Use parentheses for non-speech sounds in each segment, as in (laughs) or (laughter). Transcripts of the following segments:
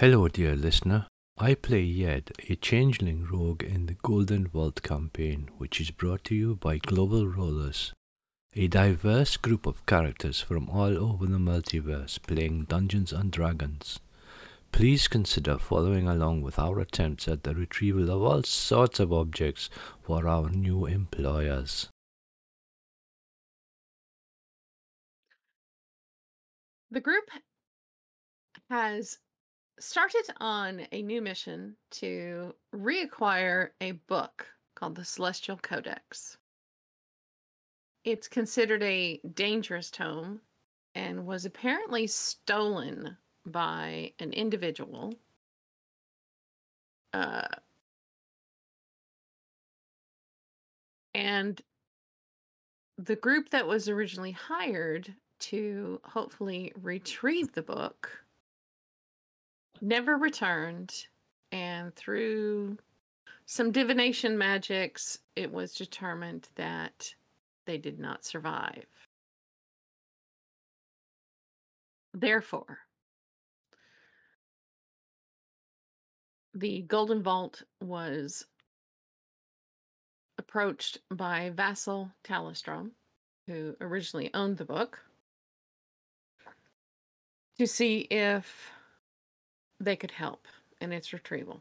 Hello, dear listener. I play Yed, a changeling rogue in the Golden Vault campaign, which is brought to you by Global Rollers, a diverse group of characters from all over the multiverse playing Dungeons and Dragons. Please consider following along with our attempts at the retrieval of all sorts of objects for our new employers. The group has started on a new mission to reacquire a book called the Celestial Codex. It's considered a dangerous tome and was apparently stolen by an individual. Uh, and the group that was originally hired to hopefully retrieve the book never returned and through some divination magics it was determined that they did not survive. Therefore the golden vault was approached by vassal talistrom who originally owned the book to see if they could help in its retrieval.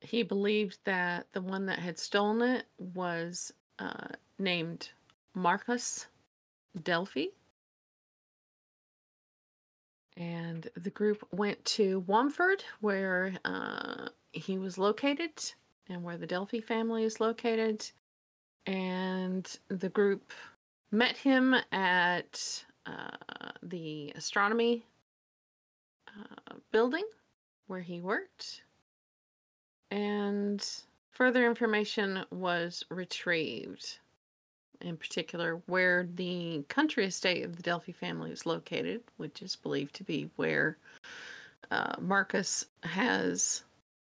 He believed that the one that had stolen it was uh, named Marcus Delphi. And the group went to Womford, where uh, he was located and where the Delphi family is located. And the group met him at uh, the astronomy building where he worked, and further information was retrieved. In particular, where the country estate of the Delphi family is located, which is believed to be where uh, Marcus has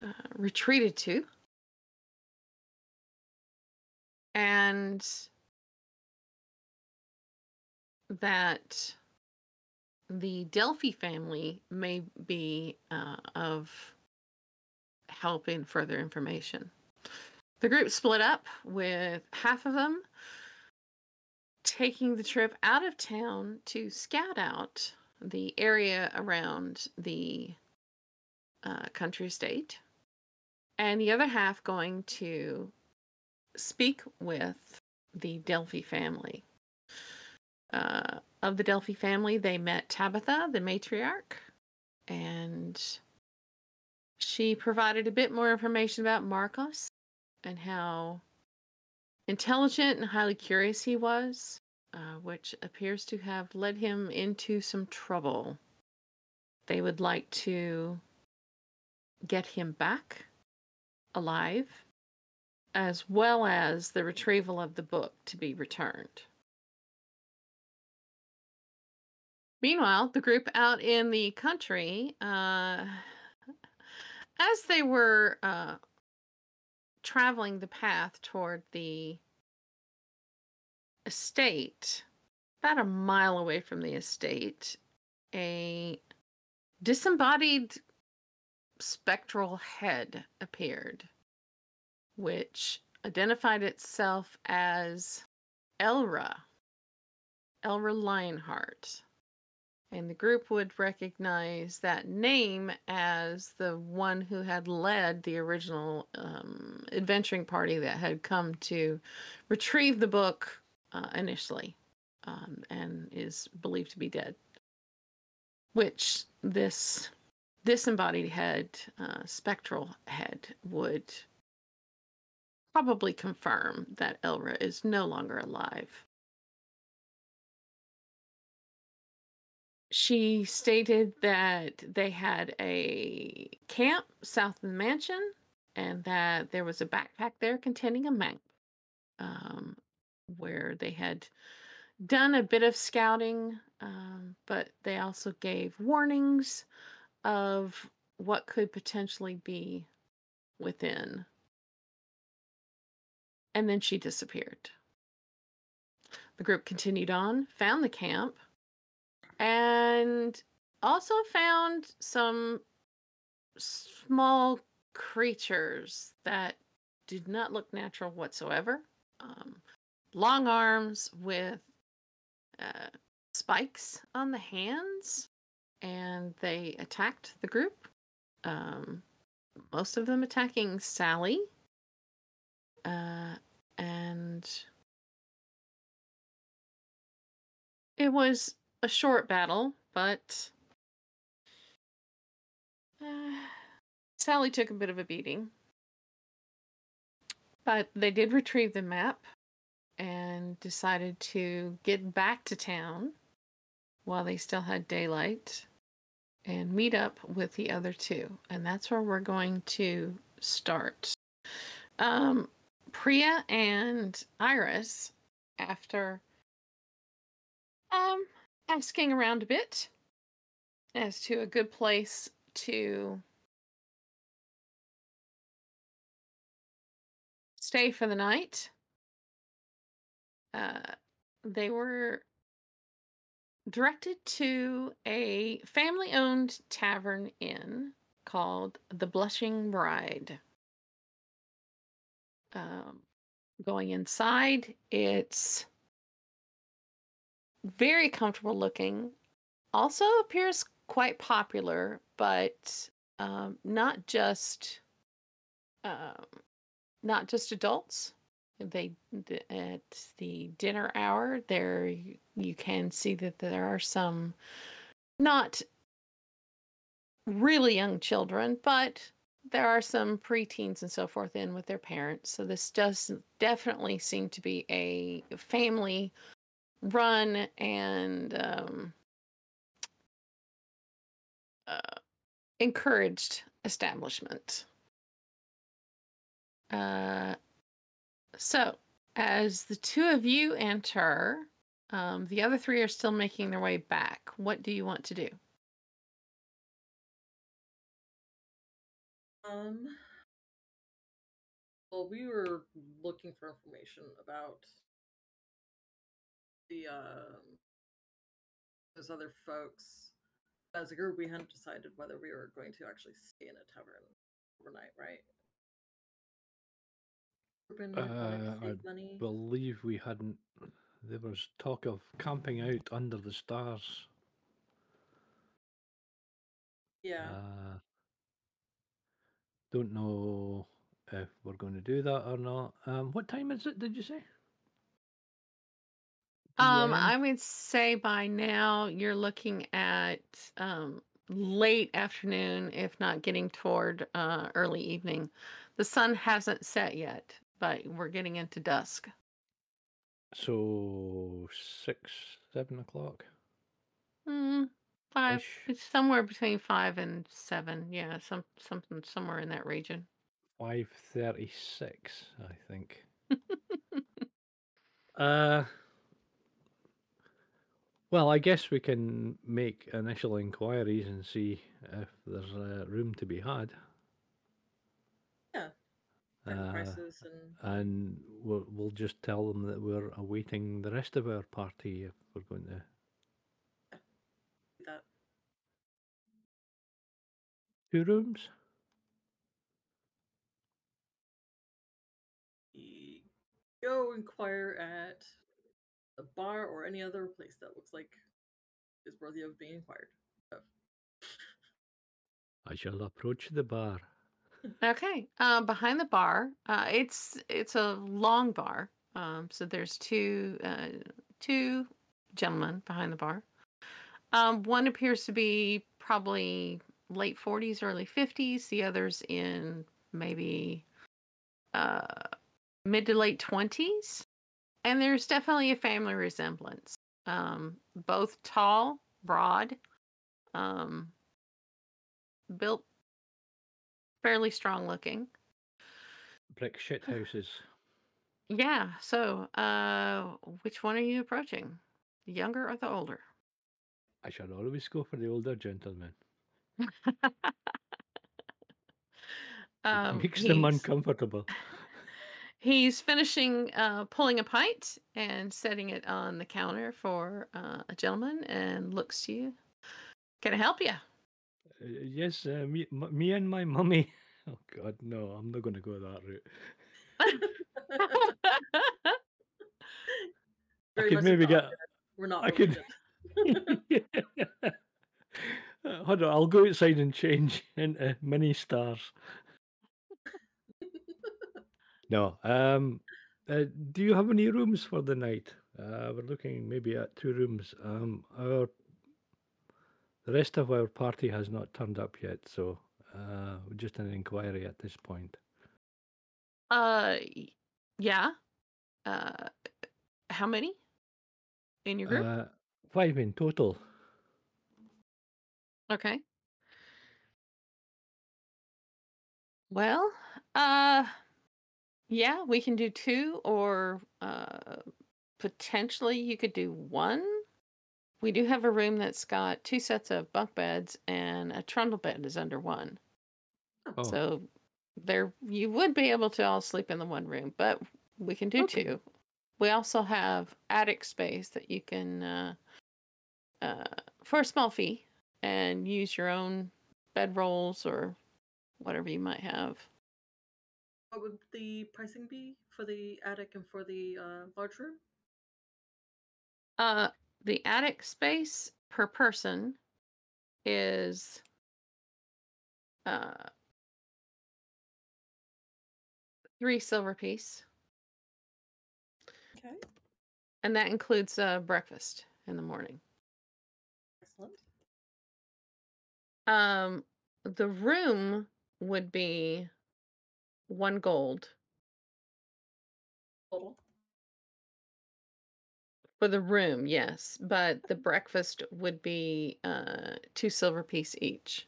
uh, retreated to. And that the Delphi family may be uh, of help in further information. The group split up with half of them taking the trip out of town to scout out the area around the uh, country estate, and the other half going to speak with the Delphi family. Uh, of the Delphi family, they met Tabitha, the matriarch, and she provided a bit more information about Marcus and how intelligent and highly curious he was, uh, which appears to have led him into some trouble. They would like to get him back alive, as well as the retrieval of the book to be returned. Meanwhile, the group out in the country, uh, as they were uh, traveling the path toward the estate, about a mile away from the estate, a disembodied spectral head appeared, which identified itself as Elra, Elra Lionheart. And the group would recognize that name as the one who had led the original um, adventuring party that had come to retrieve the book uh, initially um, and is believed to be dead. Which this disembodied head, uh, spectral head, would probably confirm that Elra is no longer alive. She stated that they had a camp south of the mansion and that there was a backpack there containing a map um, where they had done a bit of scouting, um, but they also gave warnings of what could potentially be within. And then she disappeared. The group continued on, found the camp, and also found some small creatures that did not look natural whatsoever. Um, long arms with uh, spikes on the hands, and they attacked the group. Um, most of them attacking Sally. Uh, and it was a short battle, but uh, Sally took a bit of a beating. But they did retrieve the map and decided to get back to town while they still had daylight and meet up with the other two. And that's where we're going to start. Um, Priya and Iris, after um, asking around a bit as to a good place to stay for the night, uh, they were directed to a family owned tavern inn called the Blushing Bride. Um, going inside, it's very comfortable looking. Also appears quite popular, but um, not just um, not just adults. They at the dinner hour there you can see that there are some not really young children, but there are some preteens and so forth in with their parents. So this does definitely seem to be a family run and um, uh, encouraged establishment. Uh, so, as the two of you enter, um, the other three are still making their way back. What do you want to do? Um. Well, we were looking for information about the um those other folks. As a group, we hadn't decided whether we were going to actually stay in a tavern overnight, right? Uh, I money. believe we hadn't. There was talk of camping out under the stars. Yeah. Uh, don't know if we're going to do that or not. Um, what time is it? Did you say? Um, I would say by now you're looking at um, late afternoon, if not getting toward uh, early evening. The sun hasn't set yet, but we're getting into dusk. So six, seven o'clock. Mm, five. It's somewhere between five and seven. Yeah, some something somewhere in that region. Five thirty-six, I think. (laughs) uh well, I guess we can make initial inquiries and see if there's uh, room to be had. Yeah. Uh, prices and and we'll, we'll just tell them that we're awaiting the rest of our party if we're going to. that. Two rooms? Go inquire at a bar or any other place that looks like is worthy of being inquired of. I shall approach the bar. Okay. Um, behind the bar, uh, it's it's a long bar. Um, so there's two uh, two gentlemen behind the bar. Um, one appears to be probably late 40s, early 50s. The other's in maybe uh, mid to late 20s. And there's definitely a family resemblance. Um, both tall, broad, um, built fairly strong looking. Brick shit (sighs) houses. Yeah. So, uh, which one are you approaching? The younger or the older? I shall always go for the older gentleman. (laughs) um, makes them uncomfortable. (laughs) He's finishing uh, pulling a pint and setting it on the counter for uh, a gentleman and looks to you. Can I help you? Uh, yes, uh, me, m- me and my mummy. (laughs) Oh God, no! I'm not going to go that route. (laughs) Very could maybe get- We're not. I could- related. (laughs) Uh, Hold on, I'll go outside and change into mini stars. No. Um. Uh, do you have any rooms for the night? Uh, we're looking maybe at two rooms. Um. Our the rest of our party has not turned up yet, so uh, we're just an inquiry at this point. Uh, yeah. Uh, how many in your group? Uh, five in total. okay. Well, uh, yeah, we can do two, or uh, potentially you could do one. We do have a room that's got two sets of bunk beds, and a trundle bed is under one. Oh, So there, you would be able to all sleep in the one room, but we can do Okay. two. We also have attic space that you can, uh, uh, for a small fee, and use your own bed rolls or whatever you might have. What would the pricing be for the attic and for the uh, large room? Uh, the attic space per person is uh three silver piece, Okay, and that includes uh, breakfast in the morning. excellent. Um, the room would be one gold Total. for the room, yes, but the breakfast would be uh two silver piece each.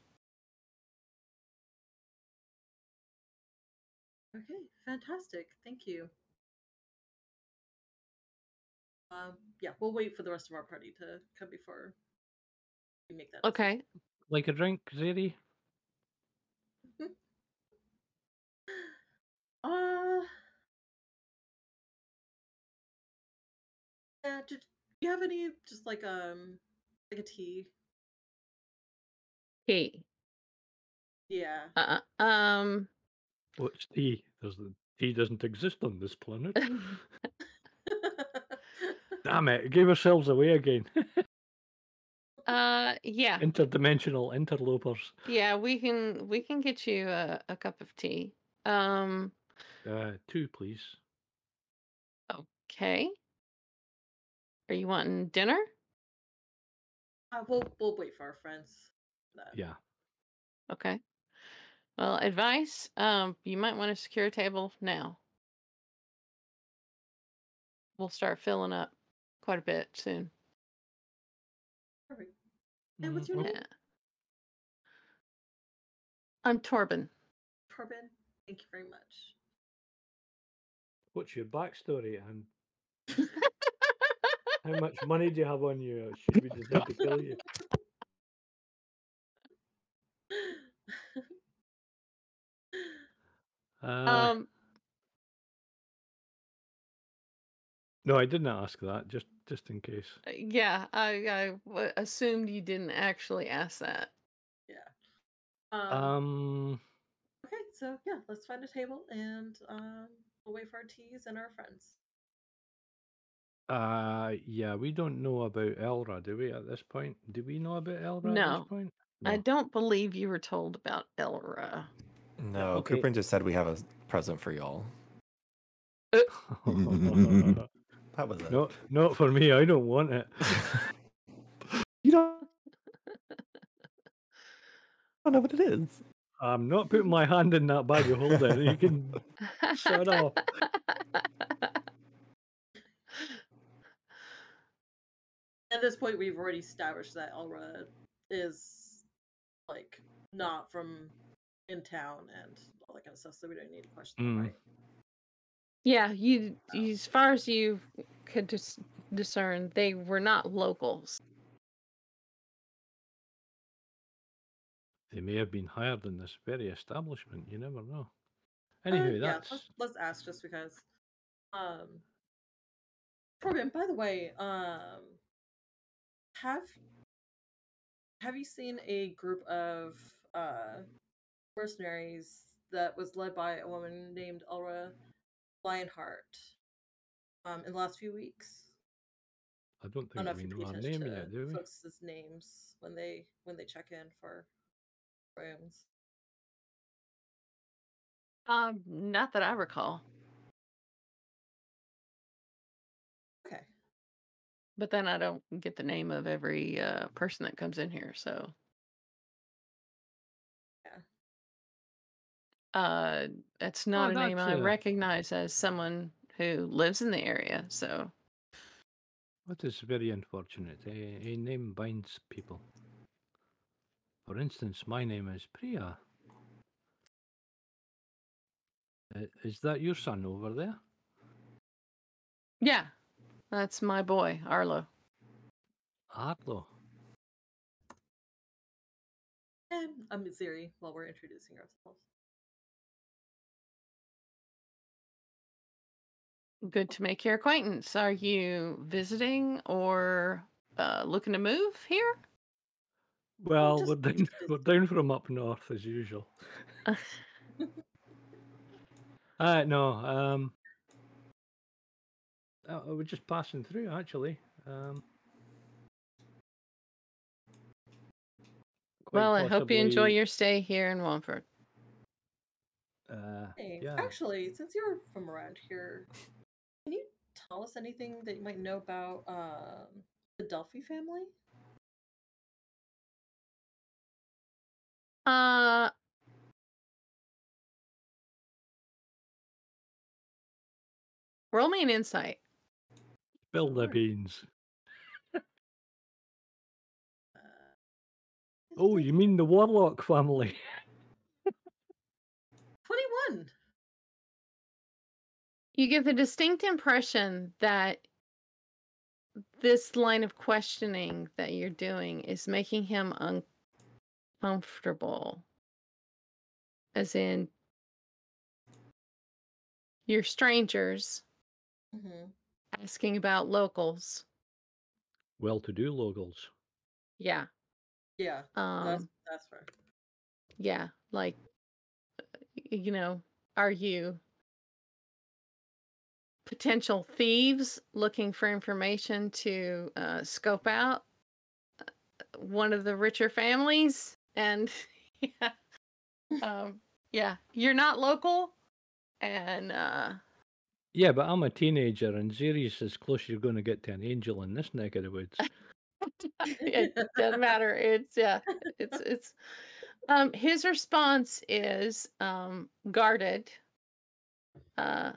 Okay, fantastic. Thank you. Um, yeah, we'll wait for the rest of our party to come before we make that. decision. Okay. like a drink, Ziri? Uh. Yeah, do, do you have any just like um like a tea? Tea. Yeah. Uh, um. What's tea? There's the tea doesn't exist on this planet. Damn it! Gave ourselves away again. (laughs) uh. Yeah. Interdimensional interlopers. Yeah. We can. We can get you a, a cup of tea. Um. Uh, two, please. Okay. Are you wanting dinner? uh, we'll we'll wait for our friends. for that. Yeah. Okay. Well, advice. Um. You might want to secure a table now. We'll start filling up quite a bit soon. Perfect. And what's your name? I'm Torben. Torben, Thank you very much. What's your backstory and (laughs) how much money do you have on you? Should we decide to kill you? Uh, um. no, I didn't ask that. Just, just in case. uh, Yeah. I assumed you didn't actually ask that. yeah. Um, Um, okay, so yeah, let's find a table and um, we'll for our teas and our friends. uh, yeah, we don't know about Elra, do we? At this point, do we know about Elra at No. this point? I No. don't believe you were told about Elra. No, okay. Cooper just said we have a present for y'all. (laughs) That was it. not for me. I don't want it. (laughs) you don't, don't (laughs) know what it is. I'm not putting my hand in that bag of holding. You can shut up. At this point, we've already established that Elra is like not from in town and all that kind of stuff, so we don't need to question Mm. that, right? Yeah, you, you as far as you could dis- discern, they were not locals. They may have been hired in this very establishment. You never know. Uh, Anyway, yeah, that's let's, let's ask just because. Um, Corbin, by the way, um, have have you seen a group of uh, mercenaries that was led by a woman named Ulra Lionheart um, in the last few weeks? I don't I don't think know we you know attention name yet, do we? folks' names when they when they check in for rooms. Um, not that I recall. Okay. But then I don't get the name of every uh, person that comes in here, so. Yeah. Uh, it's not a name that's I a- recognize as someone who lives in the area, so. That is very unfortunate. A, a name binds people. For instance, my name is Priya. Uh, is that your son over there? Yeah, that's my boy, Arlo. Arlo. And I'm Ziri while we're introducing ourselves. Good to make your acquaintance. Are you visiting or uh, looking to move here? Well, just we're down, interested. (laughs) we're down from up north as usual. Uh, no, um, uh, we're just passing through actually. Um, quite well, I hope you enjoy your stay here in Wamford. Uh, Hey, yeah. actually, since you're from around here, can you tell us anything that you might know about um, the Delphi family? Uh, roll me an insight. Spill the beans. (laughs) Uh, Oh, you mean the Warlock family? (laughs) 21. You get the distinct impression that this line of questioning that you're doing is making him uncomfortable. As in, you're strangers hmm asking about locals. Well-to-do locals. Yeah. Yeah, Um, that's that's fair. yeah. Like, uh, you know, are you potential thieves looking for information to uh, scope out uh, one of the richer families? And (laughs) yeah, um, yeah, you're not local, and uh, Yeah, but I'm a teenager, and Ziri's as close you're going to get to an angel in this neck of the woods. (laughs) it doesn't matter. It's yeah, it's it's. Um, his response is um, guarded. Uh,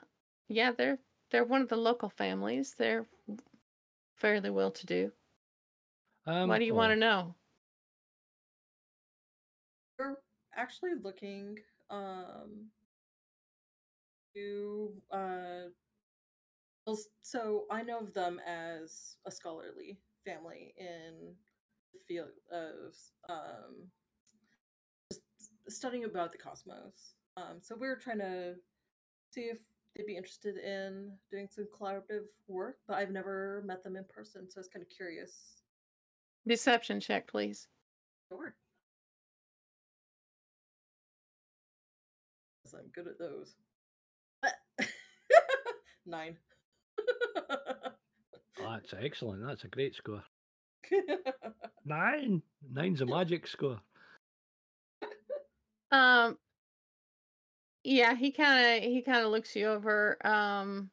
yeah, they're they're one of the local families. They're fairly well to do. Um, Why do you want to oh, know? Actually looking um to uh well, so I know of them as a scholarly family in the field of um just studying about the cosmos. Um so we are trying to see if they'd be interested in doing some collaborative work, but I've never met them in person, so I was kind of curious. Deception check, please. Sure. I'm good at those. (laughs) Nine. that's excellent. That's a great score. (laughs) Nine. Nine's a magic score. (laughs) Um, yeah, he kind of he kind of looks you over. Um,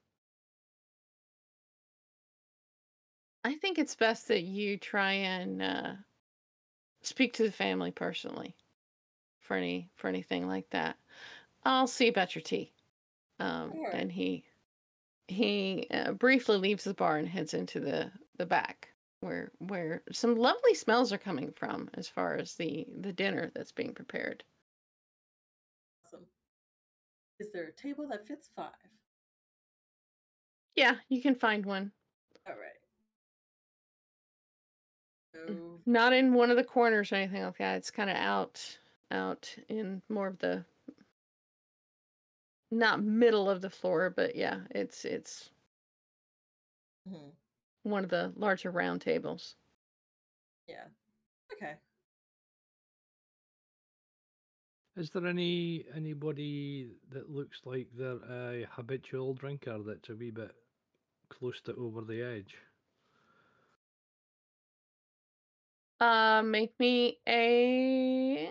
I think it's best that you try and uh, speak to the family personally for any for anything like that. I'll see about your tea. Um, Sure. and he he uh, briefly leaves the bar and heads into the the back where where some lovely smells are coming from as far as the the dinner that's being prepared. awesome. Is there a table that fits five? Yeah, you can find one. All right. So, Not in one of the corners or anything like that. It's kind of out out in more of the not middle of the floor, but yeah, it's it's mm-hmm. one of the larger round tables. Yeah. Okay. Is there any anybody that looks like they're a habitual drinker that's a wee bit close to over the edge? Uh, make me a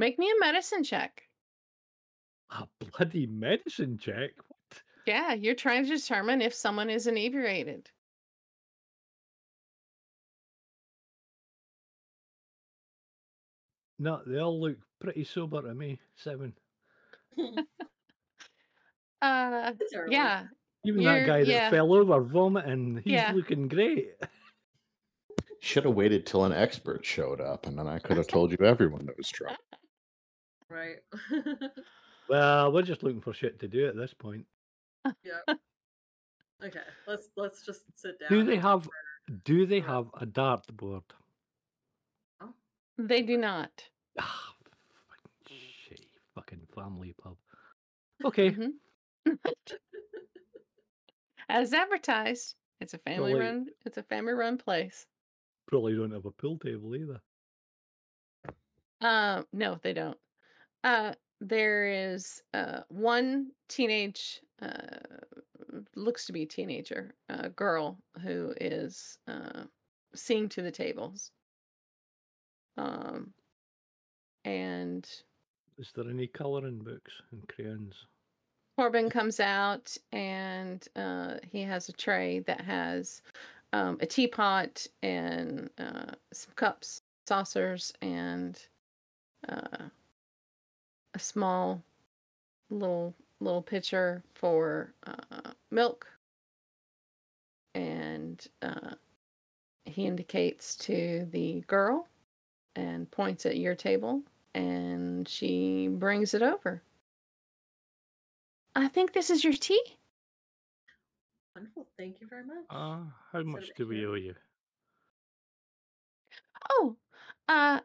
Make me a medicine check. A bloody medicine check? What? Yeah, you're trying to determine if someone is inebriated. No, they all look pretty sober to me. Seven. (laughs) Uh, yeah, Even that You're- guy that yeah. fell over vomiting, he's Yeah. looking great. (laughs) Should have waited till an expert showed up, and then I could have told you everyone that was drunk. Right. Well, we're just looking for shit to do at this point. yeah. (laughs) Okay. Let's let's just sit down. Do they have our- do they have a dartboard? they do not. Ah, fucking shitty fucking family pub. Okay. Mhm. (laughs) As advertised, it's a family like- run. It's a family run place. Probably don't have a pool table either. Uh, no, they don't. Uh, there is uh one teenage, uh, looks to be a teenager, uh, girl who is uh seeing to the tables. Um, and Is there any colouring books and crayons? Torben comes out and uh, he has a tray that has um, a teapot and uh, some cups, saucers, and uh, a small little little pitcher for uh, milk. And uh, he indicates to the girl and points at your table, and she brings it over. I think this is your tea. Wonderful. Thank you very much. Ah, how much it do we owe you? Oh, uh,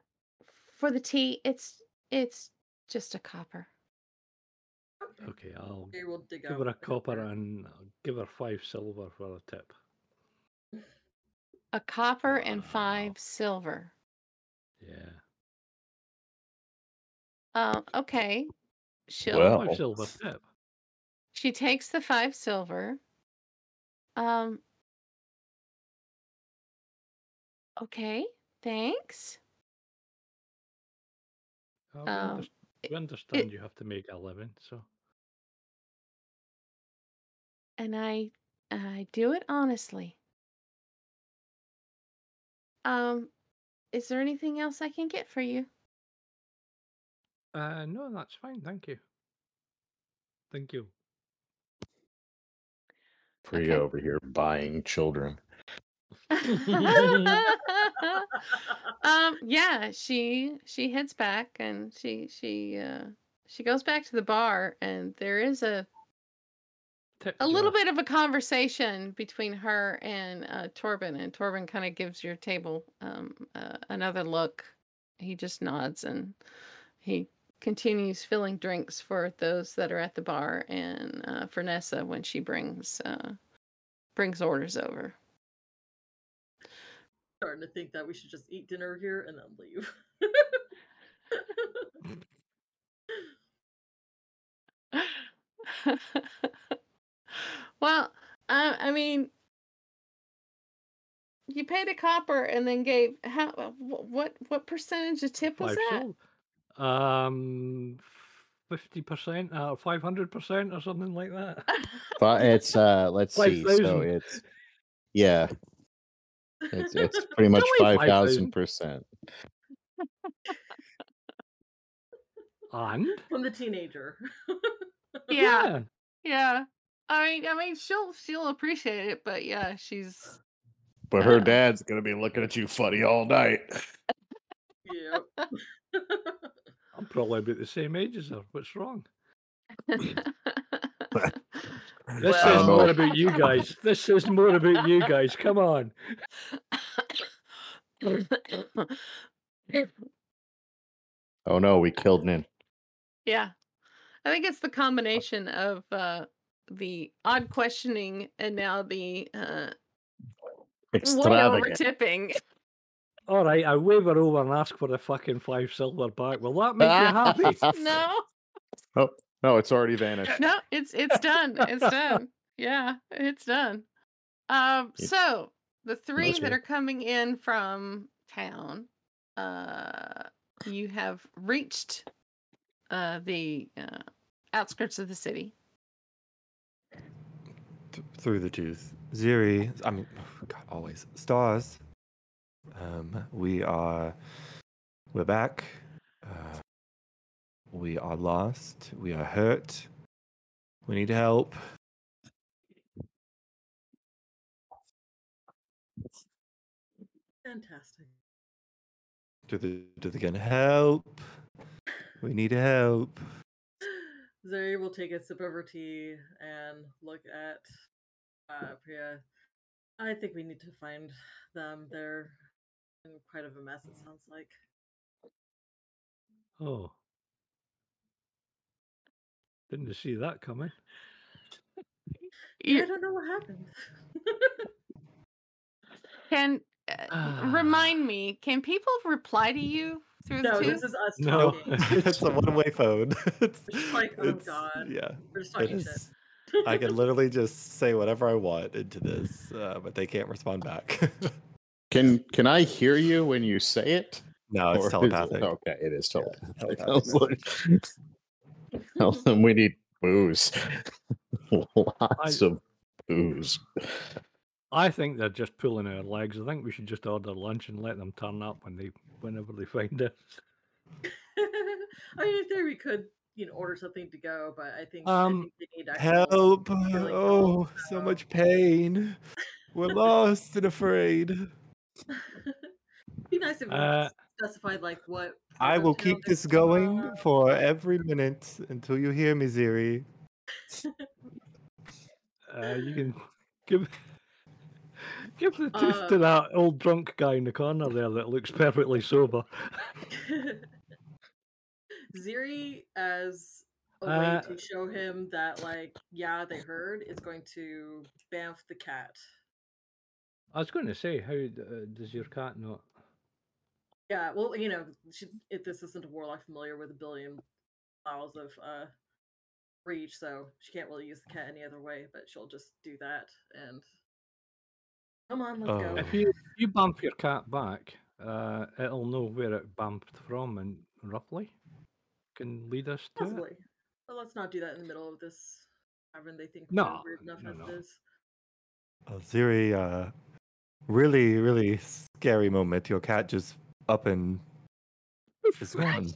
for the tea, it's it's just a copper. okay. Okay, I'll Okay, we'll dig give out her a the copper and I'll give her five silver for a tip. A copper and five silver. Yeah. Uh, okay. She'll Well- Five silver tip. she takes the five silver. Um. Okay, thanks. Uh, we, Um, underst- we understand you have to make a living, so and I I do it honestly. Um, is there anything else I can get for you? uh no, that's fine, thank you. Thank you. Free Okay. over here buying children. Um yeah she she heads back and she she uh she goes back to the bar and there is a a little bit of a conversation between her and uh Torben and Torben kind of gives your table um uh, another look. He just nods and he continues filling drinks for those that are at the bar and uh for Nessa when she brings uh brings orders over Starting to think that we should just eat dinner here and then leave. (laughs) well, I, I mean, you paid a copper and then gave how uh, what what percentage of tip was Five that? silver. Um fifty percent or five hundred percent or something like that. (laughs) But it's uh let's see. So it's yeah. It's it's (laughs) pretty much only five thousand percent. And From the teenager. (laughs) yeah, yeah. I mean, I mean, she'll she'll appreciate it, but yeah, she's But her Uh. dad's gonna be looking at you funny all night. yep. (laughs) I'm probably about the same age as her. What's wrong? This I says more know. about you guys. This says more about you guys. Come on. (coughs) Oh no, we killed Nin. yeah, I think it's the combination of uh the odd questioning and now the uh way over tipping. All right, I wave her over and ask for the fucking five silver back. Will that make you (laughs) happy? No, No, it's already vanished. no, it's it's done. It's done. Yeah, it's done. Um, It- so the three that are coming in from town, uh, you have reached uh the uh, outskirts of the city. Th- through the tooth. Ziri, I mean, (sighs) God, always stars. Um, we are, we're back. Uh, we are lost. We are hurt. We need help. Fantastic. Do the do the gun help? We need help. Zuri will take a sip of her tea and look at uh, Priya. I think we need to find them. They're in quite of a mess, it sounds like. Oh. Didn't see that coming. Yeah, I You don't know what happened. (laughs) can uh, remind me. Can people reply to you through no, the this is us No. talking. (laughs) it's a one-way phone. (laughs) it's It's like, oh it's- God. Yeah, We're just talking shit. I can literally just say whatever I want into this, uh, but they can't respond back. Can can I hear you when you say it? no, it's Or is it- telepathic. Okay, it is Yeah, telepathic. I telepathic was like, tell (laughs) them we need booze. (laughs) Lots of booze. I think they're just pulling our legs. I think we should just order lunch and let them turn up when they whenever they find us. (laughs) I mean, in theory, we could, you know, order something to go, but I think, Um, I think they need Help! really Oh, help, so so- much pain. We're lost and afraid. Be nice if we Uh, specified like what. I will keep this going from. for every minute until you hear me, Ziri. Uh, you can give give the tooth to Uh, that old drunk guy in the corner there that looks perfectly sober. (laughs) Ziri, as a Uh, way to show him that, like, yeah, they heard, is going to bamf the cat. I was going to say, how uh, does your cat not? Yeah, well, you know, she, if this isn't a warlock familiar with a billion miles of uh reach, so she can't really use the cat any other way, but she'll just do that and come on, let's go. Oh. If you if you bump your cat back, uh, it'll know where it bumped from and roughly can lead us to it. But let's not do that in the middle of this tavern. They think No, we're weird enough no, as no. it is. Oh, Ziri, uh, really, really scary moment. Your cat just up and is gone.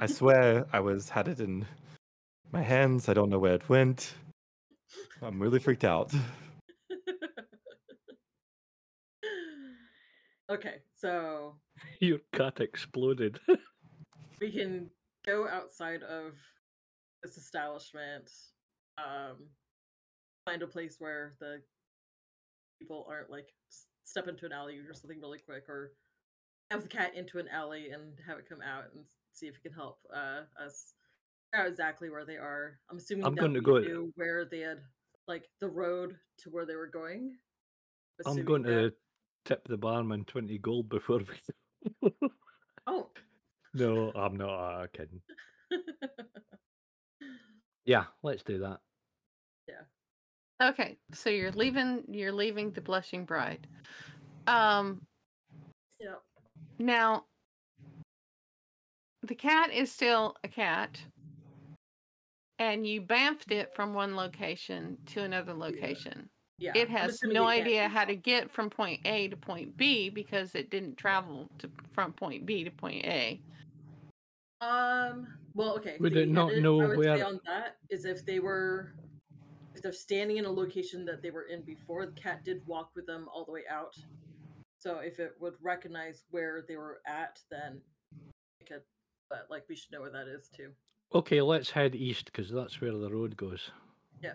I swear I was had it in my hands. I don't know where it went. I'm really freaked out. (laughs) okay, so (laughs) Your cat exploded. (laughs) we can go outside of this establishment, um, find a place where the people aren't like step into an alley or something really quick, or have the cat into an alley and have it come out and see if it can help uh, us figure out exactly where they are. I'm assuming I'm that gonna we go- knew where they had like the road to where they were going. I'm going that- to tip the barman twenty gold before we. (laughs) Oh. no, I'm not uh, kidding. (laughs) Yeah, let's do that. Yeah. Okay, so you're leaving. You're leaving the blushing bride. Um, Yep. Now the cat is still a cat, and you bamfed it from one location to another location. Yeah. it has no idea how to get from point A to point B because it didn't travel to from point B to point A. Um. Well, okay. Would the it not know I would say where- on that is if they were, if they're standing in a location that they were in before, the cat did walk with them all the way out. So if it would recognize where they were at, then it could. But like, we should know where that is too. Okay, let's head east because that's where the road goes. Yeah,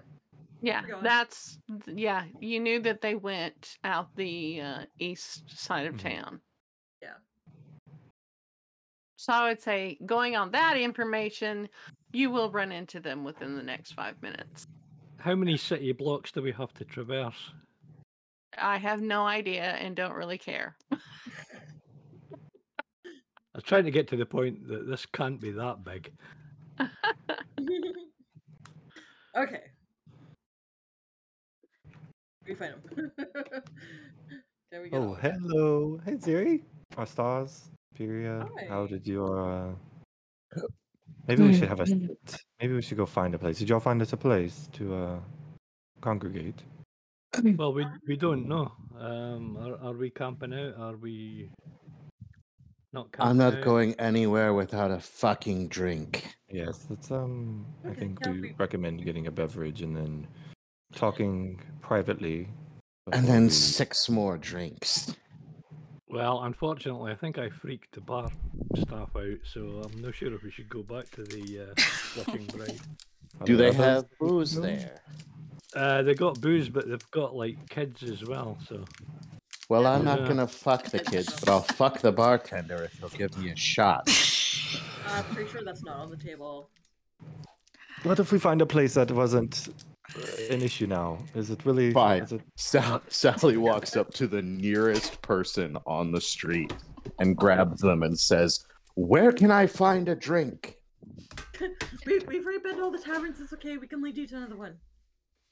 Yeah, that's yeah. You knew that they went out the uh, east side of Mhm. town. Yeah. So I would say, going on that information, you will run into them within the next five minutes. How many city blocks do we have to traverse? I have no idea and don't really care. (laughs) I was trying to get to the point that this can't be that big. (laughs) okay. (laughs) We find him. Can we get Oh, hello. Hey, Ziri. Our stars. Furia. How did your. Uh... (clears throat) Maybe we should have a. Maybe we should go find a place. Did y'all find us a place to uh, congregate? Well, we we don't know. Um, are, are we camping out? Are we not camping I'm not out? going anywhere without a fucking drink. Yes, let's. Um, I Okay, think we we- recommend getting a beverage and then talking privately. And before then we- six more drinks. Well, unfortunately, I think I freaked the bar staff out, so I'm not sure if we should go back to the uh, Blushing Bride. (laughs) Are Do there they others have that we can booze go? there? Uh, they got booze, but they've got like kids as well. So Well, I'm not gonna fuck the kids, but I'll fuck the bartender if he'll give me a shot. I'm pretty sure that's not on the table. What if we find a place that wasn't uh, an issue now? Is it really? Fine. Is it... Sal- Sally walks up to the nearest person on the street and grabs them and says, Where can I find a drink? (laughs) we, we've already been to all the taverns. It's okay. We can lead you to another one.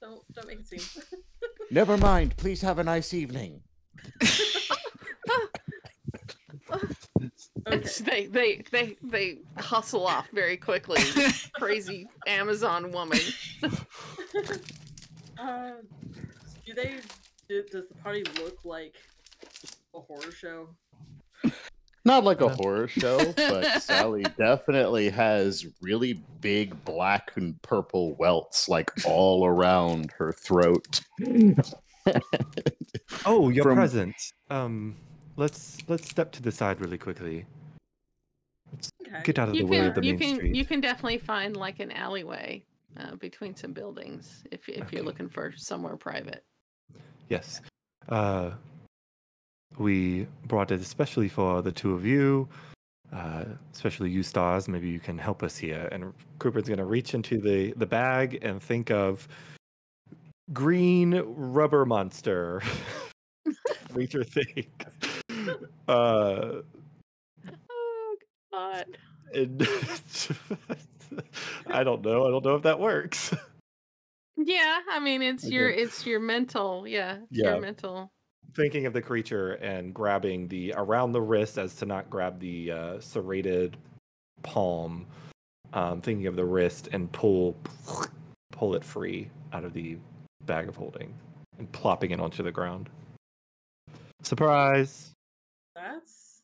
Don't don't make it seem. (laughs) Never mind. Please have a nice evening. (laughs) okay. It's, they they they they hustle off very quickly. (laughs) Crazy Amazon woman. Uh, do they? Do, does the party look like a horror show? Not like a horror show, but (laughs) Sally definitely has really big black and purple welts like all around her throat. (laughs) Oh, you're From- present. Um, let's let's step to the side really quickly. Okay. Get out of the You way of the you main can street. you can definitely find like an alleyway uh, between some buildings if if you're looking for somewhere private. Yes. Uh, we brought it especially for the two of you, uh, especially you stars. Maybe you can help us here. And Cooper's going to reach into the, the bag and think of green rubber monster. (laughs) Major thing. (laughs) Uh, Oh God. and (laughs) I don't know. I don't know if that works. Yeah, I mean it's your it's your mental, yeah, it's Yeah. your mental. Thinking of the creature and grabbing the around the wrist as to not grab the uh, serrated palm. Um, thinking of the wrist and pull pull it free out of the bag of holding and plopping it onto the ground. Surprise! That's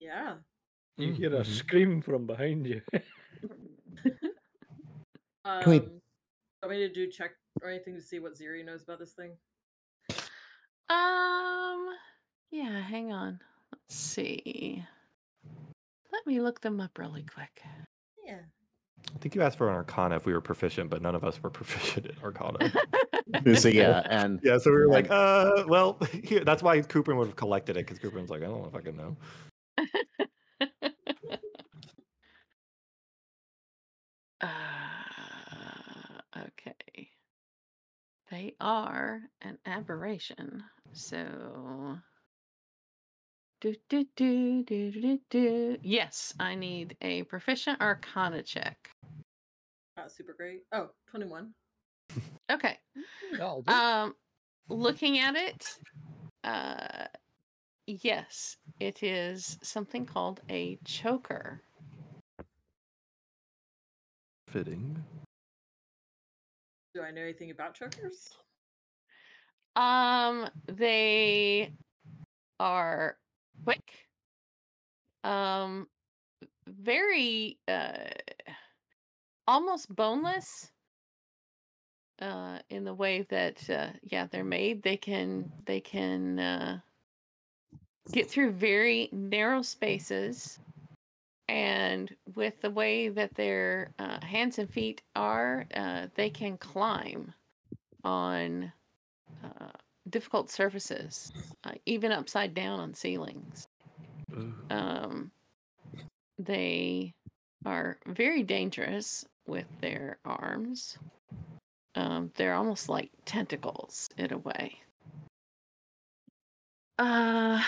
yeah. you hear a Mhm. scream from behind you. (laughs) (laughs) Um, we- Want me to do check or anything to see what Ziri knows about this thing? Um yeah, hang on. Let's see. Let me look them up really quick. Yeah. I think you asked for an Arcana if we were proficient, but none of us were (laughs) proficient at Arcana. So (laughs) yeah, and yeah, so we were like, uh, well, (laughs) here. That's why Cooper would have collected it because Cooper's like, I don't know if I can know. Uh, okay. They are an aberration. So. Do, do, do, do, do, do, do. Yes, I need a proficient arcana check. Not super great. Oh, 21. Okay. Um, looking at it, uh, yes, it is something called a choker. Fitting. Do I know anything about chokers? Um, they are quick. Um, very uh, almost boneless. Uh, in the way that uh, yeah, they're made. They can they can uh, get through very narrow spaces, and with the way that their uh, hands and feet are, uh, they can climb on uh, difficult surfaces, uh, even upside down on ceilings. Um, they are very dangerous with their arms. Um, they're almost like tentacles in a way. Uh,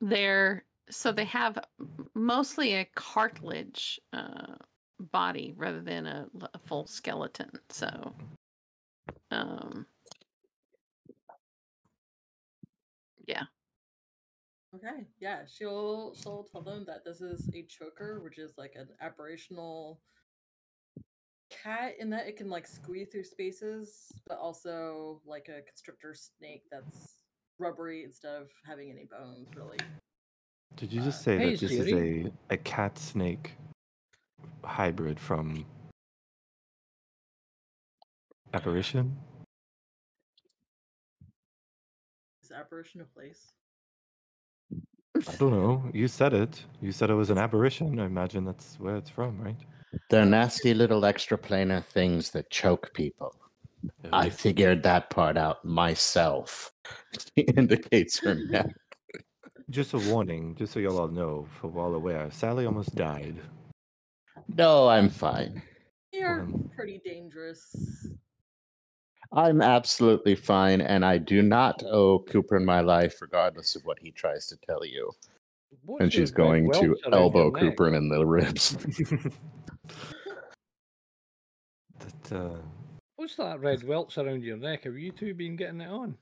their so they have mostly a cartilage uh, body rather than a full skeleton. So, um, yeah, Okay, yeah, she'll she'll tell them that this is a choker, which is like an aberrational cat in that it can like squeeze through spaces, but also like a constrictor snake that's rubbery instead of having any bones, really. Did you just Uh, say Hey, that this Ziri. is a, a cat snake hybrid from apparition? Is apparition a place? I don't know. You said it. You said it was an apparition. I imagine that's where it's from, right? They're nasty little extraplanar things that choke people. I figured that part out myself. (laughs) She indicates her neck. Just a warning, just so y'all all know, for all aware, Sally almost died. No, I'm fine. You're Um, pretty dangerous. I'm absolutely fine, and I do not owe Cooper in my life, regardless of what he tries to tell you. What's And she's red going to welts around your elbow? Cooper in the ribs. that, uh, What's that red welts around your neck? Have you two been getting it on?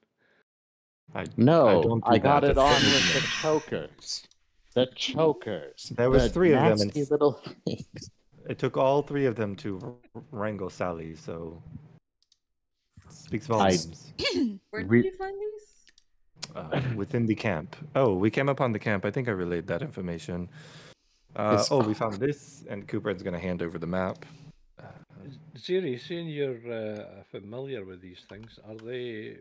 I, No, don't I, got it on with the chokers. The chokers. There was the three of them and little (laughs) things. It took all three of them to r- wrangle Sally, so speaks volumes. (clears throat) Where did Re- you find these? uh, within the camp. Oh, we came upon the camp. I think I relayed that information. Uh, oh, we found this, and Cooper's going to hand over the map. Uh, Ziri, seeing you're uh, familiar with these things, are they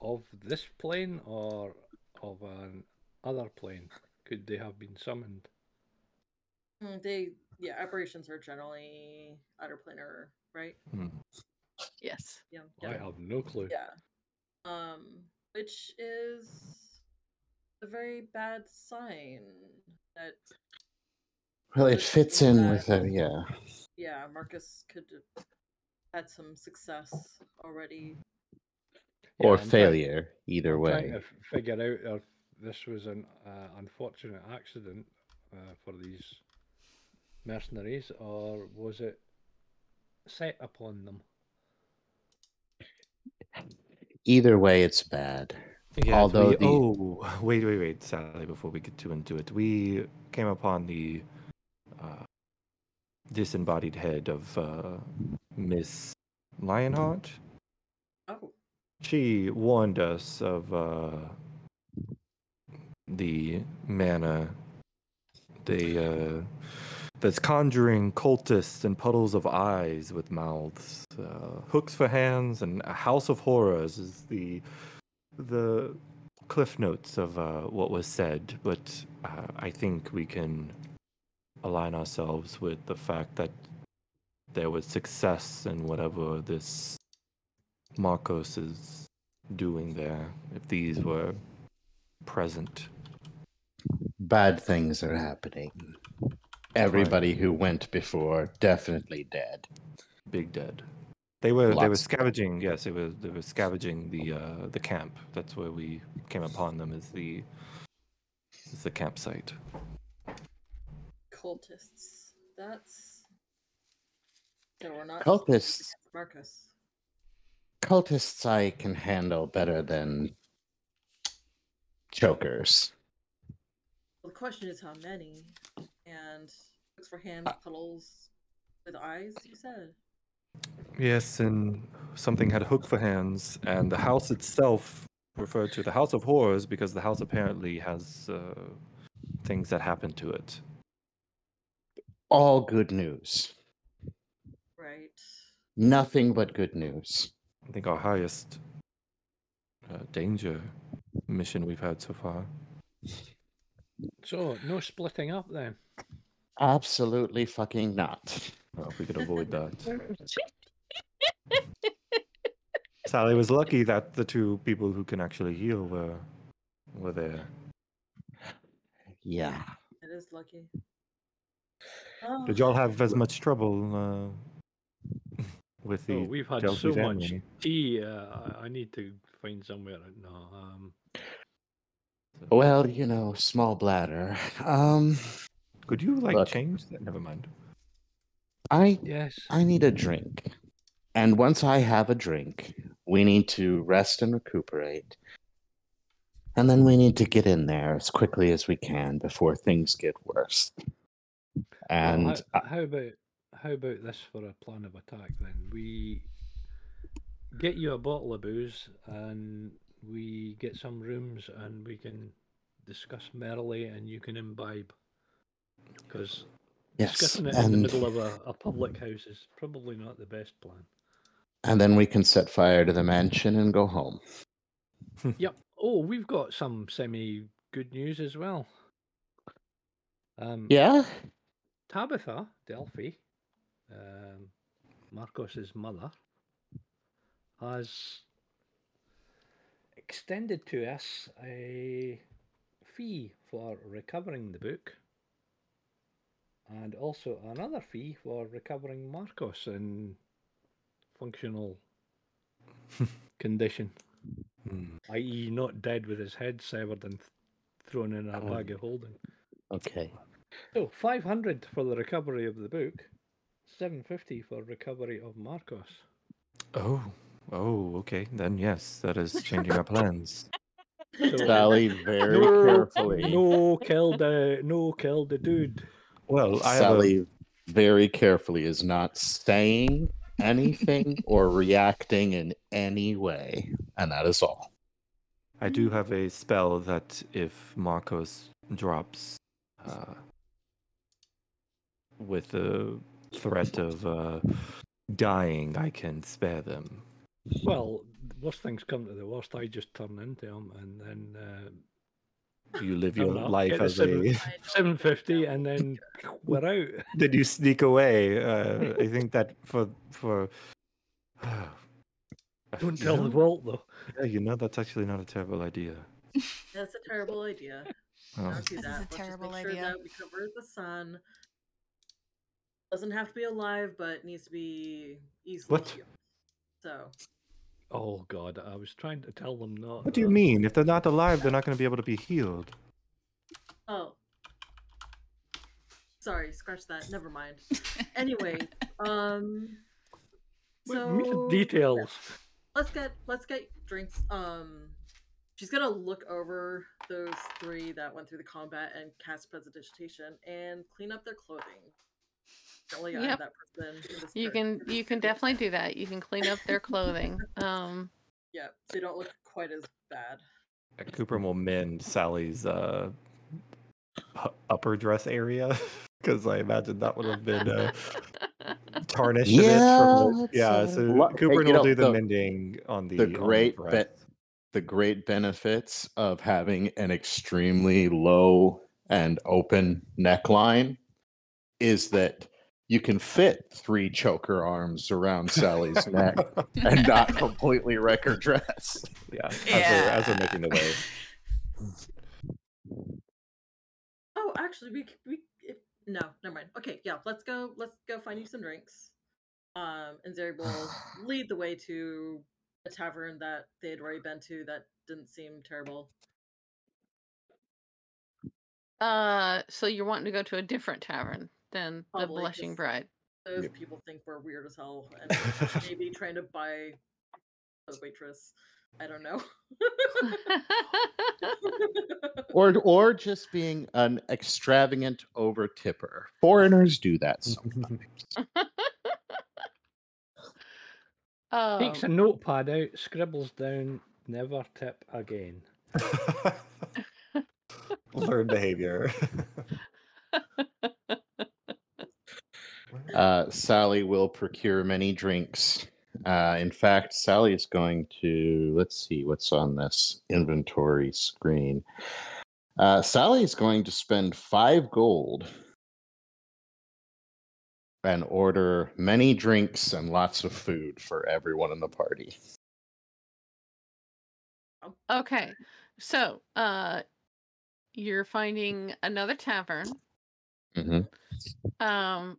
of this plane or of an other plane? Could they have been summoned? Mm, They yeah, aberrations are generally outerplanar, right? hmm. Yes. Yeah. I have no clue. Yeah. Um, which is a very bad sign that Well, it fits in that. with a yeah. yeah, Marcus could have had some success already. Yeah, Or I'm trying- failure, either way. Trying to figure out if this was an uh, unfortunate accident uh, for these mercenaries, or was it set upon them? Either way, it's bad. Yeah, Although we, the- oh, wait, wait, wait, Sally. Before we get too into it, we came upon the uh, disembodied head of uh, Miss Lionheart. Oh, She warned us of uh, the mana they uh, that's conjuring cultists and puddles of eyes with mouths, uh, hooks for hands, and a house of horrors is the the cliff notes of uh, what was said. But uh, I think we can align ourselves with the fact that there was success in whatever this Marcus is doing there. If these were present, Bad things are happening. Everybody who went before definitely dead. big dead. They were they were scavenging. Yes, it was they were scavenging the uh, the camp. That's where we came upon them. Is the is the campsite. cultists. That's so we're not Cultists. Marcus. Cultists I can handle better than chokers. Well, the question is how many, and looks for hands, puddles with eyes. You said. Yes, and something had a hook for hands, and the house itself referred to the House of Horrors because the house apparently has uh, things that happen to it. All good news. Right. Nothing but good news. I think our highest uh, danger mission we've had so far. So, no splitting up then. Absolutely fucking not. Well, if we could avoid that. (laughs) Sally was lucky that the two people who can actually heal were were there. Yeah. It is lucky. Did Oh, y'all have as much trouble uh, (laughs) with the Oh, we've had Delphi so much family? tea. Uh, I- I need to find somewhere. No, um, Well, you know, small bladder. Um, Could you like Look. change that? Never mind. I Yes. I need a drink. And once I have a drink, we need to rest and recuperate. And then we need to get in there as quickly as we can before things get worse. Well, And how, uh, how about how about this for a plan of attack then? We get you a bottle of booze and we get some rooms and we can discuss merrily and you can imbibe. Because yes, discussing it in the middle of a, a public house is probably not the best plan. and then we can set fire to the mansion and go home. (laughs) (laughs) Yep. Oh, we've got some semi good news as well. Um, Yeah? Tabitha Delphi, um, Marcus's mother, has extended to us a fee for recovering the book, and also another fee for recovering Marcus in functional (laughs) condition, Hmm. i.e., not dead with his head severed and th- thrown in a Oh. bag of holding. Okay. So five hundred for the recovery of the book, seven fifty for recovery of Marcus. Oh, oh, okay. Then yes, that is changing our plans. So Sally, very no, carefully. no kill the no kill the dude. Well, I have a, Sally very carefully is not saying anything (laughs) or reacting in any way. And that is all. I do have a spell that if Marcus drops uh, with the threat of uh, dying, I can spare them. Well, worst things come to the worst. I just turn into him, and then uh, You live your know, life get as seven- a. (laughs) seven fifty, and then (laughs) we're out. Did you sneak away? Uh, I think (laughs) that for for. (sighs) Don't You tell the vault though. Yeah, you know that's actually not a terrible idea. That's a terrible idea. Oh. Don't do This is a Let's terrible make sure idea. that we cover the sun. Doesn't have to be alive, but needs to be easily What? healed. So Oh God, I was trying to tell them not. What do you but- mean? If they're not alive, they're not going to be able to be healed. Oh. Sorry, scratch that. Never mind. Anyway, (laughs) um so me details. let's get let's get drinks. Um she's gonna look over those three that went through the combat and cast prestidigitation and clean up their clothing. Only I Yep. that person You can you can definitely do that. You can clean up their clothing. (laughs) Um, Yeah, so they don't look quite as bad. Cooper will mend Sally's uh, upper dress area (laughs) because I imagine that would have been uh, (laughs) tarnished a bit. Yeah, From the, yeah. So lo- Cooper you will know, do the, the- mending on the the on great dress. bet the great benefits of having an extremely low and open neckline is that you can fit three choker arms around Sally's neck and not (laughs) completely wreck her dress. yeah, as, we're, as we're making the way. Oh, actually, we we it, no, never mind. Okay, yeah, let's go. Let's go find you some drinks. Um, and Ziri will (sighs) lead the way to a tavern that they had already been to that didn't seem terrible. uh, so you're wanting to go to a different tavern than the Probably, Blushing 'cause- Bride. Those Yep. people think we're weird as hell, and (laughs) maybe trying to buy a waitress. I don't know. (laughs) Or or just being an extravagant over tipper. Foreigners do that sometimes. (laughs) Takes a Um, notepad out, scribbles down, never tip again. Learn behavior. Uh, Sally will procure many drinks. Uh, in fact, Sally is going to let's see what's on this inventory screen. Uh, Sally is going to spend five gold and order many drinks and lots of food for everyone in the party. okay, so uh, you're finding another tavern. hmm Um,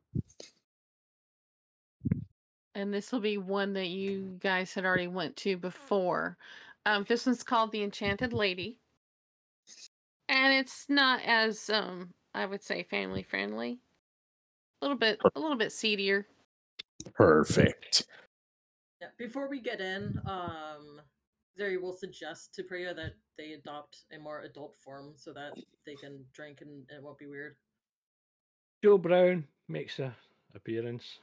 and this will be one that you guys had already went to before. Um, this one's called the Enchanted Lady. and it's not as um I would say family friendly. A little bit, a little bit seedier. Perfect. Yeah. Before we get in, um, Ziri will suggest to Priya that they adopt a more adult form so that they can drink and it won't be weird. Joe Brown makes a appearance.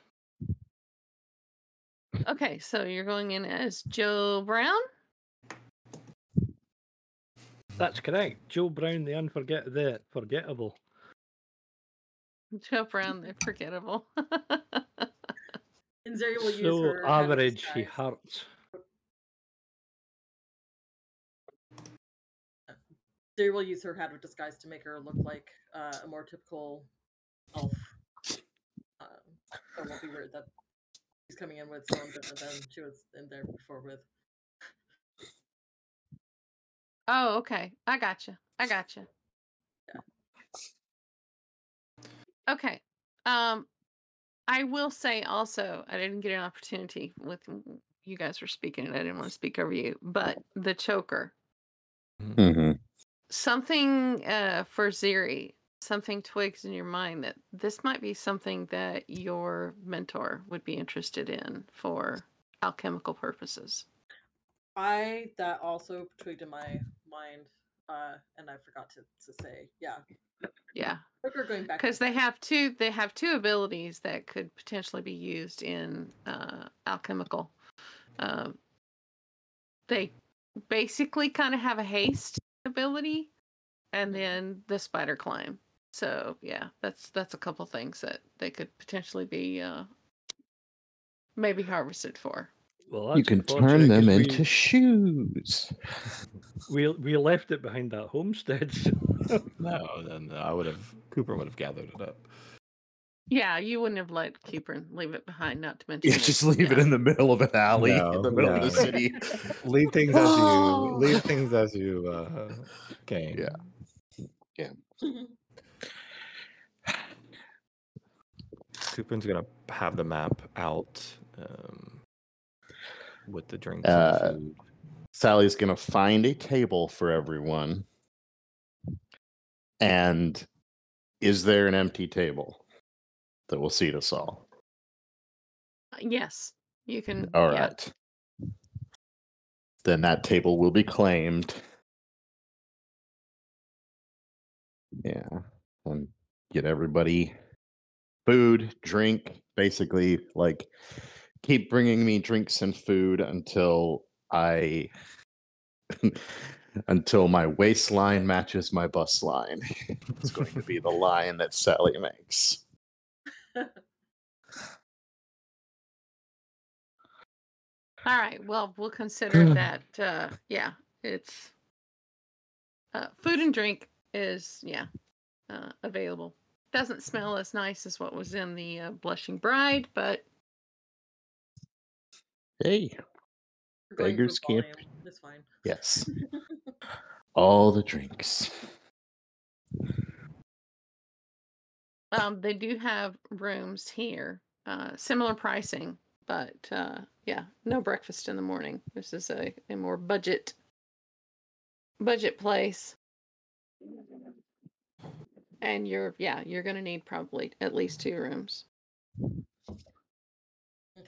Okay, so you're going in as Joe Brown. That's correct. Joe Brown, the unforget the forgettable. Joe Brown, the forgettable. And Ziri will use So her average, he hurts. Ziri will use her hat of disguise to make her look like uh, a more typical elf. Um, so won't be weird that she's coming in with someone different than she was in there before with. oh, okay. I gotcha. I gotcha. Yeah. Okay. Um, I will say also, I didn't get an opportunity with you guys were speaking, and I didn't want to speak over you, but the choker. hmm something uh, for Ziri, something twigs in your mind that this might be something that your mentor would be interested in for alchemical purposes. I that also twigged in my mind, uh, and I forgot to, to say, yeah, Yeah, we're going back because they have two. They have two abilities that could potentially be used in uh, alchemical. Um, they basically kind of have a haste ability, and then the spider climb. So yeah, that's that's a couple things that they could potentially be uh, maybe harvested for. Well, You can turn them into shoes. We, (laughs) we we left it behind that homestead. (laughs) so- No, then I would have Cooper would have gathered it up. Yeah, you wouldn't have let Cooper leave it behind. Not to mention, Yeah, it's- just leave it in the middle of an alley No, in the middle of the city. (laughs) Leave things as you Oh. leave things as you uh, came. Yeah, yeah. Cooper's gonna have the map out um, with the drinks Uh, and the food. Sally's gonna find a table for everyone. And is there an empty table that will seat us all? Yes, you can. All right. yeah. Then that table will be claimed. Yeah. And get everybody food, drink, basically like keep bringing me drinks and food until I (laughs) until my waistline matches my bust line. (laughs) it's going to be the line that Sally makes. All right. Well, we'll consider that. Uh, yeah, it's uh, food and drink is yeah uh, available. Doesn't smell as nice as what was in the uh, Blushing Bride, but Hey, We're beggars can't volume, It's fine. yes. (laughs) All the drinks. um, they do have rooms here, uh, similar pricing, but uh, yeah, no breakfast in the morning. This is a, a more budget budget place. And you're yeah, you're gonna need probably at least two rooms. Okay.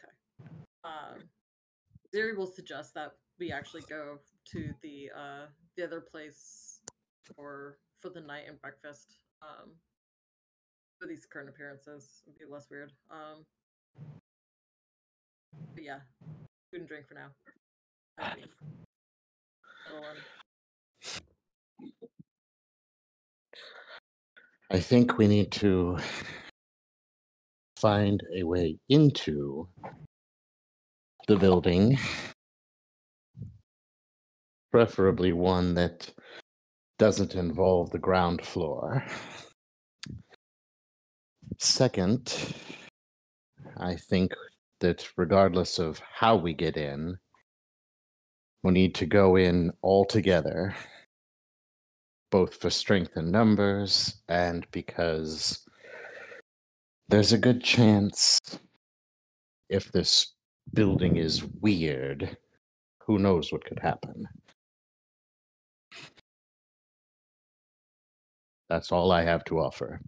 Um, will suggest that we actually go to the uh the other place for for the night and breakfast. Um, for these current appearances, it'd be less weird. Um, but yeah, food and drink for now. (sighs) I think we need to find a way into the building, preferably one that doesn't involve the ground floor. Second, I think that regardless of how we get in, we need to go in all together both for strength in numbers and because there's a good chance if this building is weird, who knows what could happen. That's all I have to offer.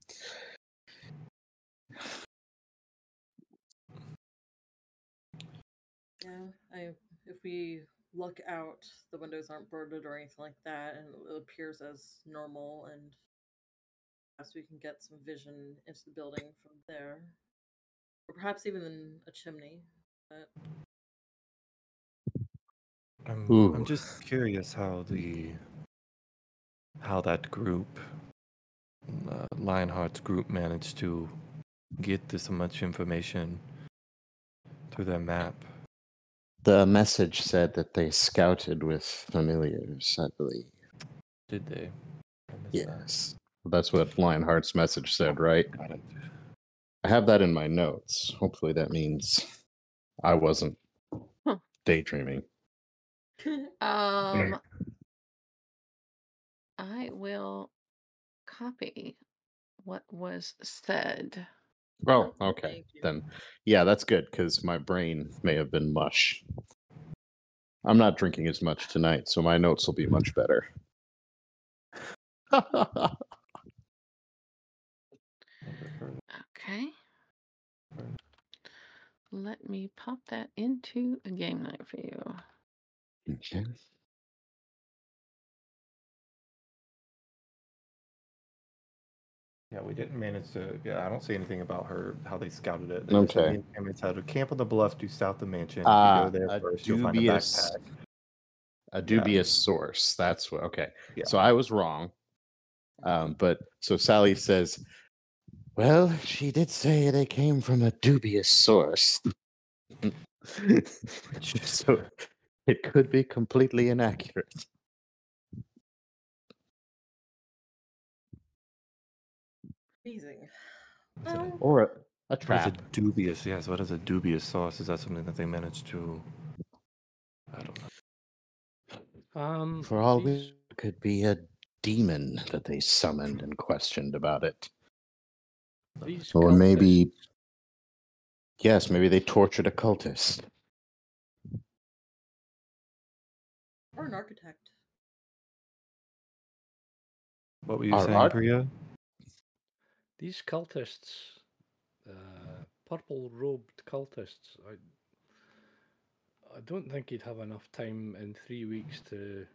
Yeah, I if we look out, the windows aren't boarded or anything like that, and it appears as normal, and perhaps we can get some vision into the building from there, or perhaps even in a chimney. But I'm, Ooh. I'm just curious how the how that group, uh, Lionheart's group, managed to get this much information through their map. The message said that they scouted with familiars, I believe. Did they? I missed that. Yes. That's what Lionheart's message said, right? Got it. I have that in my notes. Hopefully that means I wasn't Huh. daydreaming. (laughs) Um, I will copy what was said. Oh, okay. thank you. Then, yeah, that's good because my brain may have been mush. I'm not drinking as much tonight, so my notes will be much better. Okay. Let me pop that into a game night for you. okay. Yeah, we didn't manage to. Yeah, I don't see anything about her how they scouted it. Okay. It's how to camp on the bluff due south of mansion. Ah, you go there a first, you'll find a dubious- backpack. A dubious source. That's what. Okay. Yeah. So I was wrong. Um, but so Sally says, "Well, she did say they came from a dubious source, (laughs) so it could be completely inaccurate." Amazing. Is it a- Well, Or a, a What is a dubious? Yes. What is a dubious source? Is that something that they managed to? I don't know. Um, For all these- we it could be a demon that they summoned and questioned about it. these Or maybe, yes, maybe they tortured a cultist. or an architect. What were you Our saying, art- Priya? These cultists, uh, purple robed cultists, I, I don't think he'd have enough time in three weeks to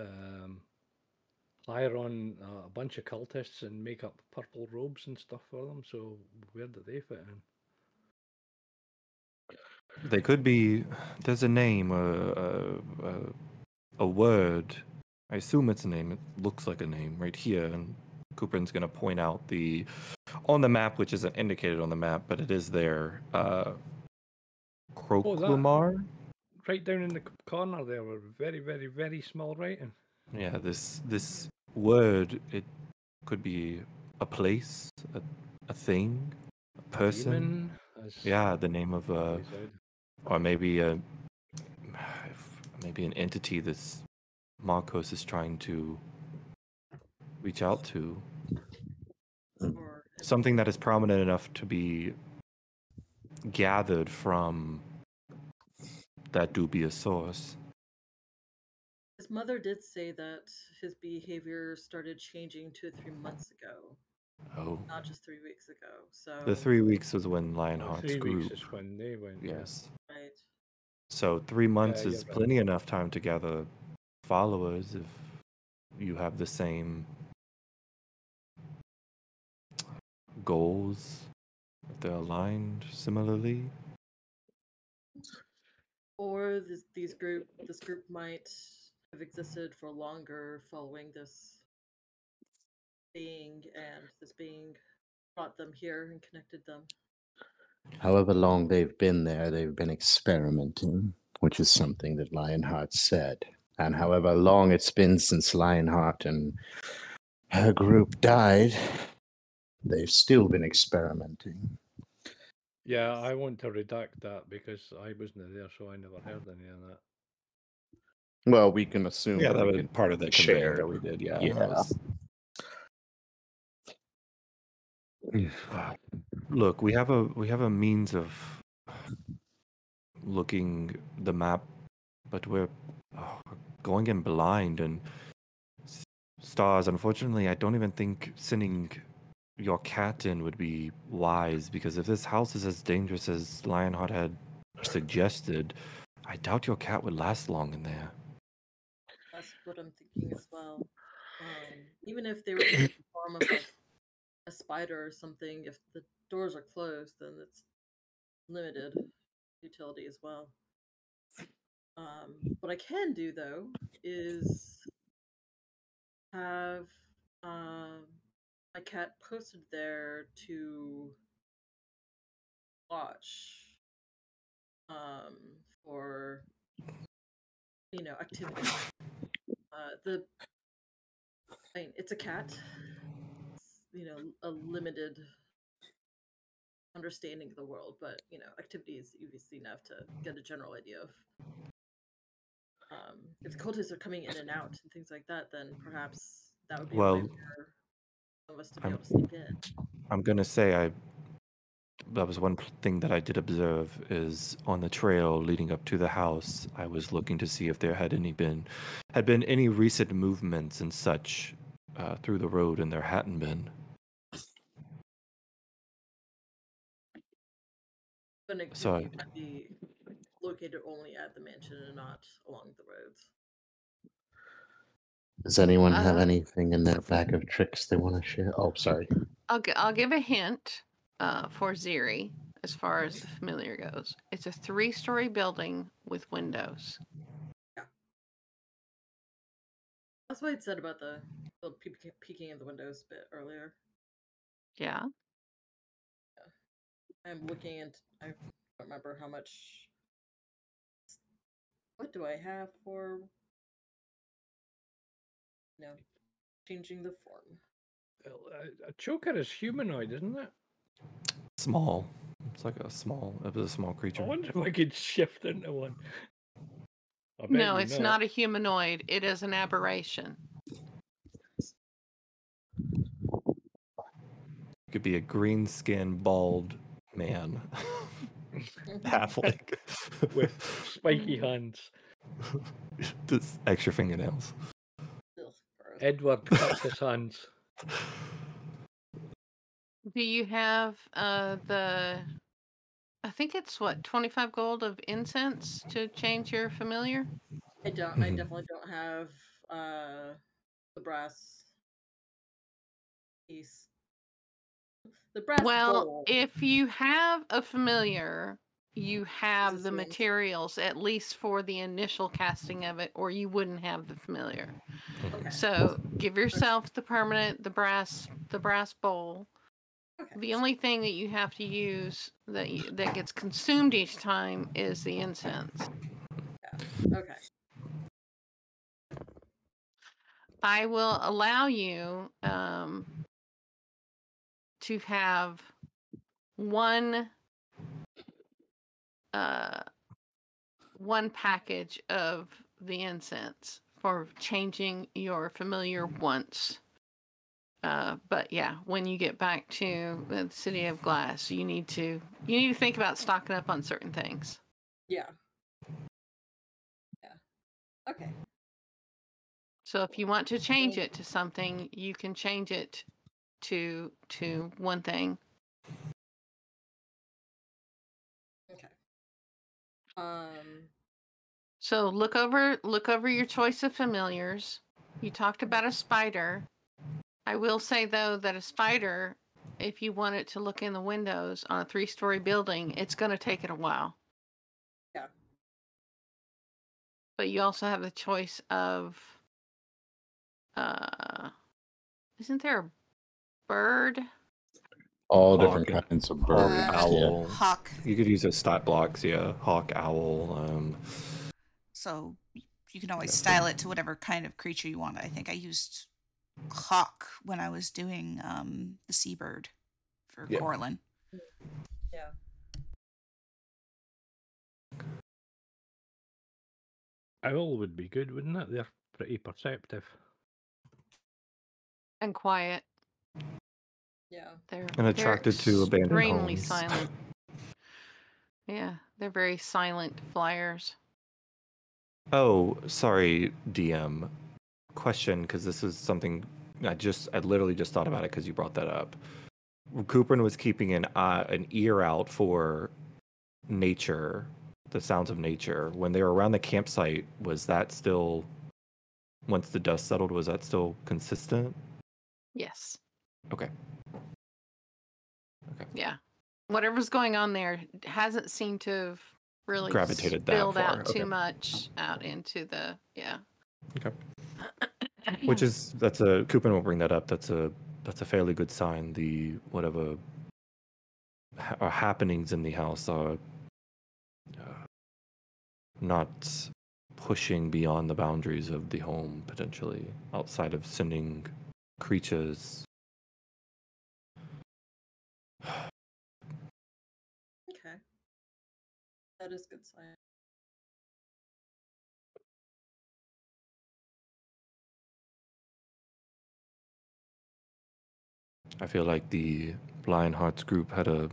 um, hire on a bunch of cultists and make up purple robes and stuff for them. So where do they fit in? They could be. There's a name, a, a, a, a word. I assume it's a name. It looks like a name right here. And Cooper's going to point out the on the map, which isn't indicated on the map, but it is there. Uh, Croklumar. Right down in the corner there were very, very, very small writing. Yeah, this this word. It could be a place, a, a thing, a person. Demon, Yeah, the name of a, or maybe a maybe an entity that's Marcus is trying to reach out to. Something that is prominent enough to be gathered from that dubious source. his mother did say that his behavior started changing two or three months ago, Oh, not just three weeks ago. So the three weeks was when Oh, Lionheart's three group. weeks is when they went. Yes. right. So three months you're is right. plenty enough time to gather followers if you have the same goals. If they're aligned similarly. Or this, these group, this group might have existed for longer following this being, and this being brought them here and connected them. However long they've been there, they've been experimenting, which is something that Lionheart said. And however long it's been since Lionheart and her group died, they've still been experimenting. Yeah, I want to redact that because I wasn't there, so I never heard any of that. Well, we can assume Yeah, that that was part of the share. that we did. Yeah. Yeah. was- (sighs) Look, we have a we have a means of looking the map, but we're, oh, going in blind and s- s- stars. Unfortunately, I don't even think sending your cat in would be wise because if this house is as dangerous as Lionheart had suggested, I doubt your cat would last long in there. That's what I'm thinking as well. Um, even if they were in the (coughs) form of like a spider or something, if the doors are closed, then it's limited utility as well. Um, what I can do though is have um, my cat posted there to watch um, for you know activity. Uh, the I mean, it's a cat. It's, you know, a limited understanding of the world, but you know, activity is easy enough to get a general idea of. Um, if the cultists are coming in and out and things like that, then perhaps that would be Well, for some of us to be I'm- able to sneak in. I'm gonna say I. That was one thing that I did observe is on the trail leading up to the house. I was looking to see if there had any been, had been any recent movements and such, uh, through the road, and there hadn't been. It So- be located only at the mansion and not along the roads. Does anyone have Uh, anything in their bag of tricks they want to share? Oh, sorry. I'll, gi- I'll give a hint uh, for Ziri as far as the familiar goes. It's a three story building with windows. Yeah. That's what I'd said about the, the peek- peeking in the windows bit earlier. Yeah. I'm looking and I don't remember how much. What do I have for? You know, changing the form. A, a choker is humanoid, isn't it? Small. It's like a small. It was a small creature. I wonder if I could shift into one. No, you it's not a humanoid. It is an aberration. It could be a green skinned bald man. (laughs) (laughs) Halfling. with spiky (laughs) hands. Just extra fingernails. Ugh, gross. Edward cuts his hands. Do you have uh, the. I think it's what, 25 gold of incense to change your familiar? I don't. I Mhm. definitely don't have uh the brass piece. The brass. Well, bowl. if you have a familiar, you have the materials at least for the initial casting of it, or you wouldn't have the familiar. okay. So give yourself the permanent, the brass, the brass bowl. okay. The only thing that you have to use that you, that gets consumed each time is the incense. Okay. I will allow you um, to have one uh, one package of the incense for changing your familiar once. Uh, but yeah, when you get back to the city of glass, you need to you need to think about stocking up on certain things. Yeah. Yeah. Okay. So if you want to change it to something, you can change it to to one thing. Um. So look over look over your choice of familiars. You talked about a spider. I will say though that a spider, if you want it to look in the windows on a three-story building, it's going to take it a while. Yeah. But you also have the choice of uh isn't there a bird? All Hawk different kinds of birds. Uh, yeah. owl. Hawk. You could use a stat blocks, yeah. Hawk, owl. Um, So you can always Yeah. style it to whatever kind of creature you want. I think I used hawk when I was doing um, the seabird for Yeah. Corlin. Yeah. Owl would be good, wouldn't it? They're pretty perceptive. And quiet. Yeah. They're And attracted to abandoned extremely homes. silent. Yeah, they're very silent flyers. oh, sorry, DM. question because this is something I just I literally just thought about it because you brought that up. Cooperin was keeping an eye, an ear out for nature, the sounds of nature. When they were around the campsite, was that still once the dust settled? Was that still consistent? Yes. Okay. Yeah. Whatever's going on there hasn't seemed to have really Gravitated that spilled far, out okay. too much out into the yeah. Okay. Which is that's a Coopin will bring that up. That's a that's a fairly good sign. The whatever ha- are happenings in the house are uh, not pushing beyond the boundaries of the home potentially outside of sending creatures That is good sign. I feel like the Lionhearts group had a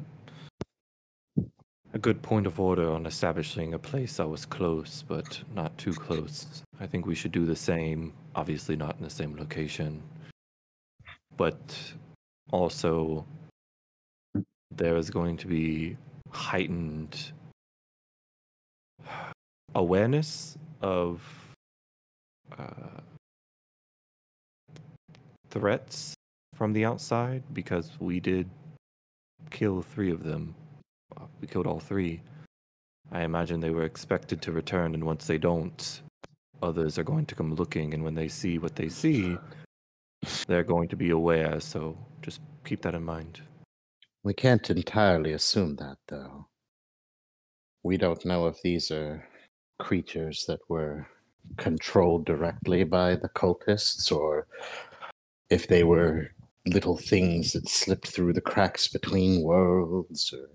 a good point of order on establishing a place that was close, but not too close. I think we should do the same. Obviously, not in the same location, but also there is going to be heightened awareness of uh, threats from the outside because we did kill three of them. We killed all three. I imagine they were expected to return, and once they don't, others are going to come looking, and when they see what they see, they're going to be aware. So just keep that in mind. We can't entirely assume that, though. We don't know if these are creatures that were controlled directly by the cultists or if they were little things that slipped through the cracks between worlds or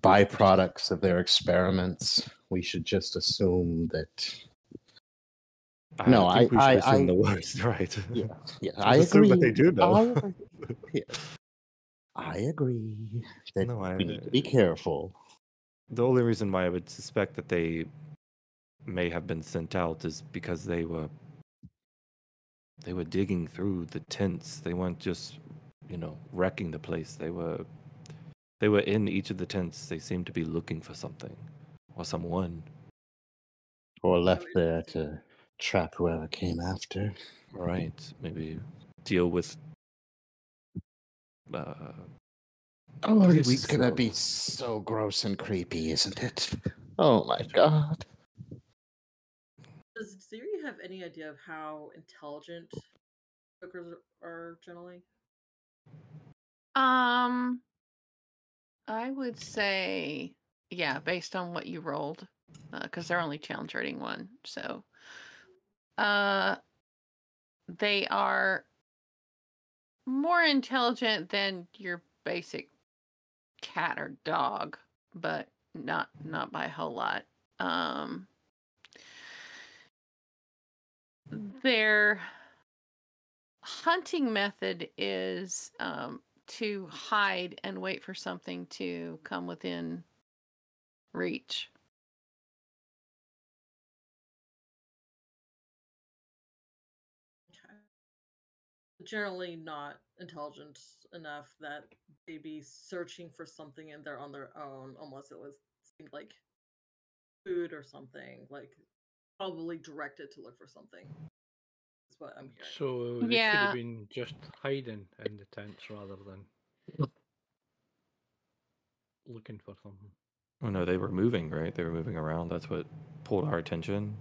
byproducts of their experiments. We should just assume that. No, think we should I- assume I- the worst, (laughs) right? Yeah, yeah I assume agree. what they do know. (laughs) I agree. Yeah. I agree that No, I- we need to be careful. The only reason why I would suspect that they may have been sent out is because they were they were digging through the tents. They weren't just, you know, wrecking the place. They were they were in each of the tents. They seemed to be looking for something or someone. Or left there to trap whoever came after. Right. Maybe deal with uh Oh, Three this is weeks gonna be so gross and creepy, isn't it? Oh my god. Does Ziri have any idea of how intelligent jokers are generally? Um, I would say, yeah, based on what you rolled, because they're only challenge rating one. So, uh, they are more intelligent than your basic cat or dog, but not not by a whole lot. Um, their hunting method is um, to hide and wait for something to come within reach. Generally not intelligent enough that they'd be searching for something and they're on their own unless it was seemed like food or something, like probably directed to look for something. Is what I'm hearing. So uh, they could have been just hiding in the tents rather than looking for something. Oh no, they were moving, right? They were moving around. That's what pulled our attention.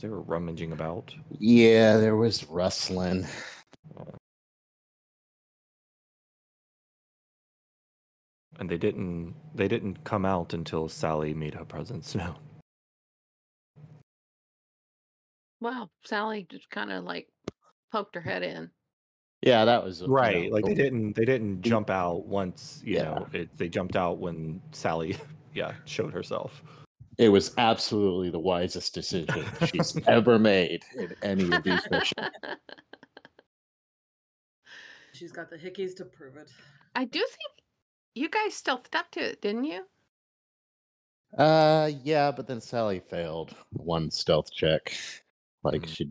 They were rummaging about. Yeah, there was rustling. And they didn't they didn't come out until Sally made her presence (laughs) known. Well, Sally just kind of like poked her head in. Yeah, that was you know, Right. Like they didn't they didn't jump out once, you Yeah. know, it, they jumped out when Sally (laughs) yeah, showed herself. It was absolutely the wisest decision she's (laughs) ever made in any of these missions. (laughs) She's got the hickeys to prove it. I do think you guys stealthed up to it, didn't you? Uh, yeah, but then Sally failed one stealth check. Like Mhm. she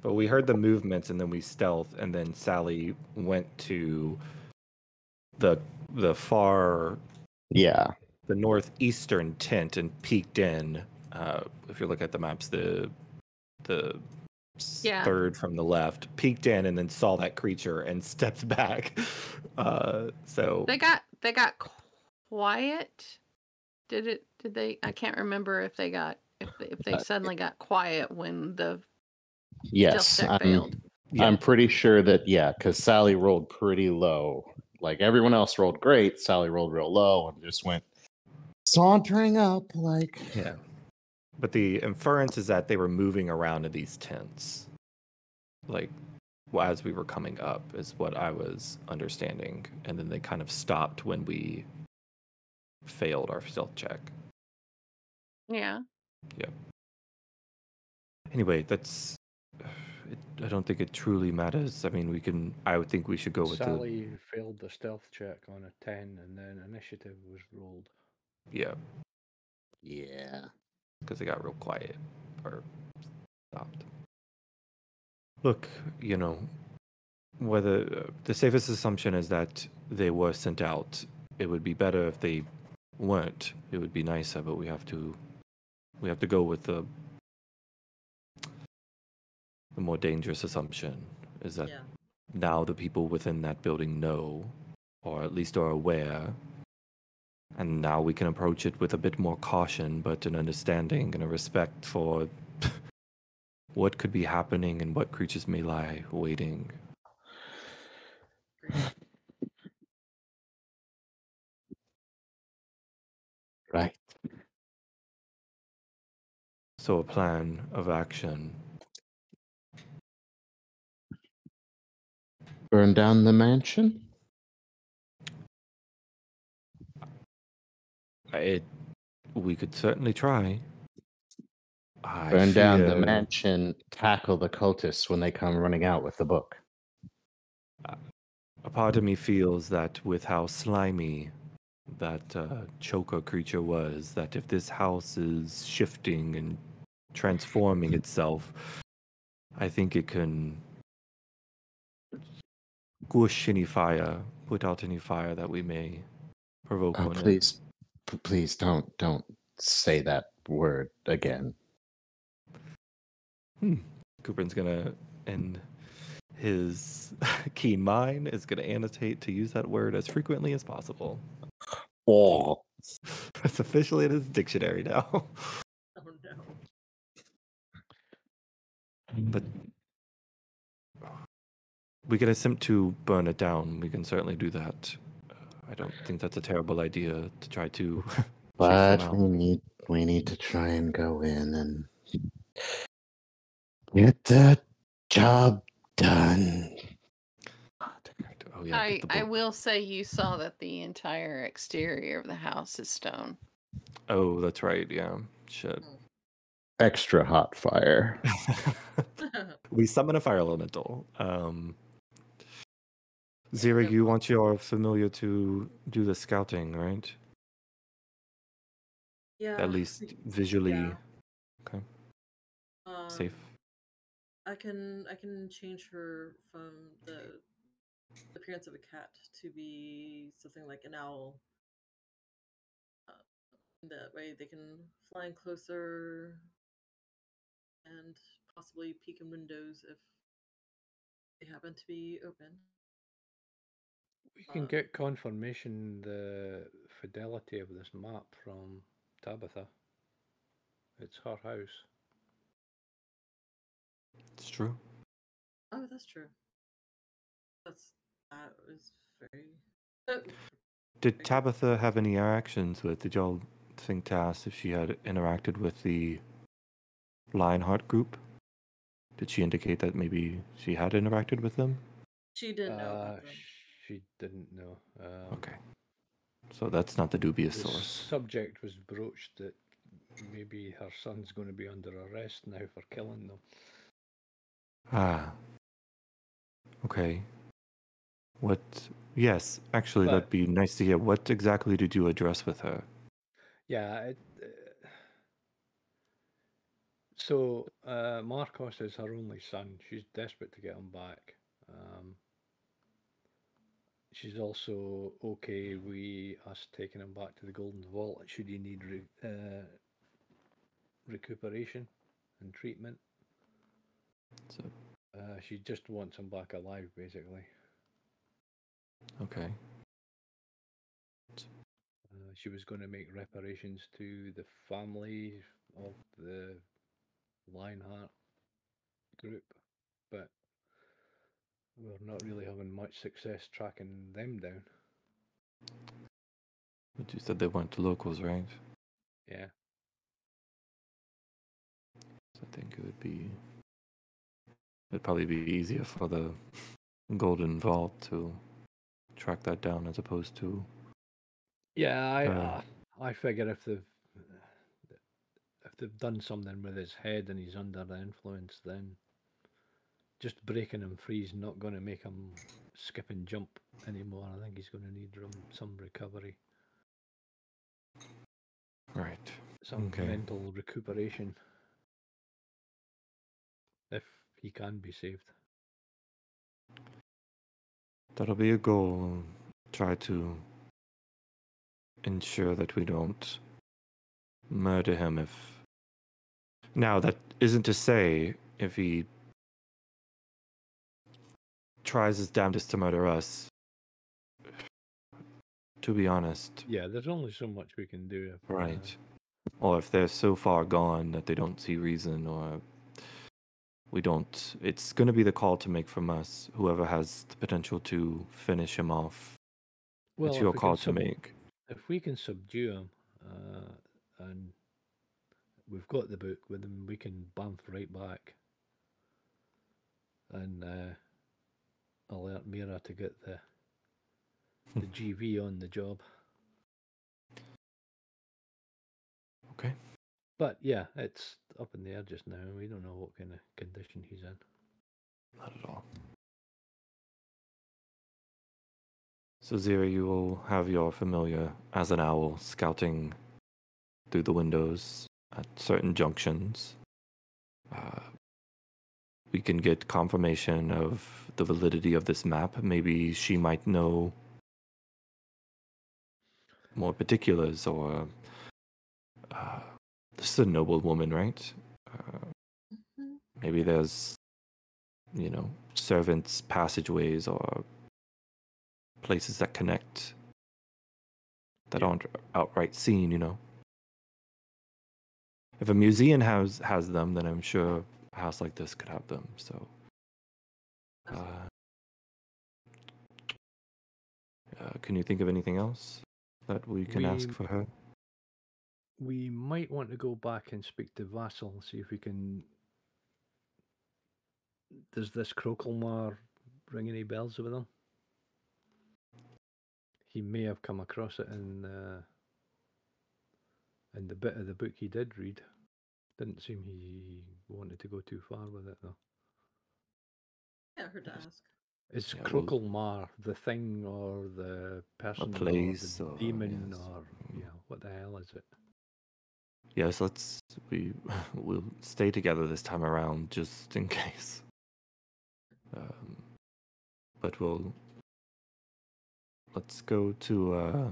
But we heard the movements and then we stealth and then Sally went to the the far Yeah. The northeastern tent and peeked in. Uh, if you look at the maps, the the Yeah. third from the left peeked in and then saw that creature and (laughs) stepped back. Uh, so They got they got quiet. Did it? Did they? I can't remember if they got if they, if they Uh, suddenly got quiet when the Yes. I'm, failed. yeah, I'm pretty sure that yeah, because Sally rolled pretty low. Like everyone else rolled great. Sally rolled real low and just went sauntering up like yeah. But the inference is that they were moving around in these tents, like well, as we were coming up, is what I was understanding, and then they kind of stopped when we failed our stealth check. yeah. Yep. Anyway, that's. (sighs) It, I don't think it truly matters. I mean, we can. I would think we should go with Sally failed the stealth check on a 10 and then initiative was rolled. The. Yeah, Yeah. because it got real quiet or stopped. Look, you know, whether uh, the safest assumption is that they were sent out. It would be better if they weren't. It would be nicer, but we have to. We have to go with the. The more dangerous assumption is that yeah. now the people within that building know, or at least are aware. And now we can approach it with a bit more caution, but an understanding and a respect for (laughs) what could be happening and what creatures may lie waiting. Right. So, a plan of action. Burn down the mansion? It, we could certainly try. I Burn down the fear- mansion, tackle the cultists when they come running out with the book. A part of me feels that with how slimy that uh, choker creature was, that if this house is shifting and transforming itself, I think it can squish any fire, put out any fire that we may provoke Oh, on it. please, please don't don't say that word again. Hmm. Cooper's gonna, in his (laughs) keen mind, is gonna annotate to use that word as frequently as possible. Oh, (laughs) It's officially in his dictionary now. (laughs) Oh no. but we can attempt to burn it down. We can certainly do that. I don't think that's a terrible idea to try to. (laughs) but we need we need to try and go in and get the job done. Oh yeah, I I will say you saw that the entire exterior of the house is stone. Oh, that's right. Yeah, shit. Extra hot fire. (laughs) (laughs) we summon a fire elemental. Um, Ziri, you want your familiar to do the scouting, right? yeah. At least visually yeah. okay, Um, safe. I can I can change her from the appearance of a cat to be something like an owl. Uh, that way they can fly in closer and possibly peek in windows if they happen to be open. We can Uh, get confirmation the fidelity of this map from Tabitha. It's her house. It's true. Oh, that's true. That's that was very. Uh, Did Tabitha have any interactions with? Did y'all think to ask if she had interacted with the Lionheart group? Did she indicate that maybe she had interacted with them? she didn't know Uh, about them. She didn't know. Um, Okay. So that's not the dubious The source. subject was broached that maybe her son's going to be under arrest now for killing them. Ah. Okay. What? Yes, actually, But- that'd be nice to hear. What exactly did you address with her? Yeah, it, uh, So uh, Marcus is her only son. She's desperate to get him back. Um, she's also okay. We us taking him back to the Golden Vault. Should he need re- uh, recuperation and treatment? So, Uh, she just wants him back alive, basically. okay. Uh, she was going to make reparations to the family of the Lionheart group, but we're not really having much success tracking them down. But you said they went to locals, right? Yeah. So I think it would be. It'd probably be easier for the Golden Vault to track that down as opposed to. Yeah, I Uh, I figure if they've if they've done something with his head and he's under the influence, then just breaking him free is not going to make him skip and jump anymore. I think he's going to need some recovery, Right. some Okay. mental recuperation, if he can be saved. That'll be a goal. Try to ensure that we don't murder him if. Now, that isn't to say if he tries his damnedest to murder us. To be honest, Yeah, there's only so much we can do. if, uh, right. Or if they're so far gone that they don't see reason, or we don't. It's going to be the call to make from us, whoever has the potential to finish him off. well, it's your call to sub- make. if we can subdue him, uh, and we've got the book with him, we can bamf right back and uh, alert Mira to get the the GV on the job. Okay. But yeah, it's up in the air just now. and We don't know what kind of condition he's in. Not at all. So, Ziri, you will have your familiar as an owl scouting through the windows at certain junctions. Uh, we can get confirmation of the validity of this map. Maybe she might know more particulars, or uh, this is a noble woman, right? Uh, Mhm. maybe there's you know servants passageways or places that connect that Yeah. aren't outright seen you know if a museum has has them then i'm sure a house like this could have them so uh, uh, can you think of anything else that we can ask for her We might want to go back and speak to Vassal, and see if we can. Does this Crokelmar ring any bells with him? He may have come across it in uh, in the bit of the book he did read. Didn't seem he wanted to go too far with it though. Yeah, her to ask. Is Yeah, well- the thing or the person place or or- demon yes. or yeah, what the hell is it? yes let's we (laughs) we'll stay together this time around just in case um, but we'll let's go to uh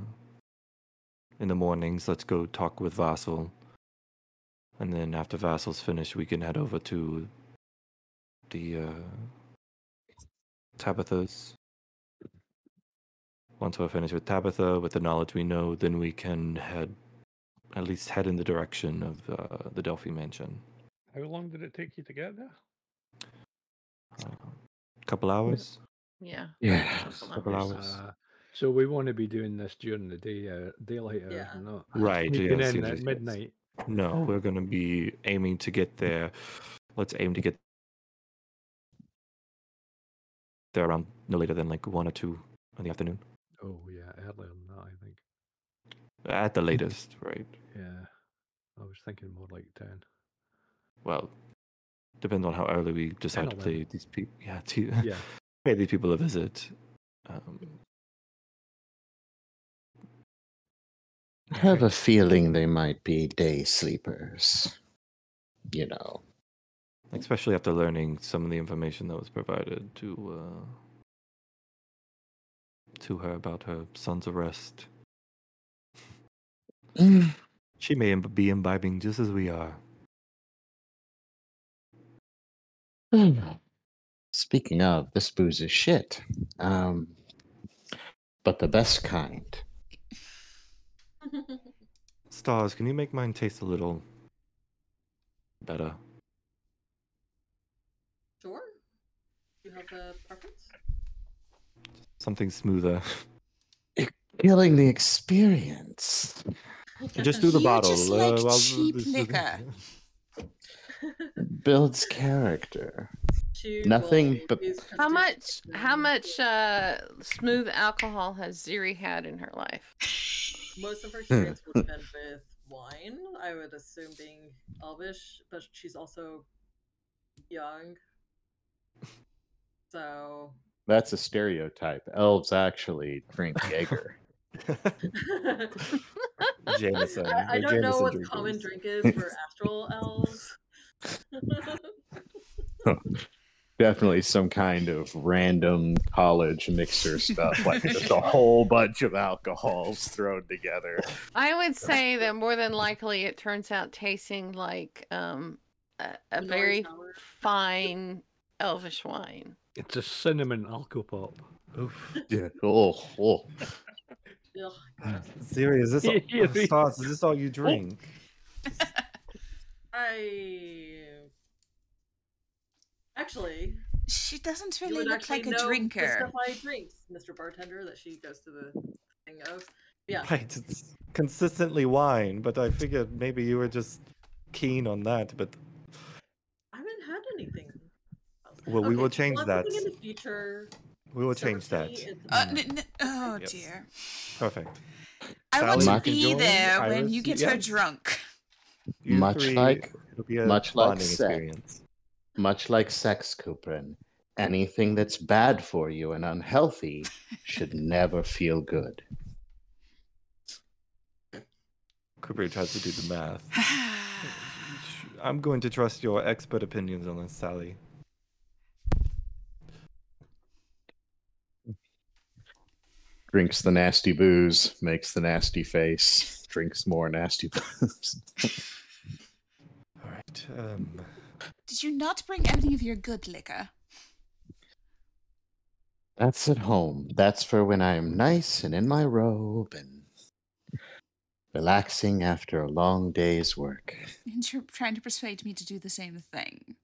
in the mornings let's go talk with vassal and then after vassal's finished we can head over to the uh tabitha's once we're finished with tabitha with the knowledge we know then we can head at least head in the direction of uh, the delphi mansion How long did it take you to get there? uh, couple hours Yeah. Yeah. couple couple hours. hours Uh, so we want to be doing this during the day, uh, daylight hours, Yeah. not right sneaking yes, in yes, at yes. midnight. No, we're going to be aiming to get there. Let's aim to get there around no later than like one or two in the afternoon. Oh yeah, earlier than that, I think. At the latest, right? Yeah, I was thinking more like ten. Well, depends on how early we decide to 11. pay these people. Yeah, (laughs) to Yeah, pay these people a visit. Um, I have a feeling they might be day sleepers. you know. Especially after learning some of the information that was provided to uh, to her about her son's arrest. (sighs) She may be imbibing just as we are. (sighs) Speaking of, this booze is shit. Um, but the best kind. Stars, can you make mine taste a little better? sure. You have a preference? Something smoother. (laughs) Killing the experience. Just do the (laughs) You bottle. just uh, like while cheap liquor. (laughs) Builds character. She Nothing but- How much? How much uh, smooth alcohol has Ziri had in her life? Most of her experience would have been with wine. I would assume being elvish, but she's also young. So That's a stereotype. Elves actually drink (laughs) Jaeger. (laughs) Jameson. I, I don't know what the common drink is for (laughs) astral elves. Definitely some kind of random college mixer stuff, like just a whole bunch of alcohols thrown together. I would say that more than likely it turns out tasting like um, a, a very fine elvish wine. It's a cinnamon alcopop. Oof. (laughs) Yeah. Oh, oh. Ugh, gross. Is this (laughs) all, Stars, is this all you drink? (laughs) I actually She doesn't really look like a drinker. stuff I drink, Mr. Bartender, that she goes to the thing of. Yeah, (laughs) Right, it's consistently wine, but I figured maybe you were just keen on that, but I haven't had anything. else. Well, we will change well, that. in the future. we will change that. Uh, n- n- oh Yes. dear. Perfect. I want to be join, there when you get her drunk. You Much three, like- it'll be a much like bonding sex. experience. Much like sex, Cooperin, anything that's bad for you and unhealthy should (laughs) never feel good. Cooper tries to do the math. (sighs) I'm going to trust your expert opinions on this, Sally. Drinks the nasty booze, makes the nasty face, drinks more nasty booze. (laughs) All right. Um, Did you not bring any of your good liquor? That's at home. That's for when I'm nice and in my robe and relaxing after a long day's work. And you're trying to persuade me to do the same thing.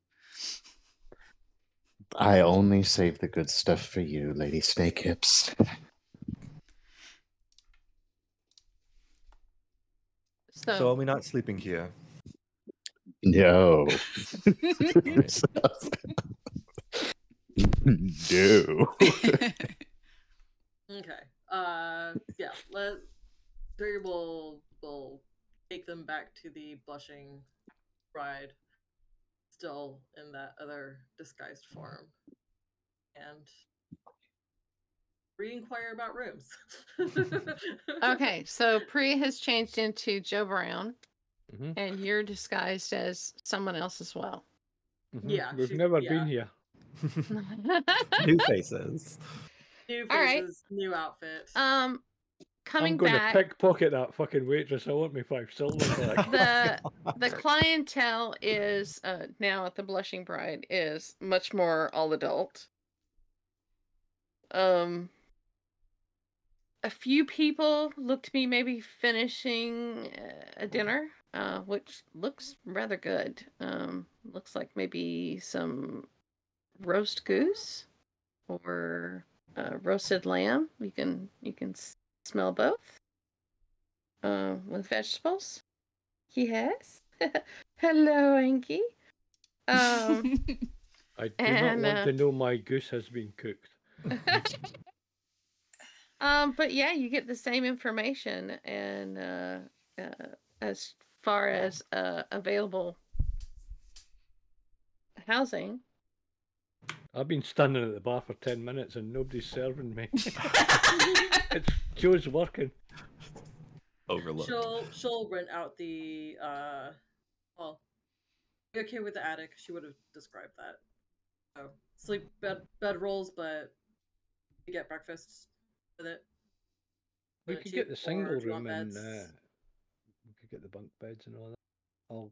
I only save the good stuff for you, Lady Snakehips. So, so are we not sleeping here? No. (laughs) (laughs) no. (laughs) Okay. Uh, yeah. Let Jerry will will take them back to the blushing bride, still in that other disguised form, and re-inquire about rooms. okay, so Pri has changed into Joe Brown, Mhm. and you're disguised as someone else as well. Mhm. Yeah, We've she's- never yeah. been here. (laughs) New faces. New All right. new outfit. um, coming I'm going back, to pickpocket that fucking waitress. I want me five silver back. the the clientele is uh, now at the Blushing Bride is much more all adult. Um, a few people look to be maybe finishing uh, a dinner, uh, which looks rather good. Um, looks like maybe some roast goose or uh, roasted lamb. You can you can smell both. Uh, with vegetables. Yes. (laughs) Hello, Anki. Um, (laughs) I do and, not want uh, to know my goose has been cooked. (laughs) um, but yeah, you get the same information, and uh, uh, as far as uh, available housing, I've been standing at the bar for 10 minutes and nobody's serving me. (laughs) (laughs) it's Joe's working. Overlooked. she'll she'll rent out the uh well okay with the attic, she would have described that. So sleep bed bed rolls, but you get breakfast with it. We could cheap get the single room bunk and uh, we could get the bunk beds and all that. I'll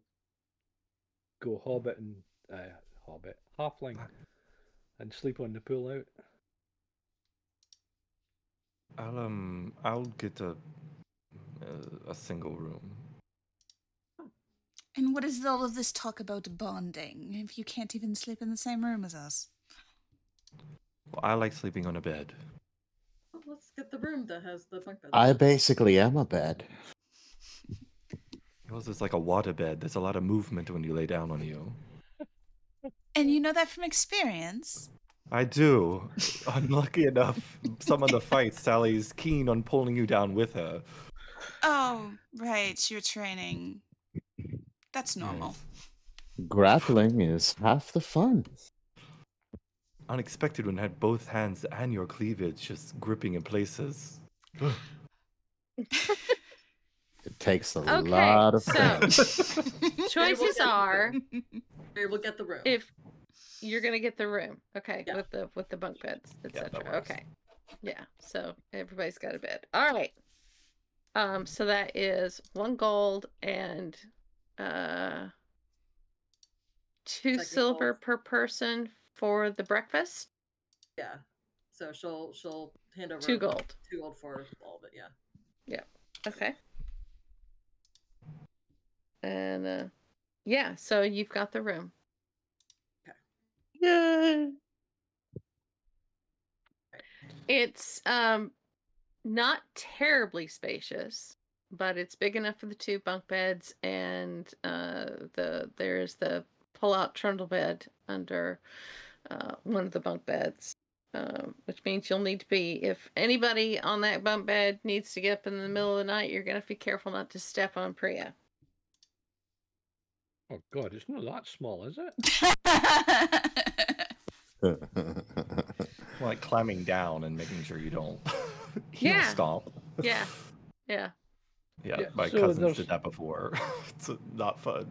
go Hobbit and uh, Hobbit Halfling and sleep on the pool out. I'll um I'll get a a, a single room. And what is all of this talk about bonding if you can't even sleep in the same room as us? Well, I like sleeping on a bed. Oh, let's get the room that has the bunk beds. I basically am a bed. Yours is like a water bed. There's a lot of movement when you lay down on you. And you know that from experience? I do. Unlucky enough, some of the fights, Sally's keen on pulling you down with her. Oh, right, you're training. That's normal. Grappling is half the fun. Unexpected when I had both hands and your cleavage just gripping in places. (laughs) (laughs) It takes a Okay, lot of so- (laughs) Choices are Here, (laughs) we'll get the room. if you're gonna get the room, okay, Yeah. with the with the bunk beds, etc. works. okay, yeah. So everybody's got a bed. All right. Um. So that is one gold and uh two Second silver gold. per person for the breakfast. yeah. So she'll she'll hand over Two gold. two gold for all of it. Yeah. Yeah. Okay. And uh yeah, so you've got the room. Yay! It's um not terribly spacious, but it's big enough for the two bunk beds and uh the there's the pull-out trundle bed under uh one of the bunk beds. Um, which means you'll need to be if anybody on that bunk bed needs to get up in the middle of the night, you're gonna have to be careful not to step on Priya. Oh god, it's not that small, is it? (laughs) (laughs) Like climbing down and making sure you don't (laughs) heel Yeah. stomp. Yeah. Yeah. Yeah, Yeah, my so cousins there's- did that before. it's not fun.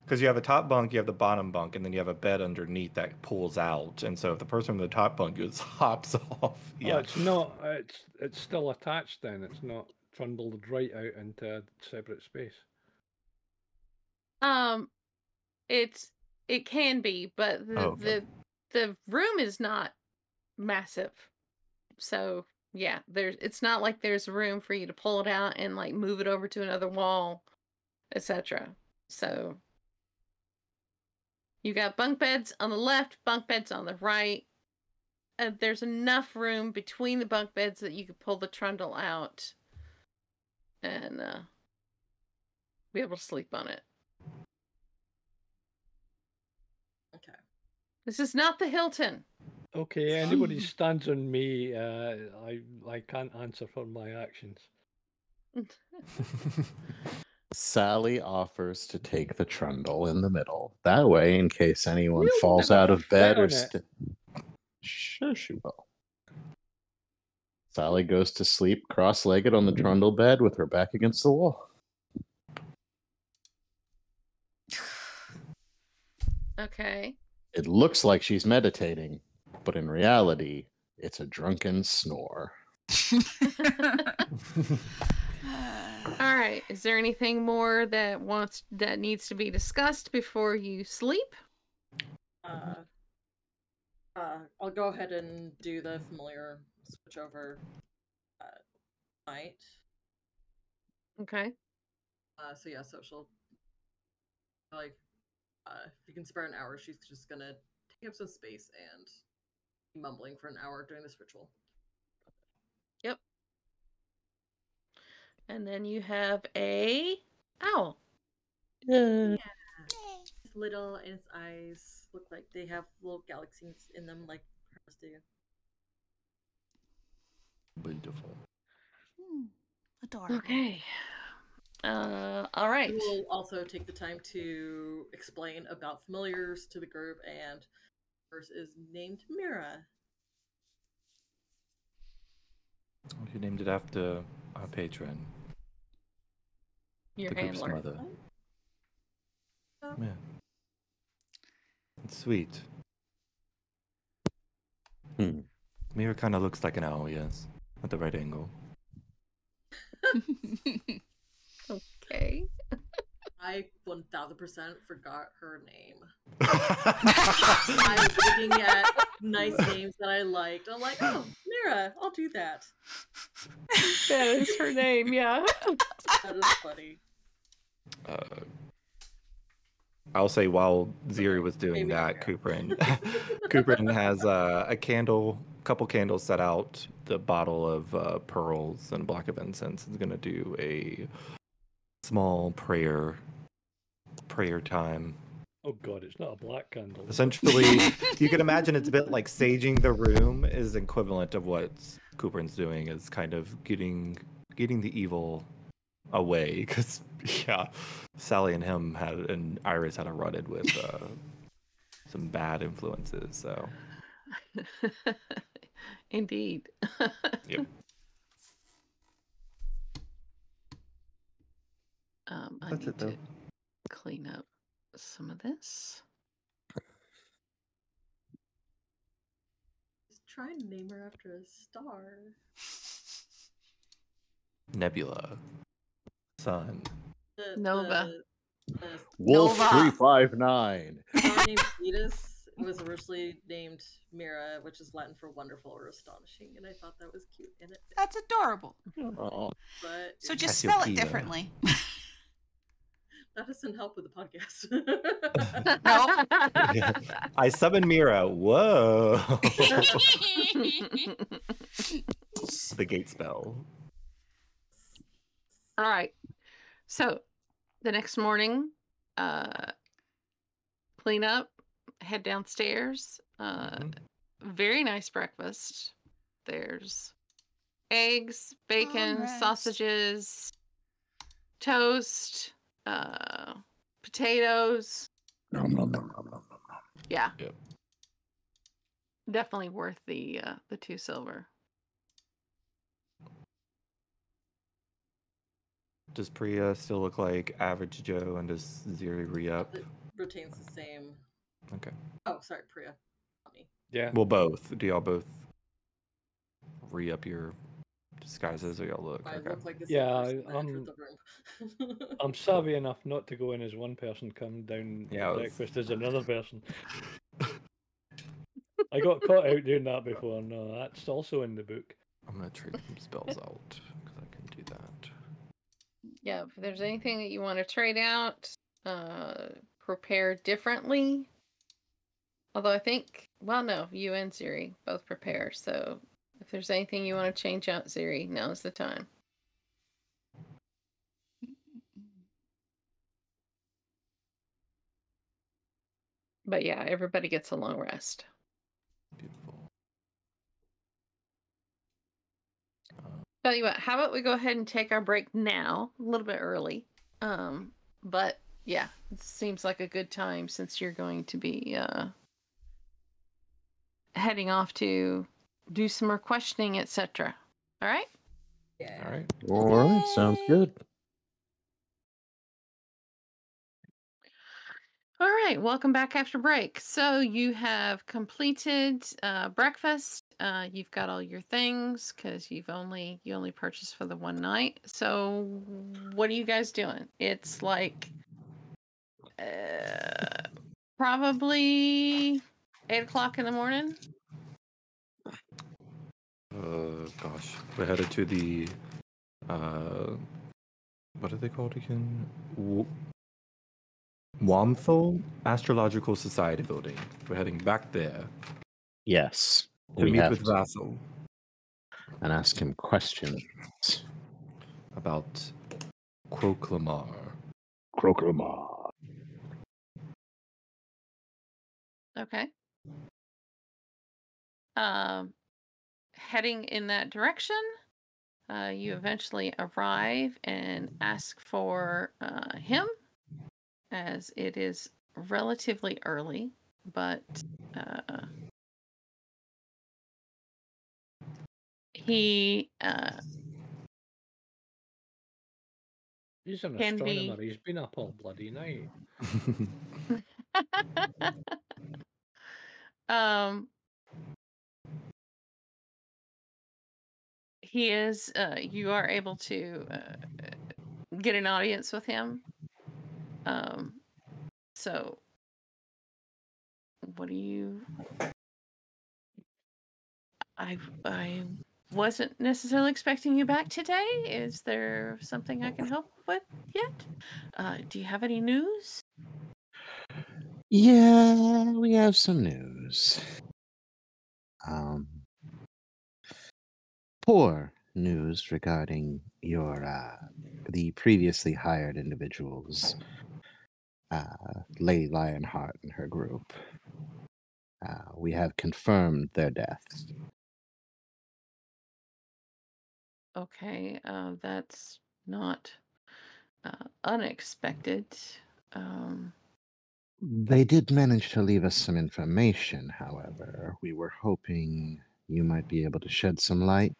Because you have a top bunk, you have the bottom bunk, and then you have a bed underneath that pulls out. And so if the person in the top bunk just hops off, Oh, yeah, it's not. It's it's still attached. Then it's not trundled right out into a separate space. Um, it's it can be, but the Oh, okay. the the room is not massive. So yeah, there's it's not like there's room for you to pull it out and like move it over to another wall, etc. So you got bunk beds on the left, bunk beds on the right. Uh, there's enough room between the bunk beds that you could pull the trundle out and uh, be able to sleep on it. okay. This is not the Hilton. Okay, (laughs) anybody stands on me, uh, I I can't answer for my actions. (laughs) Sally offers to take the trundle in the middle. That way, in case anyone You'll falls out of bed or st- sure she will. Sally goes to sleep cross-legged on the trundle bed with her back against the wall. (sighs) Okay. It looks like she's meditating, but in reality, it's a drunken snore. (laughs) All right. Is there anything more that wants that needs to be discussed before you sleep? Uh, uh, I'll go ahead and do the familiar switch over uh, night. Okay. Uh, so yeah, so she'll like uh, if you can spare an hour, she's just gonna take up some space and be mumbling for an hour during this ritual. Yep. And then you have a owl. It's little and its eyes look like they have little galaxies in them, like hers do. Beautiful. Hmm, Adorable. Okay. Uh all right. We will also take the time to explain about familiars to the group, and hers is named Mira. You named it after our patron, Your the group's handler. mother. Yeah. It's sweet. Hmm. Mira kind of looks like an owl, yes, at the right angle. (laughs) Okay. I 1000% forgot her name. (laughs) I was looking at nice names that I liked. I'm like, oh, Mira, I'll do that. That is her name, yeah. (laughs) That is funny. uh, I'll say while Ziri was doing Maybe that, go. Cooperin, Cooperin has uh, a candle, couple candles set out, the bottle of uh, pearls and a block of incense. Is gonna do a small prayer, prayer time. Oh god, it's not a black candle. Essentially, (laughs) you can imagine it's a bit like saging the room is equivalent of what Cooperin's doing is kind of getting getting the evil away because (laughs) yeah, Sally and him had and Iris had a run-in with uh, some bad influences. So (laughs) (laughs) Indeed. (laughs) Yep. Um, I That's need it, though. to clean up some of this. Just try and name her after a star. Nebula, Sun. The, Nova. The, the Wolf Nova. three five nine. star named Thetis was originally named Mira, which is Latin for wonderful or astonishing, and I thought that was cute. And it, That's adorable. But So just spell it differently. (laughs) that doesn't help with the podcast. No. (laughs) I summon Mira. Whoa! (laughs) the gate spell. All right. So the next morning, uh, clean up, head downstairs. Uh, Mhm. Very nice breakfast. There's eggs, bacon, rest. sausages, toast, uh, potatoes. nom, nom, nom, nom, nom, nom, nom. Yeah. Yep. Definitely worth the uh, the two silver. Does Priya still look like average Joe, and does Ziri re-up? it retains the same. Okay. Oh, sorry, Priya. Not me. Yeah. Well, both. Do y'all both re-up your disguises, or y'all look? I Okay. look like this. Yeah, I- entered I'm- the. (laughs) I'm savvy enough not to go in as one person, come down Yeah, I to was- breakfast as another person. (laughs) I got caught out doing that before. No, that's also in the book. I'm gonna trade some spells out because I can do that. Yeah, if there's anything that you want to trade out, uh, prepare differently. Although I think, well, no, you and Ziri both prepare. So if there's anything you want to change out, Ziri, now's the time. But yeah, everybody gets a long rest. Beautiful. Tell you what, how about we go ahead and take our break now, a little bit early. Um, but yeah, it seems like a good time since you're going to be uh heading off to do some more questioning, etc. All right? yeah. All right. All right, sounds good. All right, welcome back after break. So you have completed uh, breakfast. Uh, you've got all your things because you've only you only purchased for the one night. So what are you guys doing? It's like uh, probably eight o'clock in the morning. Uh, gosh, we're headed to the uh, what are they called again? W- Wamthal Astrological Society building. We're heading back there Yes, to we meet have with to, Vassal and ask him questions. about Croclamar. Crocomar. Okay. Um, heading in that direction, uh, you eventually arrive and ask for uh, him, as it is relatively early, but uh, he uh, He's an Can be- astronomer. He's been up all bloody night. (laughs) (laughs) um he is uh you are able to uh, get an audience with him. Um so what do you i i wasn't necessarily expecting you back today. Is there something i can help with yet? Uh do you have any news? Yeah, we have some news. Um, poor news regarding your uh, the previously hired individuals, uh, Lady Lionheart and her group. Uh, we have confirmed their deaths. Okay, uh, that's not uh, unexpected. Um, They did manage to leave us some information, however. We were hoping you might be able to shed some light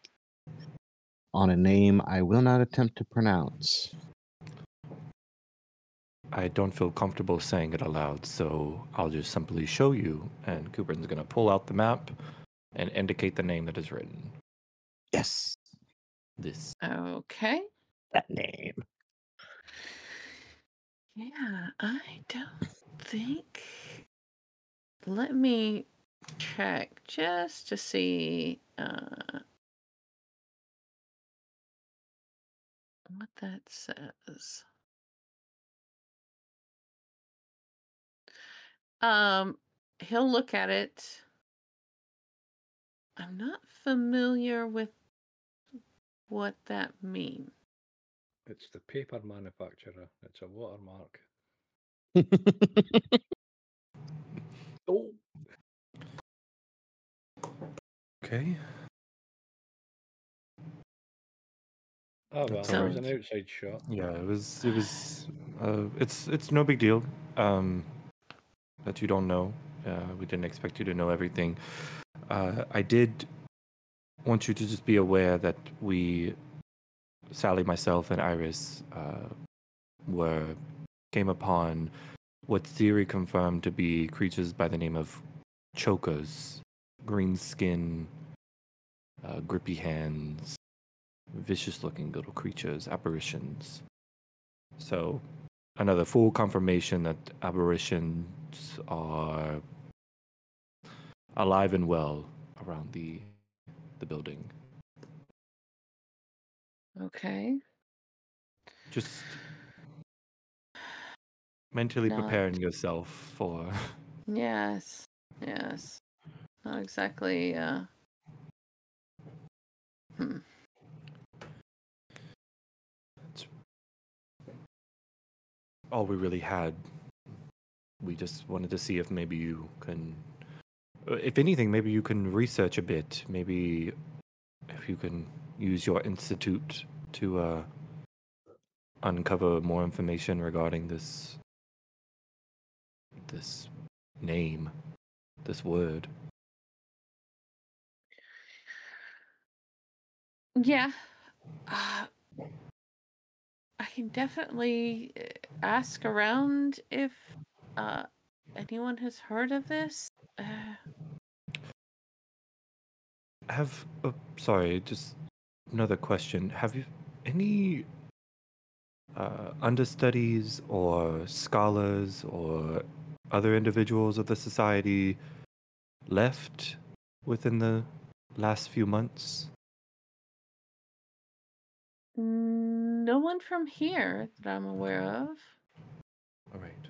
on a name I will not attempt to pronounce. I don't feel comfortable saying it aloud, so I'll just simply show you. And Cooper's going to pull out the map and indicate the name that is written. Yes, This. okay. that name. Yeah, I don't think. Let me check just to see uh, what that says. Um, he'll look at it. I'm not familiar with what that means. It's the paper manufacturer. It's a watermark. (laughs) Oh. Okay. Oh well, That's it was an outside shot. Yeah, it was. It was. Uh, it's. It's no big deal. Um, that you don't know. Uh, we didn't expect you to know everything. Uh, I did want you to just be aware that we, Sally, myself, and Iris, uh, were came upon what theory confirmed to be creatures by the name of chokers, green skin, uh, grippy hands, vicious-looking little creatures, apparitions. So, another full confirmation that aberrations are alive and well around the the building. Okay. Just mentally Not- preparing yourself for Yes. Yes. Not exactly uh hmm. all we really had. We just wanted to see if maybe you can, uh, if anything, maybe you can research a bit. Maybe if you can use your institute to uh, uncover more information regarding this this name, this word. Yeah. Uh, I can definitely uh, ask around if uh, anyone has heard of this. Uh, Have uh, sorry, just another question. Have you any uh, understudies or scholars or other individuals of the society left within the last few months? no one from here that I'm aware of. All right.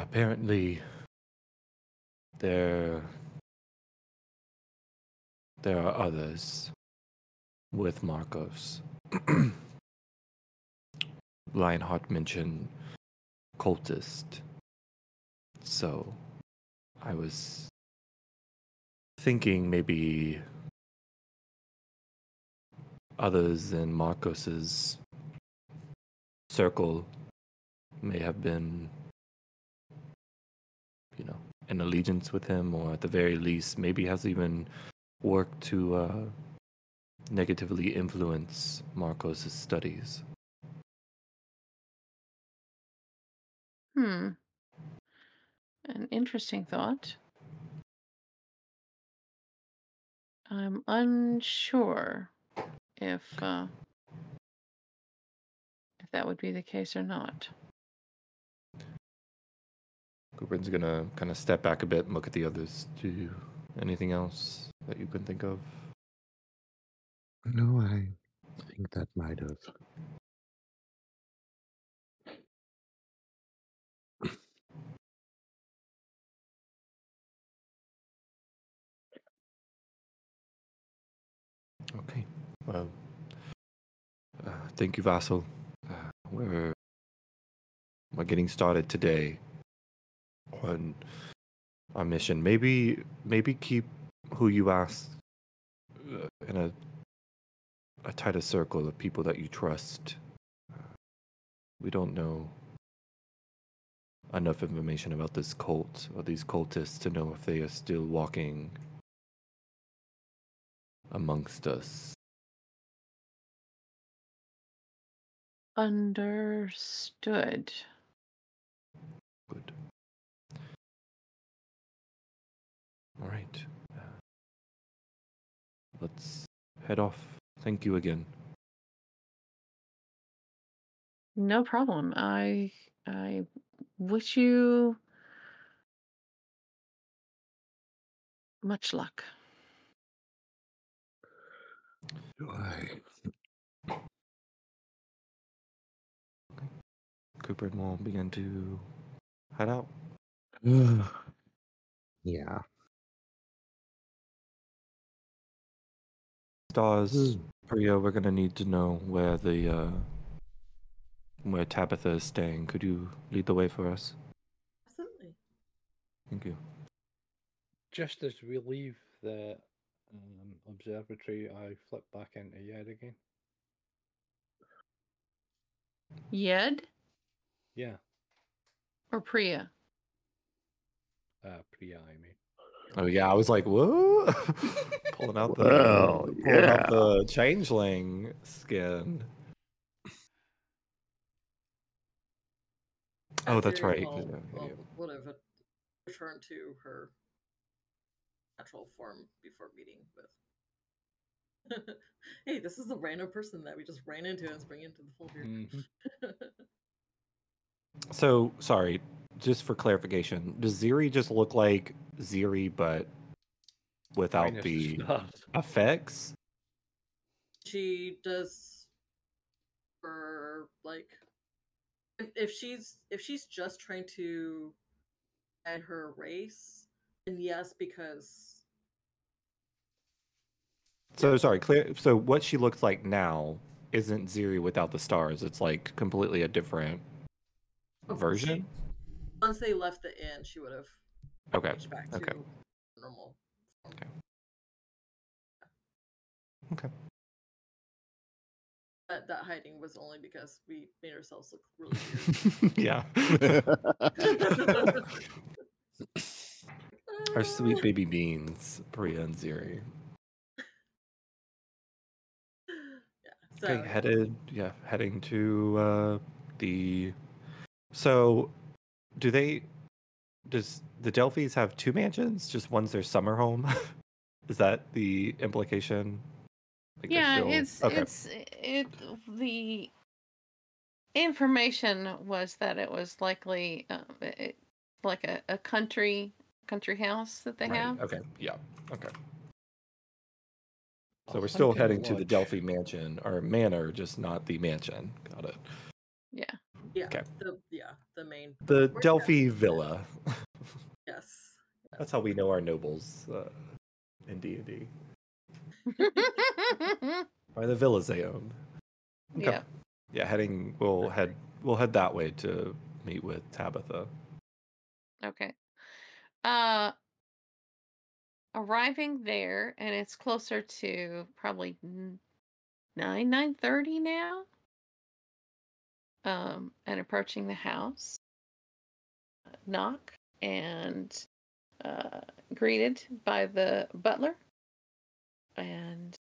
apparently, there there are others with Marcus. (clears throat) Lionheart mentioned cultist. So I was thinking maybe others in Marcus's circle may have been you know in allegiance with him or at the very least maybe has even worked to uh negatively influence Marcus's studies. Hmm. An interesting thought. I'm unsure if uh, if that would be the case or not. Cooper's gonna kind of step back a bit and look at the others. Do you, anything else that you can think of? No, I think that might have. Okay. Well, uh, thank you, Vassal. Uh, we're we're getting started today on our mission. Maybe maybe keep who you ask uh, in a a tighter circle of people that you trust. Uh, we don't know enough information about this cult or these cultists to know if they are still walking amongst us. Understood. Good. All right. Uh, let's head off. Thank you again. No problem. I I wish you much luck. I (sighs) Cooper and will begin to head out. (sighs) yeah. Stars, Hmm. Priya, we're gonna need to know where the uh, where Tabitha is staying. Could you lead the way for us? Absolutely. Thank you. Just as we leave the um, observatory, I flip back into Yed again. Yed Yeah, or Priya? uh, Priya, I mean. Oh yeah, I was like, whoa, (laughs) pulling out the Well, pulling out the changeling skin. Oh, that's Azir right. will- yeah, yeah, will- yeah. would have returned to her natural form before meeting with. (laughs) hey, this is a random person that we just ran into and is bringing into the fold here. Mhm. (laughs) So sorry, just for clarification, does Ziri just look like Ziri but without Minus the stars. (laughs) effects? she does for like if, if she's if she's just trying to add her race then yes because So sorry, clear. So what she looks like now isn't Ziri without the stars. It's like completely a different Oh, version. once they left the inn she would have Okay. back to okay. normal. Okay. Okay. That, that hiding was only because we made ourselves look really (laughs) yeah. (laughs) (laughs) Our sweet baby beans, Priya and Ziri. yeah so Okay, headed. Yeah, heading to uh, the. So, do they? Does the Delphis have two mansions? Just one's their summer home. (laughs) Is that the implication? Like yeah, still- it's okay. it's it the information was that it was likely um, it, like a, a country country house that they Right, have. Okay. Yeah. Okay. So we're still hunting heading to the. Delphi mansion or manor, just not the mansion. Got it. Yeah. yeah okay. the yeah the main The Where's Delphi that? villa. yes (laughs) That's how we know our nobles uh, in D and D. (laughs) By the villas they own. Okay. yeah. Yeah, heading. We'll head. We'll head that way to meet with Tabitha. Okay. Uh arriving there and it's closer to probably n- 9 9:30 now. Um and approaching the house. uh, Knock and uh greeted by the butler and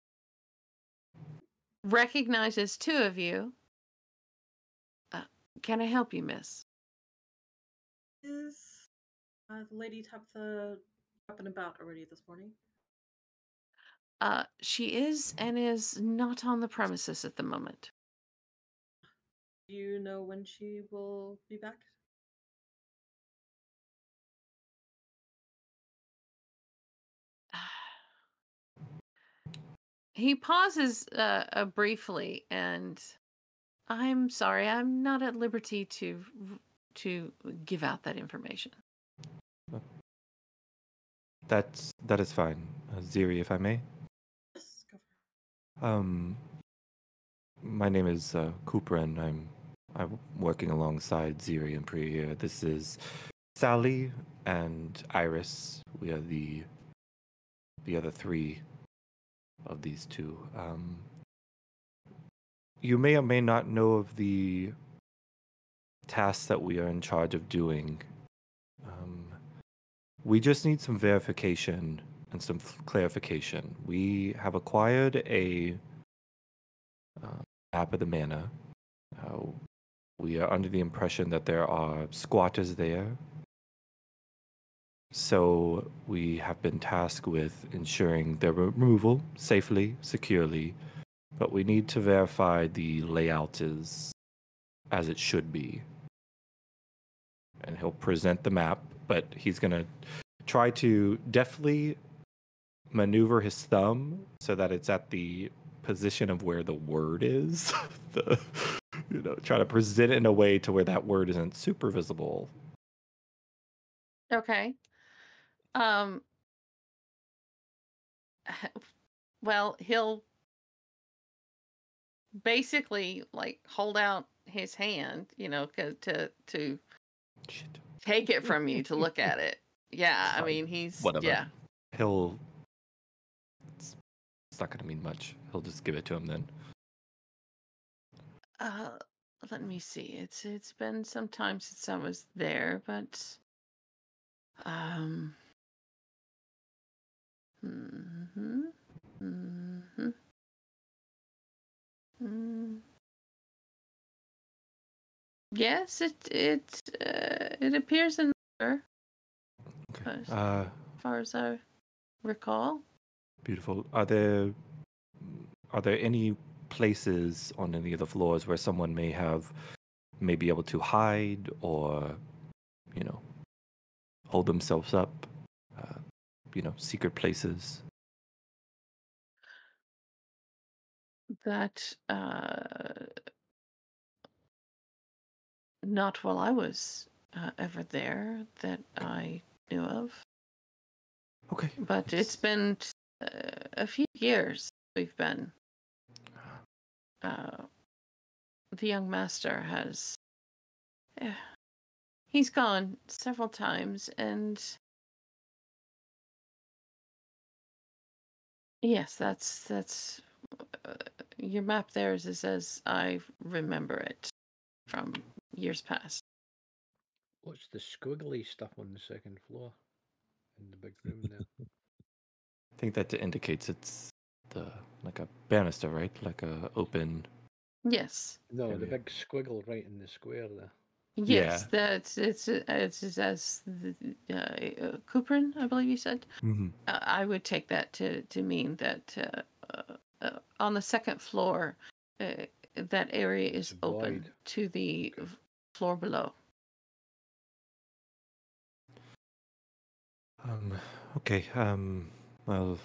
recognizes two of you. Uh, can I help you, miss? Is uh, the lady Tabitha up and about already this morning? Uh, she is and is not on the premises at the moment. Do you know when she will be back? (sighs) He pauses uh, uh, briefly, and I'm sorry, I'm not at liberty to to give out that information. That's that is fine, uh, Ziri, if I may. Yes, go for it. Um, my name is uh, Cooper, and I'm I'm working alongside Ziri and Priya here. This is Sally and Iris. We are the the other three of these two. Um, you may or may not know of the tasks that we are in charge of doing. We just need some verification and some f- clarification. We have acquired a uh, map of the manor. Uh, we are under the impression that there are squatters there. So we have been tasked with ensuring their removal safely, securely, but we need to verify the layout is as it should be. And he'll present the map, but he's going to try to deftly maneuver his thumb so that it's at the position of where the word is. (laughs) the, you know, try to present it in a way to where that word isn't super visible. Okay. Um. (laughs) Well, he'll basically like hold out his hand, you know, to to Shit. Take it from you to (laughs) look at it. Yeah, I mean he's Whatever. yeah. He'll. It's, it's not going to mean much. He'll just give it to him then. Uh, let me see. It's it's been some time since I was there, but um. Mm-hmm. Mm-hmm. Mm. Yes, it it uh, it appears in there, Okay. Nice. Uh, as far as I recall. beautiful. Are there are there any places on any of the floors where someone may have may be able to hide or you know hold themselves up? Uh, you know, secret places. That uh, not while I was uh, ever there that I knew of. Okay. But it's been uh, a few years we've been. Uh, the young master has. eh, he's gone several times, and. Yes, that's that's uh, your map. There is as I remember it from years past. What's the squiggly stuff on the second floor in the big room there? (laughs) I think that indicates it's the like a banister, right? Like a open. Yes, No, the big squiggle right in the square there. yes, that's it's uh, it's it's as the, uh, uh, Cooperin, I believe you said. Mhm. Uh, I would take that to, to mean that uh, uh, uh, on the second floor, uh, that area is It's open void. to the v- floor below. Um, okay. Um, well,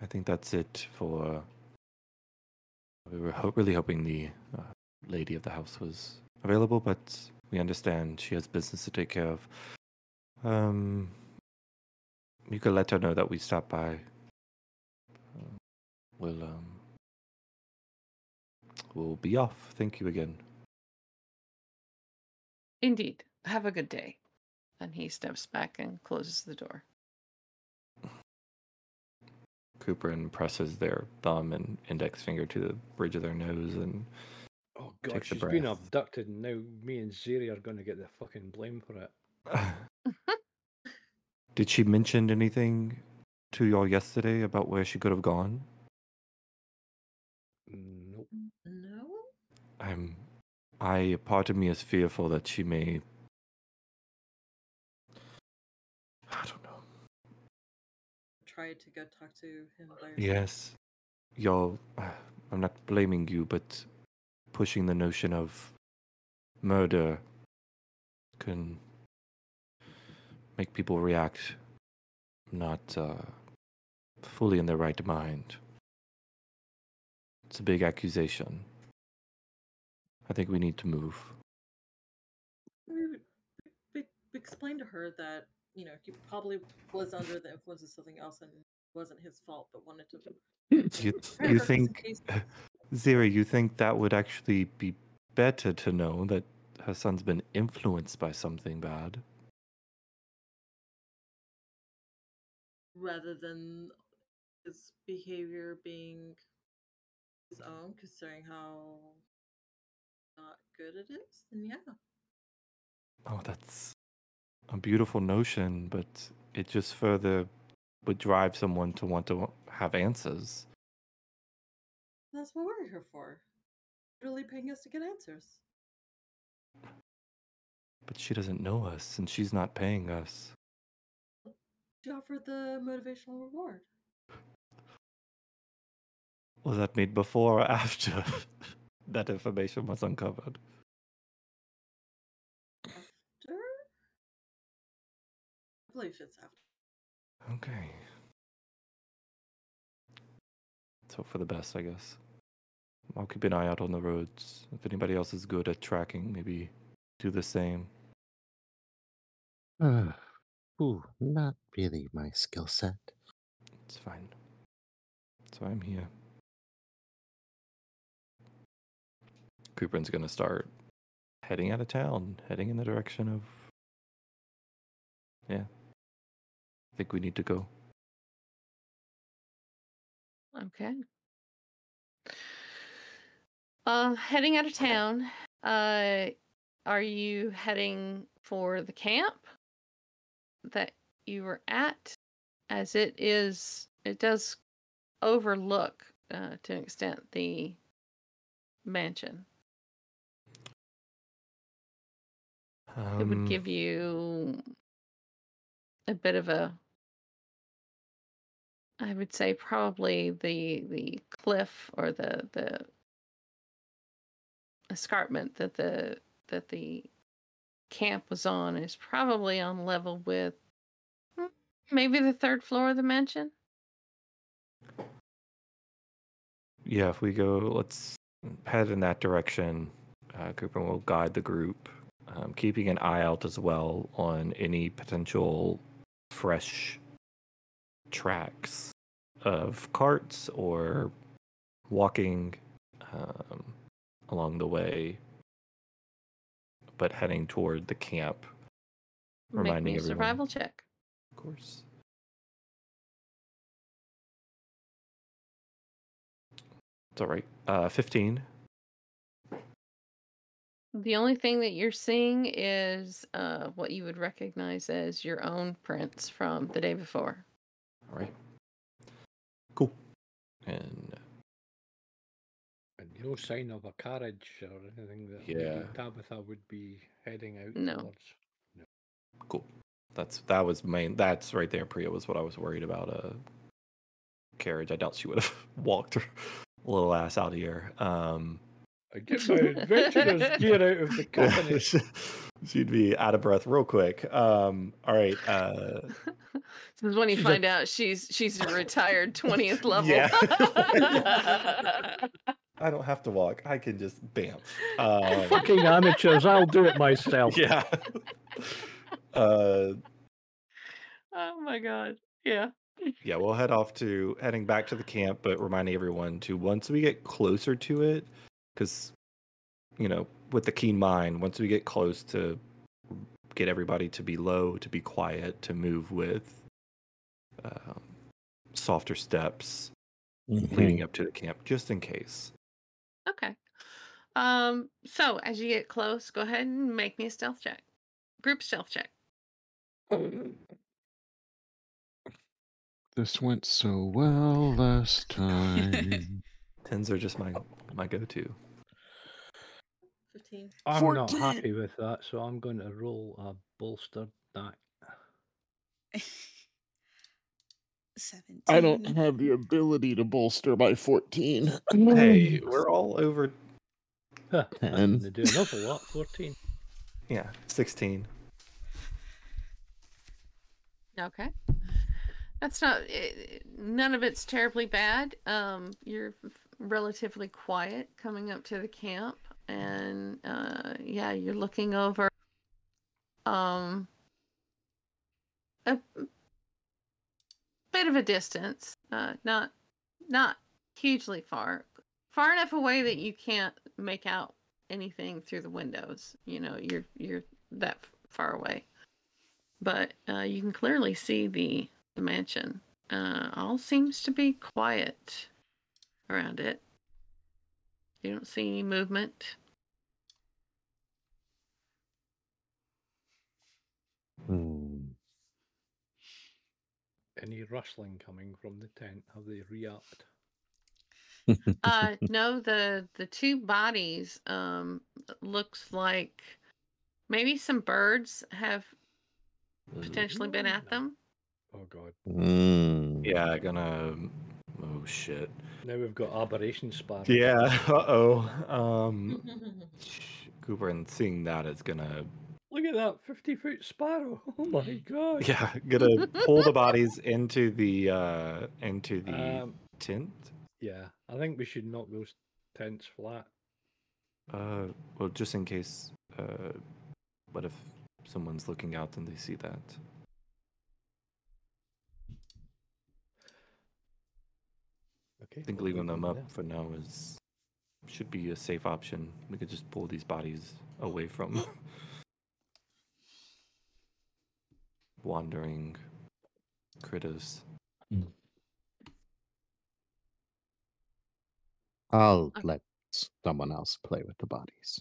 I think that's it for. We were ho- really hoping the uh, lady of the house was available, but we understand she has business to take care of. Um, you could let her know that we stopped by. Uh, we'll um, we'll be off. Thank you again. Indeed. Have a good day. And he steps back and closes the door. Cooper and presses their thumb and index finger to the bridge of their nose and Oh god, the she's been abducted and now me and Ziri are going to get the fucking blame for it. (laughs) Did she mention anything to y'all yesterday about where she could have gone? Mm, I'm. I part of me is fearful that she may. I don't know. Try to go talk to him by. Yes, y'all. I'm not blaming you, but pushing the notion of murder can make people react not uh, fully in their right mind. It's a big accusation. I think we need to move. We would we, we explain to her that you know he probably was under the influence of something else and it wasn't his fault, but wanted to. (laughs) You, you her just in think, (laughs) Ziri, you think that would actually be better to know that her son's been influenced by something bad? rather than his behavior being his own, considering how not good it is, then yeah. Oh, that's a beautiful notion, but it just further would drive someone to want to have answers. That's what we're here for. Really paying us to get answers. But she doesn't know us, and she's not paying us. She offered the motivational reward. Was that made before or after (laughs) that information was uncovered? After? I believe it's after. Okay. Let's hope for the best, I guess. I'll keep an eye out on the roads. If anybody else is good at tracking, maybe do the same. Uh, ooh, not really my skill set. It's fine. So I'm here. Cooperin's gonna start heading out of town, heading in the direction of. Yeah. I think we need to go. Okay. Uh, heading out of town. Uh, are you heading for the camp that you were at? As it is, it does overlook uh, to an extent the mansion. It would Um, give you a bit of a I would say probably the the cliff or the the escarpment that the that the camp was on is probably on level with hmm, maybe the third floor of the mansion. Yeah, if we go, let's head in that direction. Uh, Cooper will guide the group, um, keeping an eye out as well on any potential fresh tracks of carts or walking um, along the way, but heading toward the camp. Reminding Make me a everyone. survival check. Of course. It's all right. Uh, 15. The only thing that you're seeing is uh, what you would recognize as your own prints from the day before. All right. Cool. And And no sign of a carriage or anything that Yeah. maybe Tabitha would be heading out No. towards. cool. That's that was main. That's right there. Priya was what I was worried about. A carriage. I doubt she would have (laughs) walked her little ass out here. Um, I get my adventurer's (laughs) gear out of the company. (laughs) She'd be out of breath real quick. Um, all right. Uh, (laughs) this is when you She's a- find out she's she's a retired twentieth level. Yeah. I don't have to walk. I can just bam. Um, Fucking amateurs, I'll do it myself. yeah. uh, oh my god. Yeah. yeah, we'll head off to heading back to the camp, but reminding everyone to once we get closer to it, because you know, with the keen mind, once we get close to get everybody to be low, to be quiet, to move with um, softer steps leading up to the camp, just in case. Okay. Um. So as you get close, go ahead and make me a stealth check. Group stealth check. This went so well last (laughs) time. Tens are just my my go-to. Fourteen. I'm not happy with that, so I'm going to roll a bolstered die. (laughs) 17. I don't have the ability to bolster by 14. Hey, (laughs) we're all over. Huh, that Ten. do an awful lot. 14. Yeah, 16. Okay. That's not eh, none of it's terribly bad. Um you're f- relatively quiet coming up to the camp and uh yeah, you're looking over um a bit of a distance. Uh not not hugely far. Far enough away that you can't make out anything through the windows. You know, you're you're that far away but uh, you can clearly see the, the mansion. Uh, all seems to be quiet around it. You don't see any movement. Hmm. Any rustling coming from the tent? Have they react? Uh, (laughs) no, the the two bodies um looks like maybe some birds have potentially been at them. Oh god. Hmm. Yeah, gonna. Oh shit. Now we've got aberration sparrow. Yeah. Uh oh. Um, (laughs) Cooper, and seeing that, it's gonna. Look at that 50 foot sparrow. (laughs) Oh my god. Yeah, gonna pull the bodies into the uh into the Um, tent. yeah, I think we should knock those tents flat. Uh, well, just in case. Uh, what if someone's looking out and they see that? Okay. I think leaving them up there. for now is should be a safe option. We could just pull these bodies away from (laughs) wandering critters. I'll let someone else play with the bodies.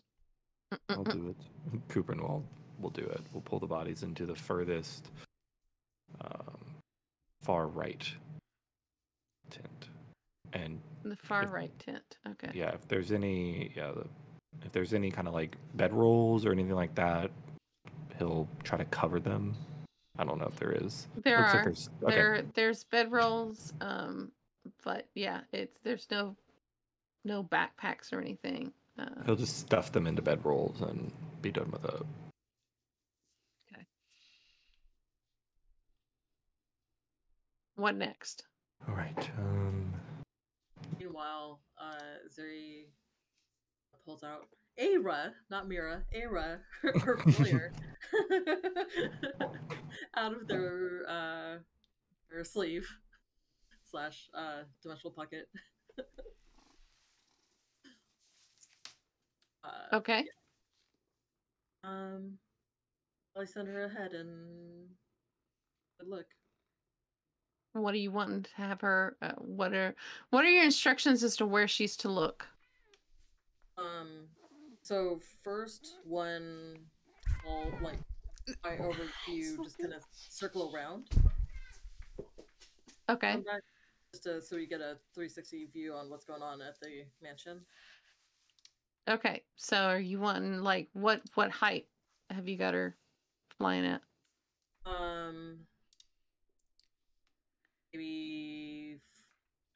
I'll do it. Cooper and will will do it. We'll pull the bodies into the furthest, um, far right tent, and The far If- right tent. Okay. yeah, if there's any, yeah, the, if there's any kind of like bedrolls or anything like that, he'll try to cover them. I don't know if there is. There Looks like are. there's- okay. There there's bedrolls, um, but yeah, it's there's no no backpacks or anything. Uh, He'll just stuff them into bedrolls and be done with it. Okay. What next? All right. Um, Meanwhile, uh, Ziri pulls out Aira, not Mira, Aira, her, her (laughs) familiar, (laughs) out of their uh, her sleeve slash uh, dimensional pocket. (laughs) uh, Okay. Um, I send her ahead and good look. What do you want to have her? Uh, what are what are your instructions as to where she's to look? Um, so first one, I'll like my overview, just kind of circle around. Okay. back, just to, so you get a 360 view on what's going on at the mansion. Okay. So are you wanting like what what height have you got her flying at? Um, maybe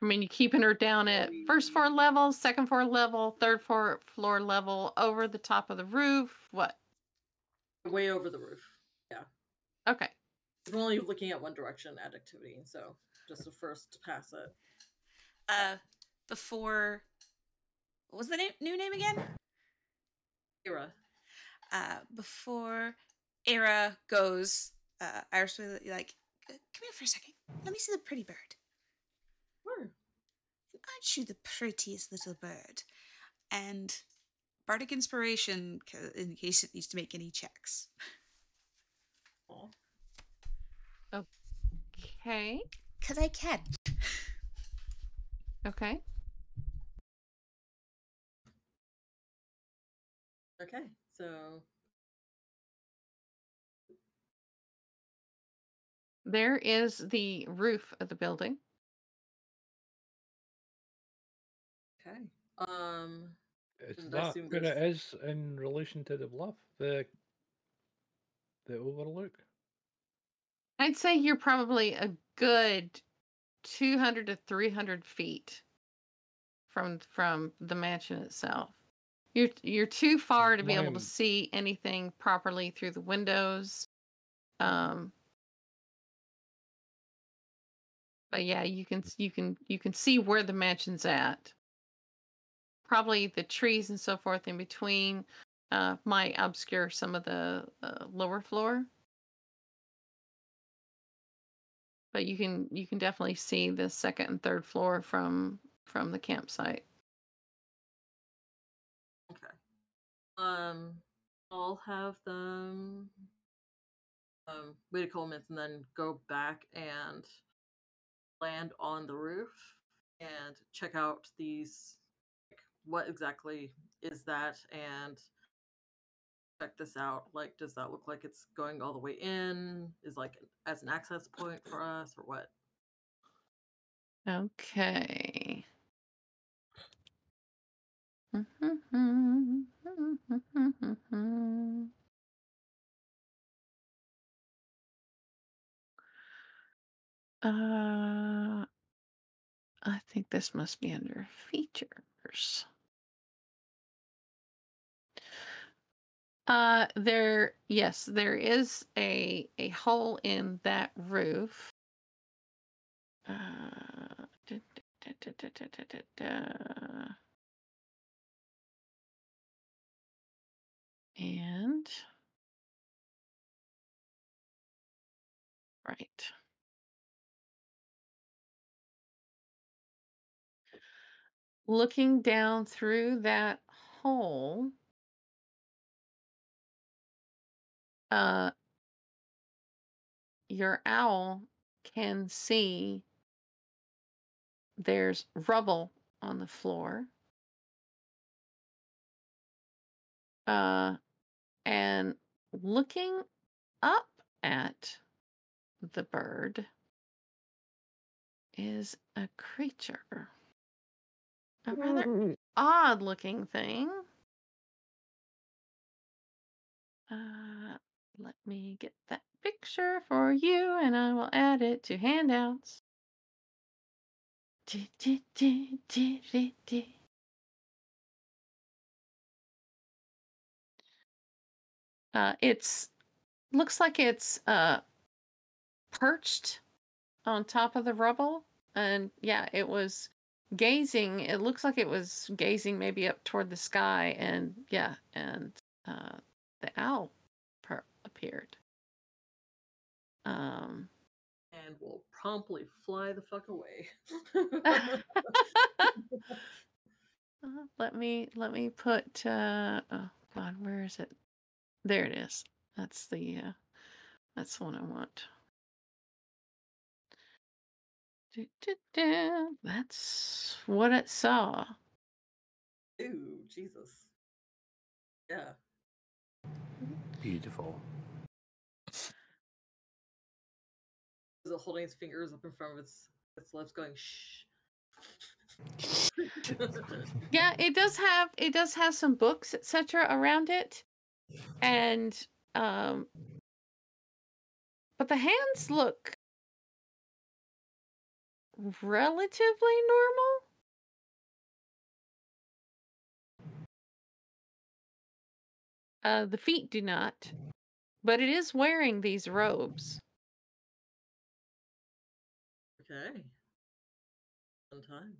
I mean, you're keeping her down at first floor level, second floor level, third floor floor level, over the top of the roof. What? way over the roof. Yeah. Okay. We're only looking at one direction at activity, so just the first pass it. Uh, before. What was the na- new name again? Era. Uh, before Era goes, uh, Iris will be like, "Uh, "Come here for a second. Let me see the pretty bird. Sure. Aren't you the prettiest little bird?" And bardic inspiration, in case it needs to make any checks. Aw. Okay. Cause I can. Okay. Okay, so There is the roof of the building. okay. Um, Is And I that assume where it there's- is in relation to the bluff? The the overlook? I'd say you're probably a good 200 to 300 feet from from the mansion itself. You're you're too far to be able to see anything properly through the windows. Um But yeah, you can you can you can see where the mansion's at. Probably the trees and so forth in between uh might obscure some of the uh, lower floor. but you can you can definitely see the second and third floor from from the campsite. Okay. Um, I'll have them um wait a couple minutes and then go back and land on the roof and check out these like what exactly is that and check this out. Like does that look like it's going all the way in? Is like as an access point for us or what? Okay. (laughs) Mm-hmm. (laughs) Uh, I think this must be under features. Uh, there, yes, there is a a hole in that roof. Uh, and right. Looking down through that hole, uh, your owl can see there's rubble on the floor. Uh, and looking up at the bird is a creature. A rather odd looking thing. Uh, let me get that picture for you and I will add it to handouts. Uh, it's looks like it's uh perched on top of the rubble and yeah it was gazing it looks like it was gazing maybe up toward the sky and yeah and uh the owl per- appeared. Um. And we'll promptly fly the fuck away. (laughs) (laughs) Uh, let me let me put uh oh god where is it? There it is. That's the uh that's the one i want That's what it saw Ooh, Jesus. Yeah. Beautiful. Is it holding its fingers up in front of its its lips, going shh? (laughs) yeah it does have it does have some books etc around it and um but the hands look relatively normal? Uh the feet do not but it is wearing these robes. Okay. Sometimes.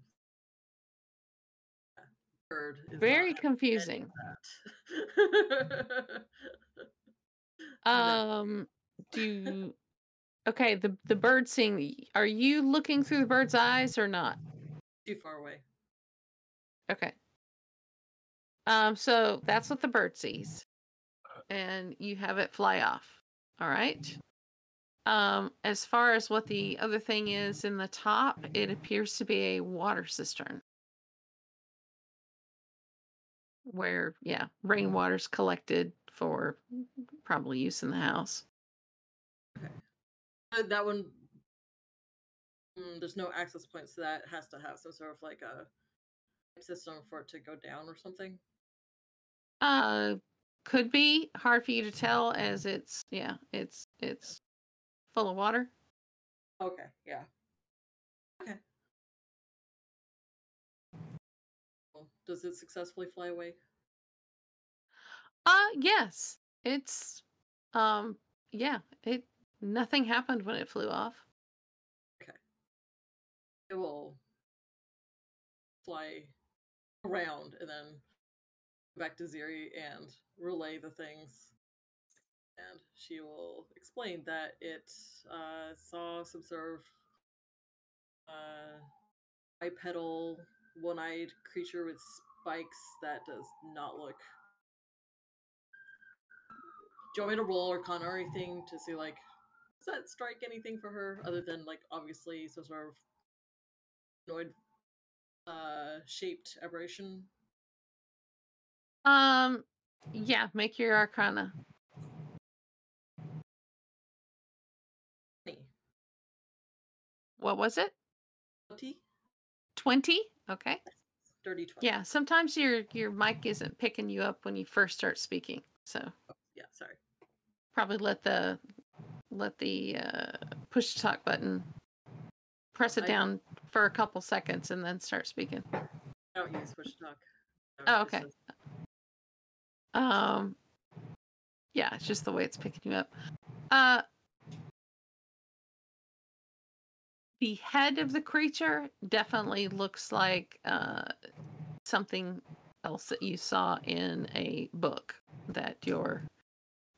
Bird very confusing. (laughs) um do okay the the bird seeing are you looking through the bird's eyes or not Too far away. Okay. Um, so that's what the bird sees. And you have it fly off. All right. Um, as far as what the other thing is in the top, it appears to be a water cistern. Where, yeah, rainwater's collected for probably use in the house. Uh, that one. Mm, there's no access points to that. Has to have some sort of like a system for it to go down or something? Uh, could be hard for you to tell as it's yeah, it's it's full of water. Okay, yeah. Okay. Well, does it successfully fly away? Uh, yes, it's um, yeah, it nothing happened when it flew off. Okay. It will fly around and then back to Ziri and relay the things. And she will explain that it uh, saw some sort of uh, bipedal, one eyed creature with spikes that does not look. Do you want me to roll Arcana or anything to see, like, does that strike anything for her other than, like, obviously some sort of humanoid uh, shaped aberration? Um, yeah, make your Arcana. What was it? Twenty? Twenty. Okay. Dirty twenty. Yeah, sometimes your your mic isn't picking you up when you first start speaking, so Yeah, sorry. probably let the let the uh, push to talk button press it I- down for a couple seconds and then start speaking. I don't use push to talk. Oh, okay. Um, yeah, it's just the way it's picking you up. Uh, the head of the creature definitely looks like uh, something else that you saw in a book that your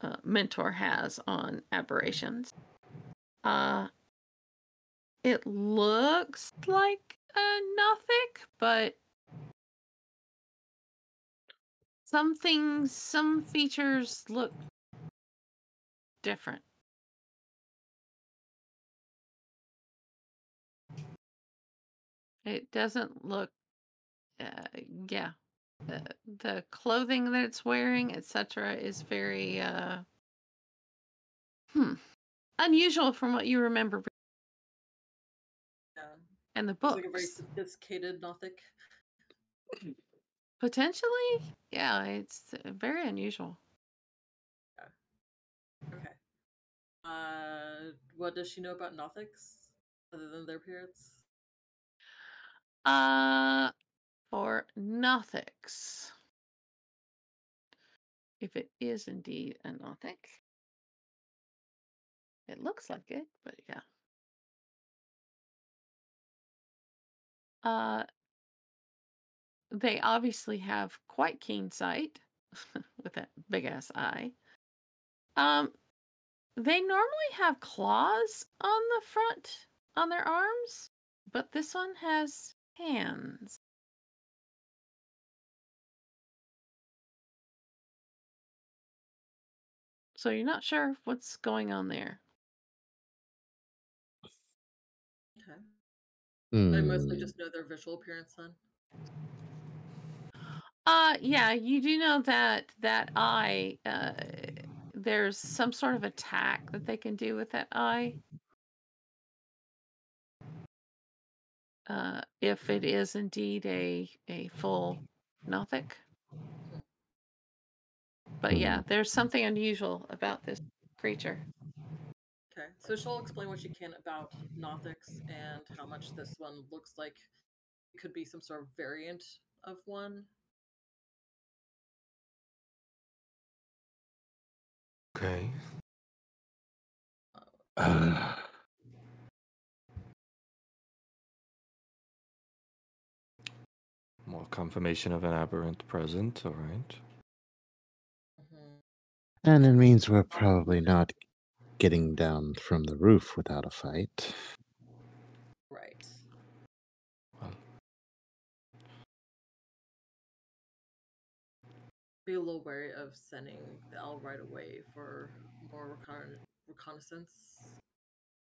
uh, mentor has on aberrations. Uh, it looks like a Nothic, but some things, some features look different. It doesn't look, uh, yeah. The, the clothing that it's wearing, etc., is very, uh, hmm, unusual from what you remember Yeah. in the It's books. like a very sophisticated Nothic. Potentially, yeah, it's uh, very unusual. Okay. Uh, what does she know about Nothics other than their appearance? Uh, for Nothics. If it is indeed a Nothic. It looks like it, but yeah. Uh, they obviously have quite keen sight (laughs) with that big ass eye. Um, they normally have claws on the front on their arms, but this one has hands. So you're not sure what's going on there. Okay. I mostly Hmm. just know their visual appearance then. Uh yeah, you do know that that eye uh there's some sort of attack that they can do with that eye. Uh if it is indeed a a full Nothic. But yeah, there's something unusual about this creature. Okay, so she'll explain what she can about Nothics and how much this one looks like it could be some sort of variant of one. Okay. Uh, (sighs) More confirmation of an aberrant present. All right. Mhm. And it means we're probably not getting down from the roof without a fight. Right. Well, Be a little wary of sending the L right away for more recon- reconnaissance.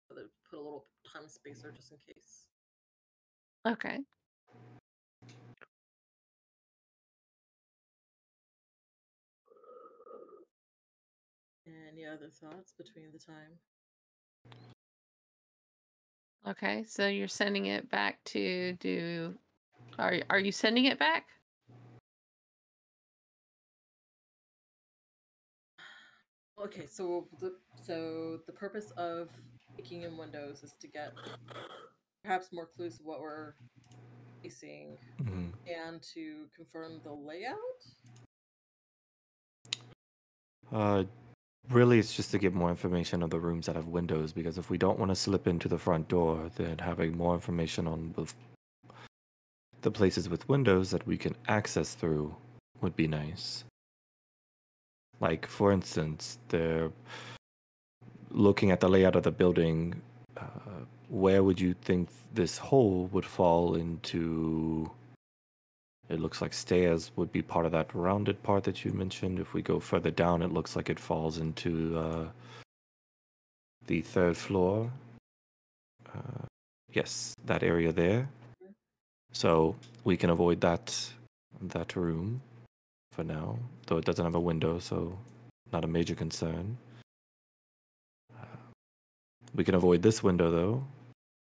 So they put a little time spacer just in case. Okay. Any other thoughts between the time? Okay, so you're sending it back to do Are are you sending it back? Okay, so the so the purpose of taking in windows is to get perhaps more clues of what we're facing Mhm. and to confirm the layout. Uh, really, it's just to get more information of the rooms that have windows. Because if we don't want to slip into the front door, then having more information on the, the places with windows that we can access through would be nice. Like, for instance, they're looking at the layout of the building. Uh, where would you think this hole would fall into? It looks like stairs would be part of that rounded part that you mentioned. If we go further down, it looks like it falls into uh, the third floor. Uh, yes, that area there. So we can avoid that that room for now, though it doesn't have a window, so not a major concern. Uh, we can avoid this window though.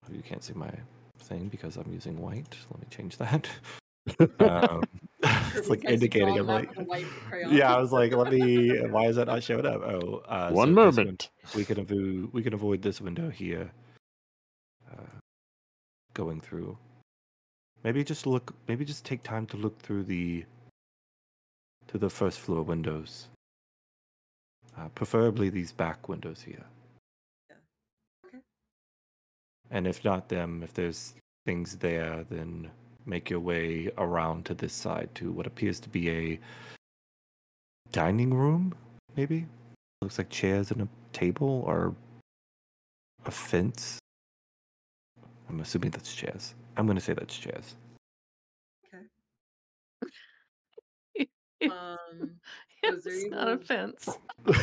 You can't see my thing because I'm using white. Let me change that. (laughs) um, (laughs) it's like indicating I'm like with (laughs) a white crayon. yeah i was like let me why is that not showing up oh uh, so One this win- moment. we can avoid we can avoid this window here uh, going through maybe just look maybe just take time to look through the to the first floor windows uh, preferably these back windows here Yeah. Okay. and if not them if there's things there then make your way around to this side to what appears to be a dining room maybe looks like chairs and a table or a fence i'm assuming that's chairs i'm going to say that's chairs Okay. (laughs) Um, Was there it's not a fence. (laughs) (laughs)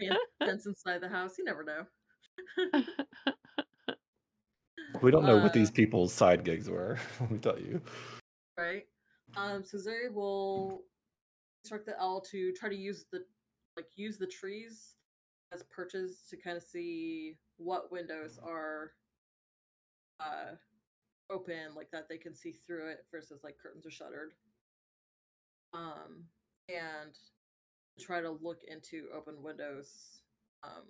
yeah fence inside the house. You never know. We don't know what these Uh, people's side gigs were (laughs) let me tell you right? Um, so Ziri will instruct the owl to try to use the like use the trees as perches to kind of see what windows are uh open like that they can see through it versus like curtains are shuttered. Um and try to look into open windows um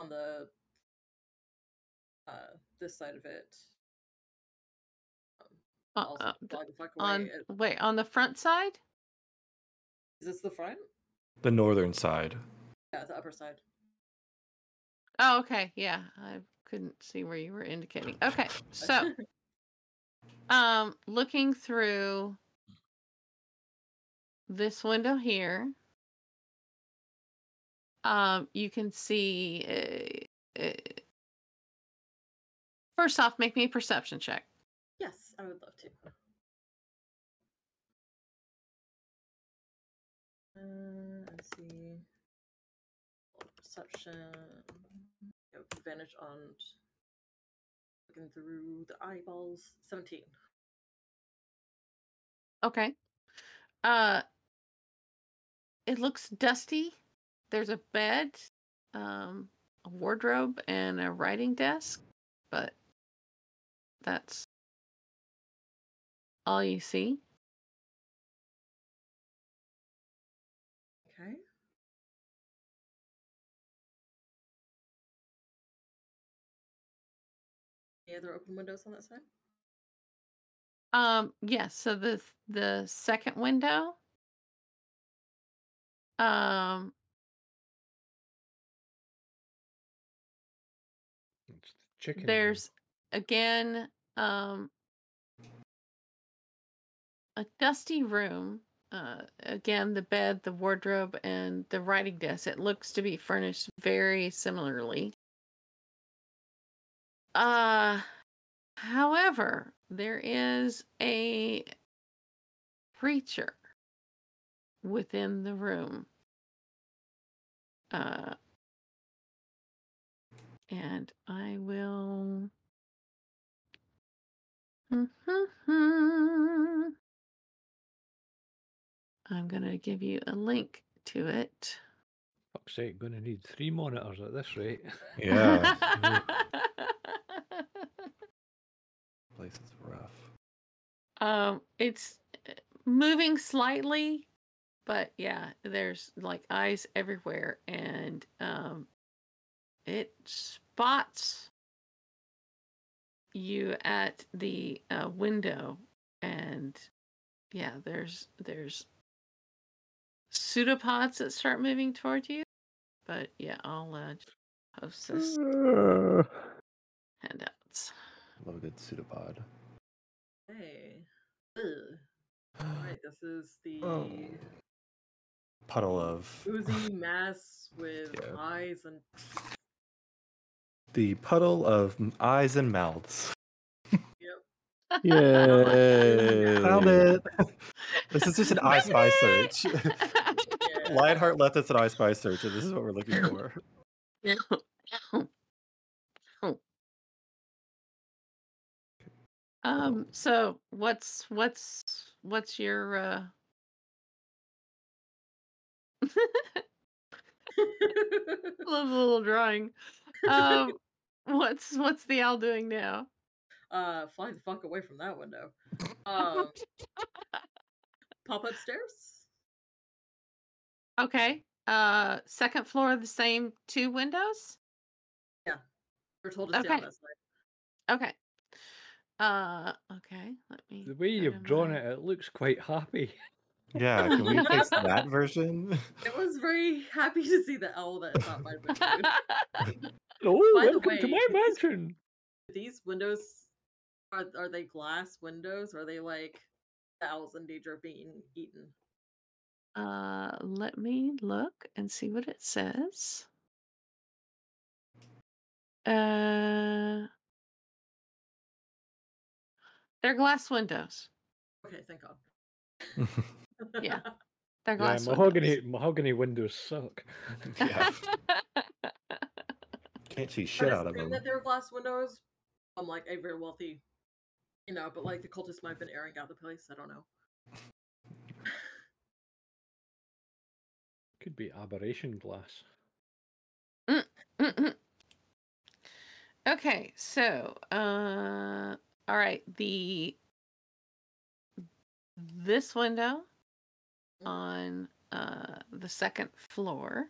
on the uh this side of it. Um, Uh, uh, the fuck on It- wait, on the front side? Is this the front? the northern side Yeah, the upper side. Oh, okay. Yeah, I couldn't see where you were indicating. Okay, (laughs) so um, looking through this window here, um, you can see. Uh, uh, first off, make me a perception check. yes, I would love to. Uh, let's see. Perception. You advantage on looking through the eyeballs. 17. Okay. Uh, it looks dusty. There's a bed, um, a wardrobe, and a writing desk, but that's all you see. Okay. Any other open windows on that side? Um, yes. So the the second window, um, It's the chicken. there's again um a dusty room uh again the bed the wardrobe and the writing desk it looks to be furnished very similarly uh however there is a creature within the room uh and I will. I'm going to give you a link to it. Fuck's sake, going to need three monitors at this rate. yeah (laughs) place is rough. Um, it's uh, moving slightly, but yeah, there's like eyes everywhere, and um, it spots you at the uh, window, and yeah, there's there's pseudopods that start moving toward you, but yeah, I'll uh, just post this handouts. Love a good pseudopod. Hey. Ugh. Alright, this is the Oh. Puddle of oozy mass with (laughs) Yeah. eyes and the puddle of eyes and mouths. Yay! Found it. (laughs) this is just an I Spy search. yeah. (laughs) Lionheart left us an I Spy search, and this is what we're looking for. um so what's what's what's your uh (laughs) love a little drawing um what's what's the owl doing now uh fly the fuck away from that window. Um (laughs) pop upstairs? okay uh second floor the same two windows Yeah, We're told to stay on Okay. that side. okay uh okay let me The way you've drawn my- it, it looks quite happy. Yeah, can we (laughs) fix that version? It was very happy to see the owl that is not my window. Oh, By the welcome to my these- mansion. These windows are are they glass windows or are they like the owls in danger of being eaten? uh let me look and see what it says uh they're glass windows Okay, thank God. Yeah. (laughs) they're Yeah, mahogany windows. mahogany windows suck. (laughs) (laughs) yeah, can't see shit out of assume them. that they're glass windows. I'm like a very wealthy, you know, but like the cultists might have been airing out the place. I don't know. Could be aberration glass. Mhm. okay, so uh all right, the this window on uh the second floor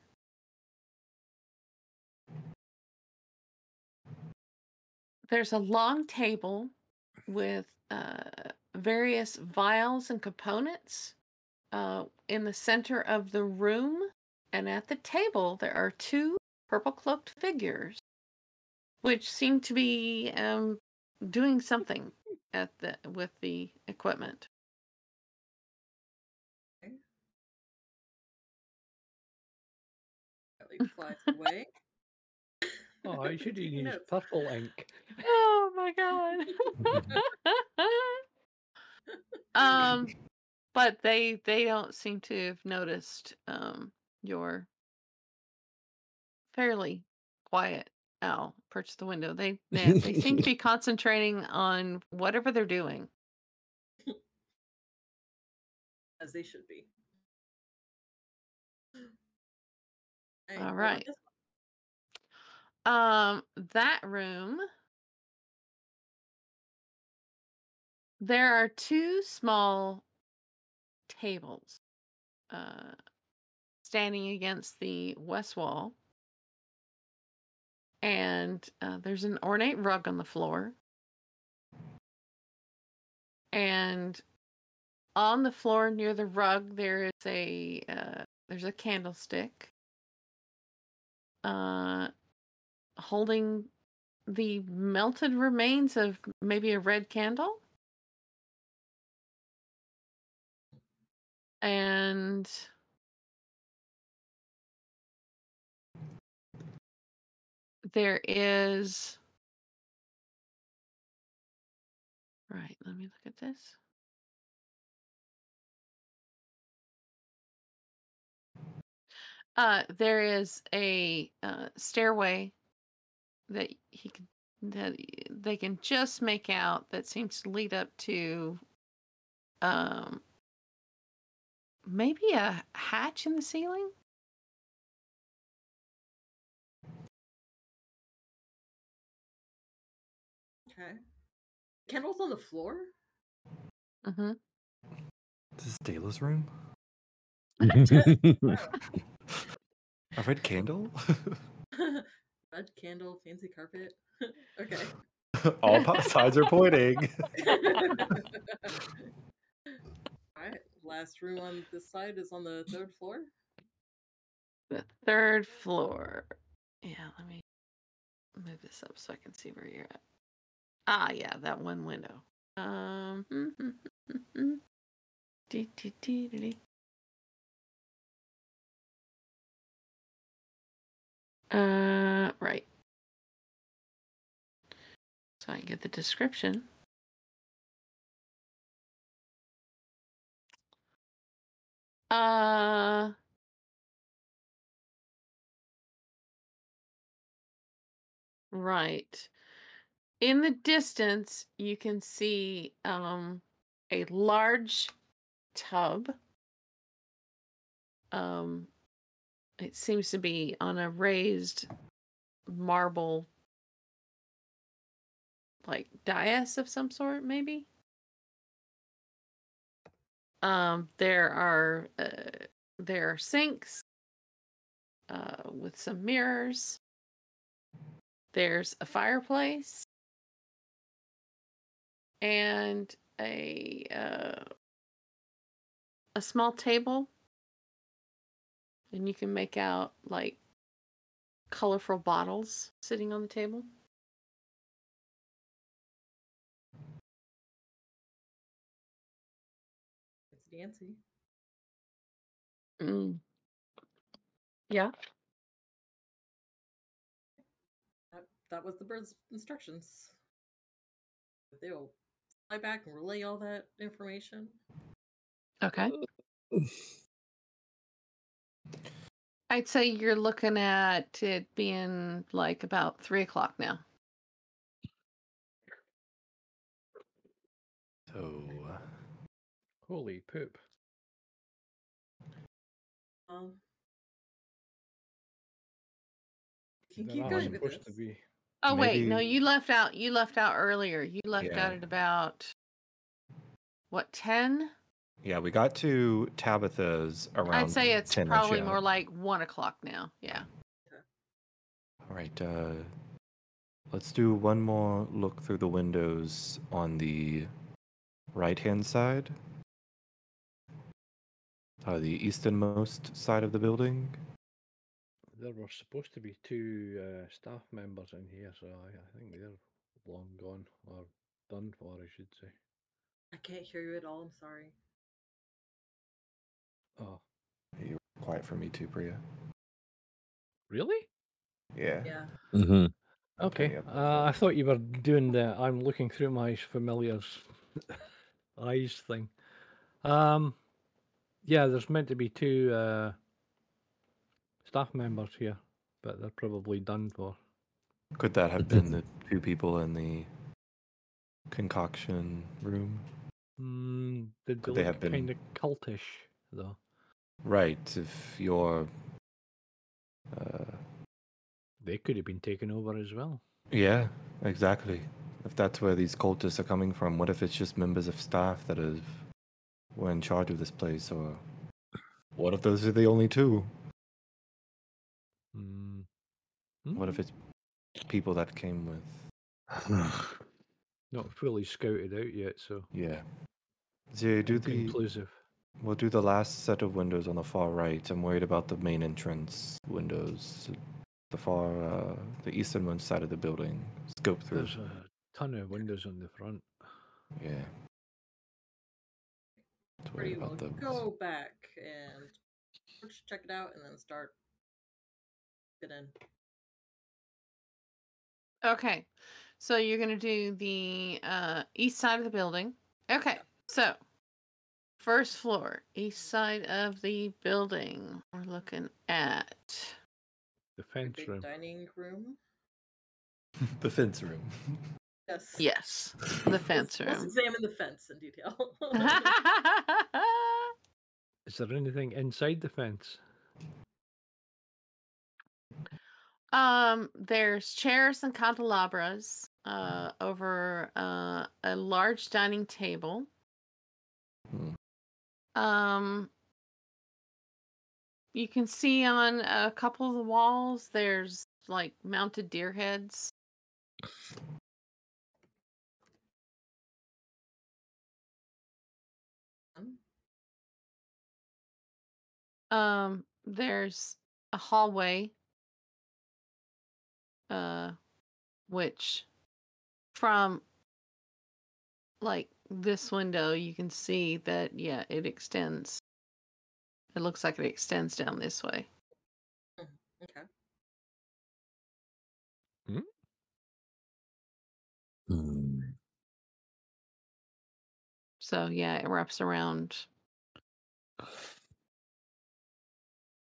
there's a long table with uh various vials and components uh in the center of the room and at the table there are two purple cloaked figures which seem to be um doing something at the with the equipment Ellie flies away. Oh, I (laughs) should use Taking notes. purple ink. oh my god (laughs) um but they they don't seem to have noticed um your fairly quiet owl perch the window they they, they seem to be (laughs) concentrating on whatever they're doing as they should be. Hey, All what right. this Um, that room. There are two small tables uh, standing against the west wall. And uh, there's an ornate rug on the floor. And on the floor near the rug, there is a uh, there's a candlestick. Uh, holding the melted remains of maybe a red candle. And there is. Right, let me look at this. Uh, there is a uh, stairway that he can that they can just make out that seems to lead up to um maybe a hatch in the ceiling Okay. Candles on the floor? hmm This is Dayla's room. (laughs) (laughs) A read candle. (laughs) Red candle, fancy carpet. (laughs) okay. (laughs) All sides are pointing. (laughs) Alright. Last room on this side is on the third floor. The third floor. Yeah, let me move this up so I can see where you're at. Ah, yeah, that one window. Um. Uh, right. So I can get the description. Uh. Right. In the distance, you can see um, a large tub. Um, it seems to be on a raised marble, like dais of some sort, maybe. Um, there are uh, there are sinks uh, with some mirrors. There's a fireplace and a uh, a small table, and you can make out like colorful bottles sitting on the table. It's Nancy. Mm. Yeah. That, that was the bird's instructions. They'll fly back and relay all that information. Okay. (laughs) I'd say you're looking at it being like about three o'clock now. So, Holy poop. Um, can keep going with this. to be. Oh wait, no, you left out. You left out earlier. You left Yeah. out at about what ten? Yeah, we got to Tabitha's around. I'd say it's 10 probably more like one o'clock now. Yeah. All right. Uh, let's do one more look through the windows on the right-hand side. Uh, the easternmost side of the building. There were supposed to be two uh, staff members in here, so I, I think they're long gone or done for, I should say. I can't hear you at all. I'm sorry. Oh, You're quiet for me too, Priya. really? Yeah. Yeah. hmm Okay. yep. Uh, I thought you were doing the I'm looking through my familiar's (laughs) eyes thing. Um, yeah, there's meant to be two uh, staff members here, but they're probably done for. Could that have been the two people in the concoction room? Mm, did Could they they look have been- kind of cultish though? Right. If you're. Uh, They could have been taken over as well. yeah, exactly. If that's where these cultists are coming from, what if it's just members of staff that have were in charge of this place, or what if those are the only two? Mm. What if Hmm, it's people that came with? (sighs) not fully scouted out yet? So Yeah. So do the conclusive. We'll do the last set of windows on the far right. I'm worried about the main entrance windows, the far uh, the easternmost side of the building. Scope through. There's a ton of windows on the front. Yeah. Just Where do you about want to go back and check it out and then start Get in. Okay. So you're gonna do the uh, east side of the building. Okay. So first floor, east side of the building. We're looking at. The fence big room. dining room. (laughs) the fence room. Yes. Yes, the fence room. Let's examine the fence in detail. (laughs) Is there anything inside the fence? um, there's chairs and candelabras uh, over uh, a large dining table. Hmm. Um, you can see on a couple of the walls there's like mounted deer heads. Um, Um, there's a hallway, uh, which from like this window you can see that yeah, it extends. It looks like it extends down this way. Okay. Hmm. So yeah, it wraps around.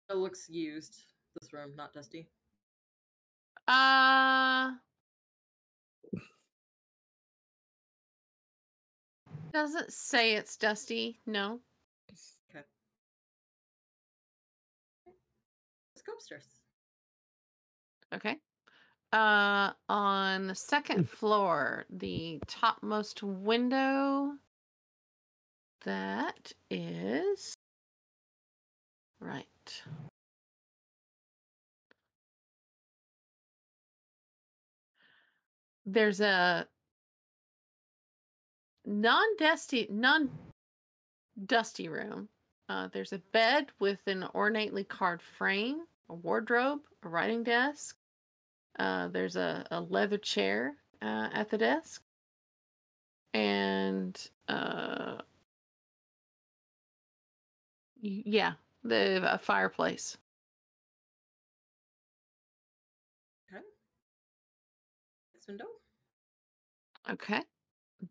It looks used. This room, not dusty. Uh doesn't say it's dusty. No. Okay. Let's go upstairs. Okay. Uh, on the second floor, the topmost window. That is right. There's a non-dusty, non-dusty room. Uh, there's a bed with an ornately carved frame, a wardrobe, a writing desk. Uh, there's a, a leather chair uh, at the desk, and uh, yeah, the a fireplace. Okay. Window. Okay,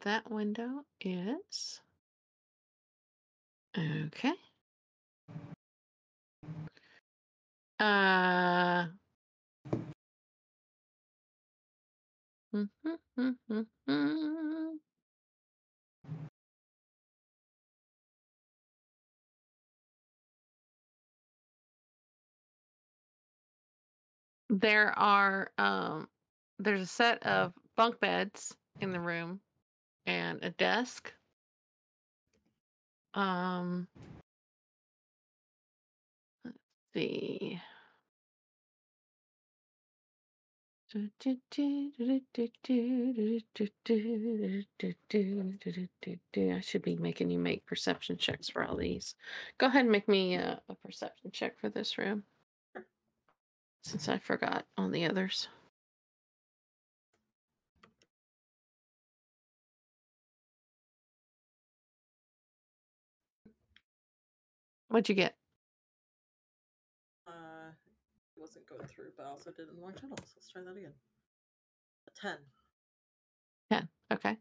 that window is okay. Uh. There are um there's a set of bunk beds in the room and a desk. Um let's see. I should be making you make perception checks for all these. Go ahead and make me a, a perception check for this room. Since I forgot on the others. What'd you get? Uh, it wasn't going through, but I also did it in the wrong channel. So let's try that again. A ten. 10. Okay.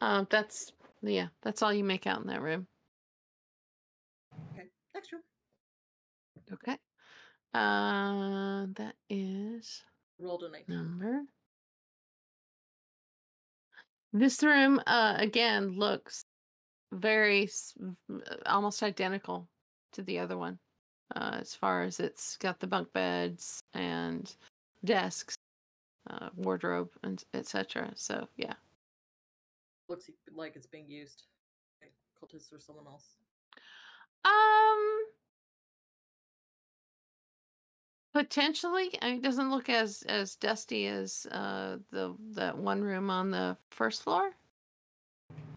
Um, that's, yeah, that's all you make out in that room. Okay. Next room. Okay. Uh, that is Rolled a nineteen. number. This room, uh, again, looks very almost identical to the other one, uh, as far as it's got the bunk beds and desks, uh, wardrobe, and etc. So yeah, Looks like it's being used. Okay. Cultists or someone else. um, potentially. I mean, it doesn't look as as dusty as uh the that one room on the first floor.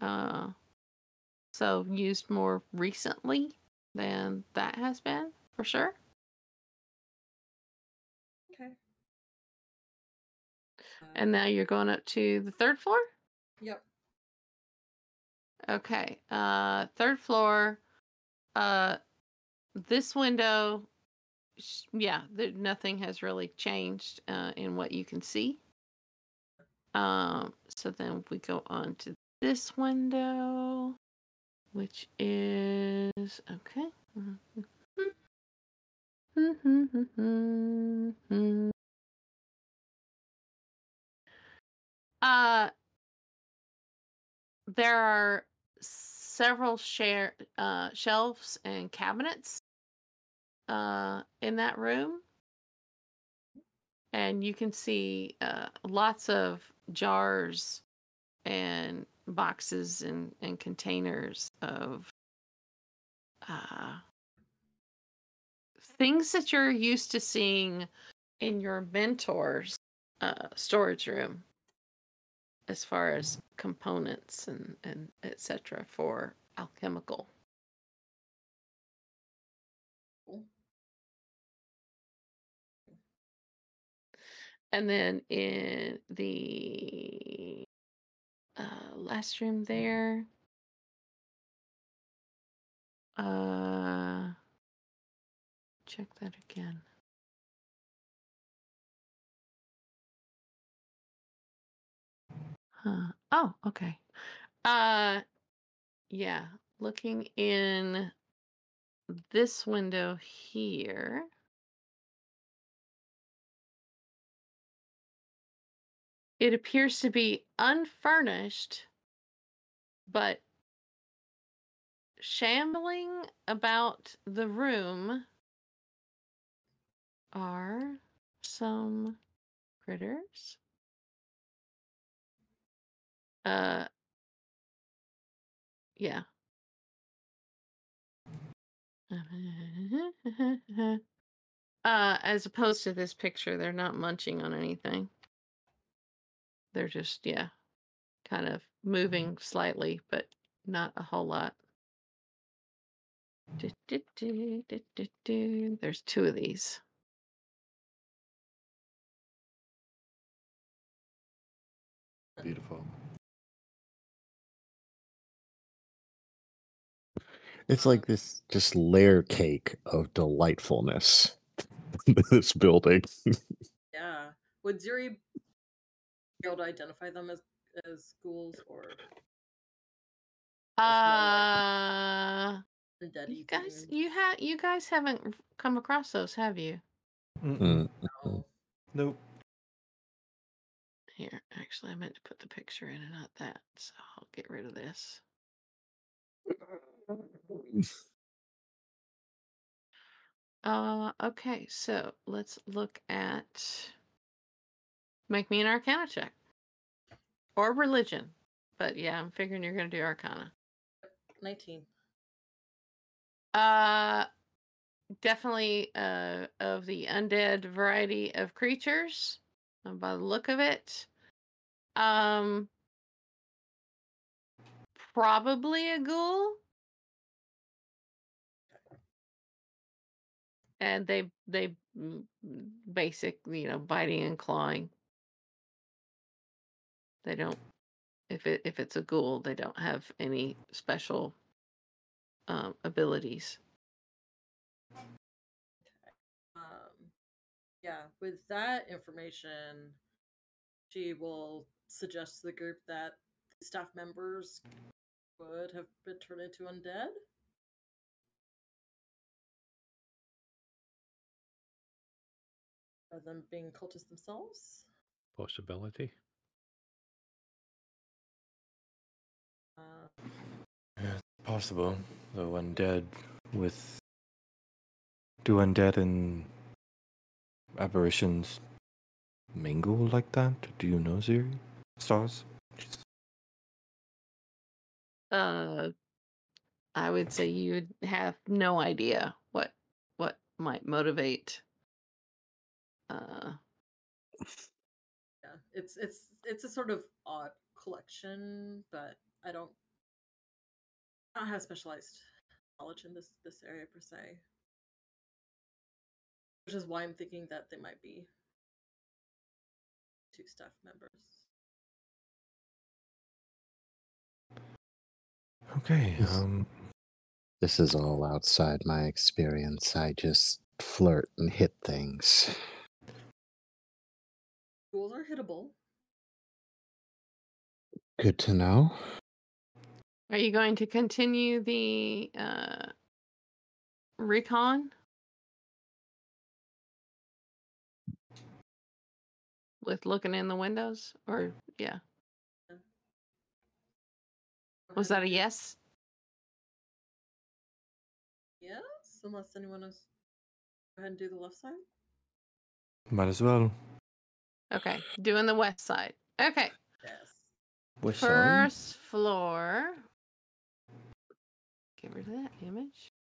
Uh, so used more recently than that has been for sure. Okay. And now you're going up to the third floor? Yep. Okay. Uh third floor. Uh this window yeah, there, nothing has really changed uh in what you can see. Um so then we go on to this window which is okay. (laughs) Uh there are several share uh, shelves and cabinets uh, in that room, and you can see uh, lots of jars and boxes and, and containers of uh, things that you're used to seeing in your mentor's uh, storage room as far as components and, and etc for alchemical. And then in the uh, last room there uh check that again Huh. Oh, okay. Uh yeah, looking in this window here. It appears to be unfurnished, but shambling about the room are some critters. Uh, yeah. (laughs) Uh, as opposed to this picture, they're not munching on anything. They're just, yeah, kind of mm-hmm. moving slightly, but not a whole lot. Du- du- du. There's two of these. Beautiful. It's like this just layer cake of delightfulness. (laughs) this building. Yeah. Would Ziri be able to identify them as as ghouls or Uh, undead you guys, you have you guys haven't come across those, have you? Mm-mm. Mm. Nope. Here, actually, I meant to put the picture in and not that, so I'll get rid of this. (laughs) Uh, okay, so let's look at. Make me an Arcana check, or religion, but yeah, I'm figuring you're gonna do Arcana. nineteen. Uh, definitely uh of the undead variety of creatures, uh, by the look of it. Um, probably a ghoul. and they they mm, basic you know biting and clawing they don't if it if it's a ghoul they don't have any special um, abilities Um, yeah, with that information, she will suggest to the group that the staff members would have been turned into undead. Rather than being cultists themselves. Possibility. Yeah, it's possible. Though undead with. Do undead and apparitions mingle like that? Do you know, Ziri? Stars? uh i would say you would have no idea what what might motivate uh yeah, it's it's it's a sort of odd collection, but I don't I don't have specialized knowledge in this this area per se. Which is why I'm thinking that they might be two staff members. Okay. Um. This is all outside my experience. I just flirt and hit things. Ghouls are hittable. Good to know. Are you going to continue the uh recon with looking in the windows or yeah was that a yes Yes, unless anyone else go ahead and do the left side. Might as well. okay doing the west side Okay. Yes. Wish on. First floor. Get rid of that image.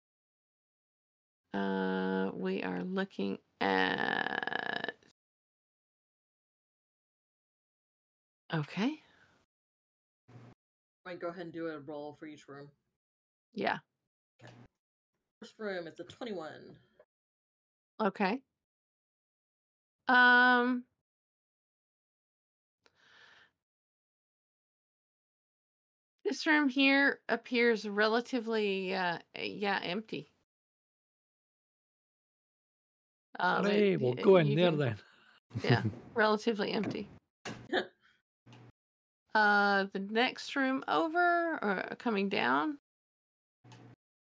Uh, we are looking at. Okay. I go ahead and do a roll for each room. Yeah. First room is a 21. Okay. Um. This room here appears relatively, uh, yeah, empty. Um, it- we'll y- go in there can- then. Yeah, (laughs) relatively empty. (laughs) Uh, the next room over or coming down.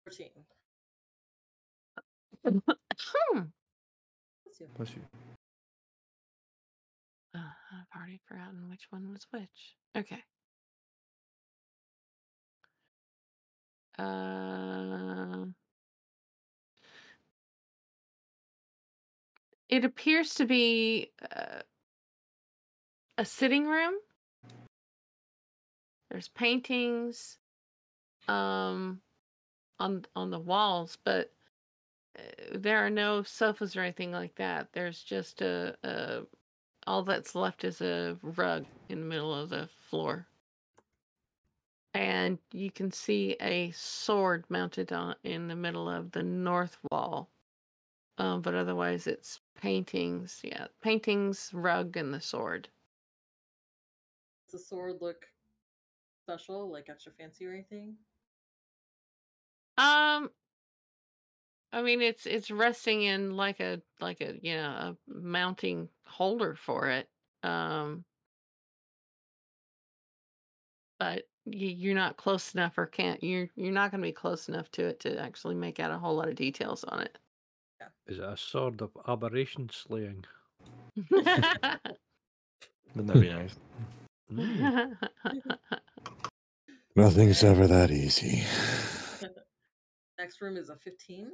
13. Hmm. Bless you. Bless you. Uh, I've already forgotten which one was which. Okay. Uh, it appears to be uh, a sitting room. There's paintings um, on on the walls, but uh, there are no sofas or anything like that. There's just a, a all that's left is a rug in the middle of the floor. And you can see a sword mounted on in the middle of the north wall. Um, but otherwise it's paintings, yeah. Paintings, rug, and the sword. Does the sword look special, like extra fancy or anything? Um I mean it's it's resting in like a like a you know a mounting holder for it. Um but you, you're not close enough or can't you're you're not going to be close enough to it to actually make out a whole lot of details on it. Yeah. it. Is it a sword of aberration slaying? (laughs) Wouldn't that be nice? Mm. (laughs) Nothing's ever that easy. (laughs) Next room is a 15.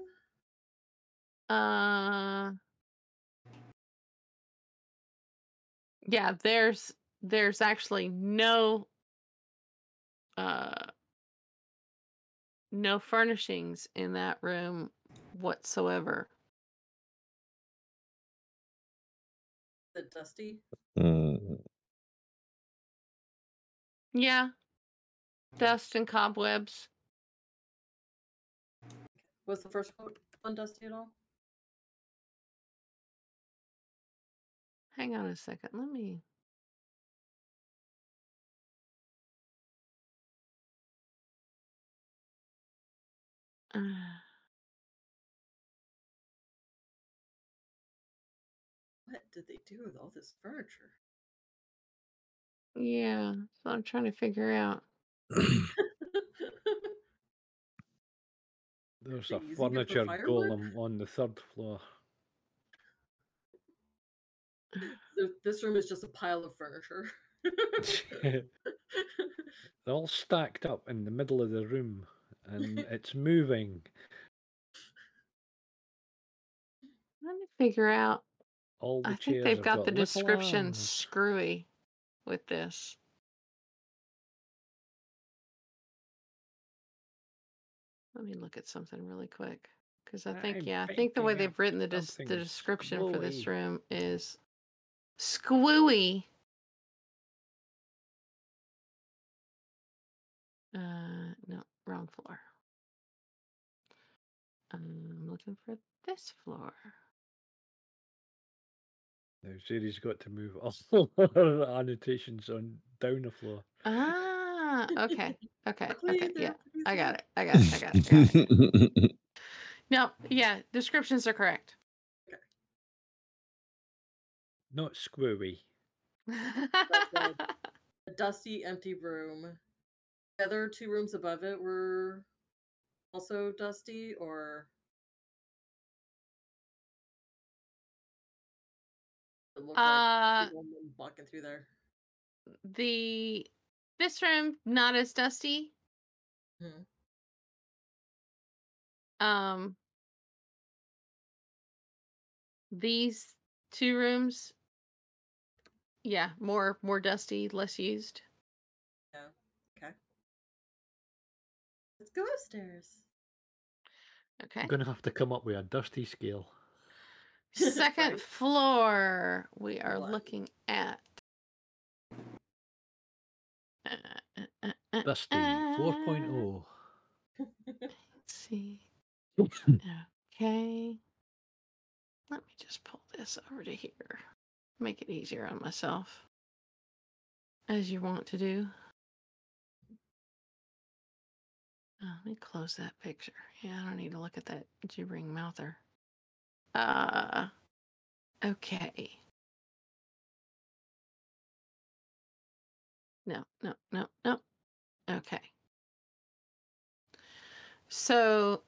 uh Yeah, there's there's actually no uh no furnishings in that room whatsoever. Is it dusty? Mm. Yeah. Dust and cobwebs. Was the first one- one dusty at all? Hang on a second. Let me uh, What did they do with all this furniture? yeah, so I'm trying to figure out. (laughs) There's They a using it for furniture firewood? golem on the third floor. (sighs) Th- this room is just a pile of furniture. (laughs) They're all stacked up in the middle of the room and (laughs) it's moving. Let me figure out. All the I think they've have got the description arms. screwy with this. Let me look at something really quick. Because I think, I'm yeah, I think the way they've written the, des- the description for this room is squooey. Uh, wrong floor. I'm looking for this floor. Now Sherry's got to move (laughs) all her annotations on down the floor. Ah, okay, okay, (laughs) okay. they're Yeah, pretty I got it. I got it. I got it. I got it. (laughs) No, yeah, descriptions are correct. Not squirry. A dusty, empty room. The other two rooms above it were also dusty, or it looked uh, like walking through there. the this room not as dusty. Mhm. Um, these two rooms Yeah, more more dusty, less used. Yeah. Okay. Let's go upstairs. Okay. I'm gonna have to come up with a dusty scale. Second Right. (laughs) floor, we are One. looking at. Dusty uh, 4.0. (laughs) Let's see. (laughs) okay. Let me just pull this over to here. Make it easier on myself. As you want to do. Oh, let me close that picture. Yeah, I don't need to look at that gibbering mouther. Uh, okay. No, no, no, no. Okay. So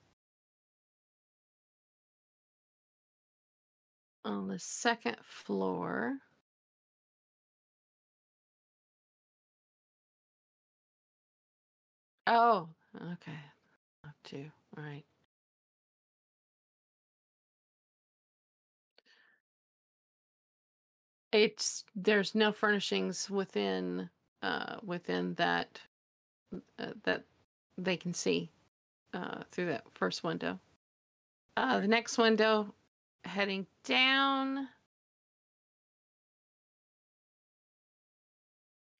on the second floor, oh, okay. Up two. All right. It's there's no furnishings within uh within that uh, that they can see uh through that first window. Uh the next window heading down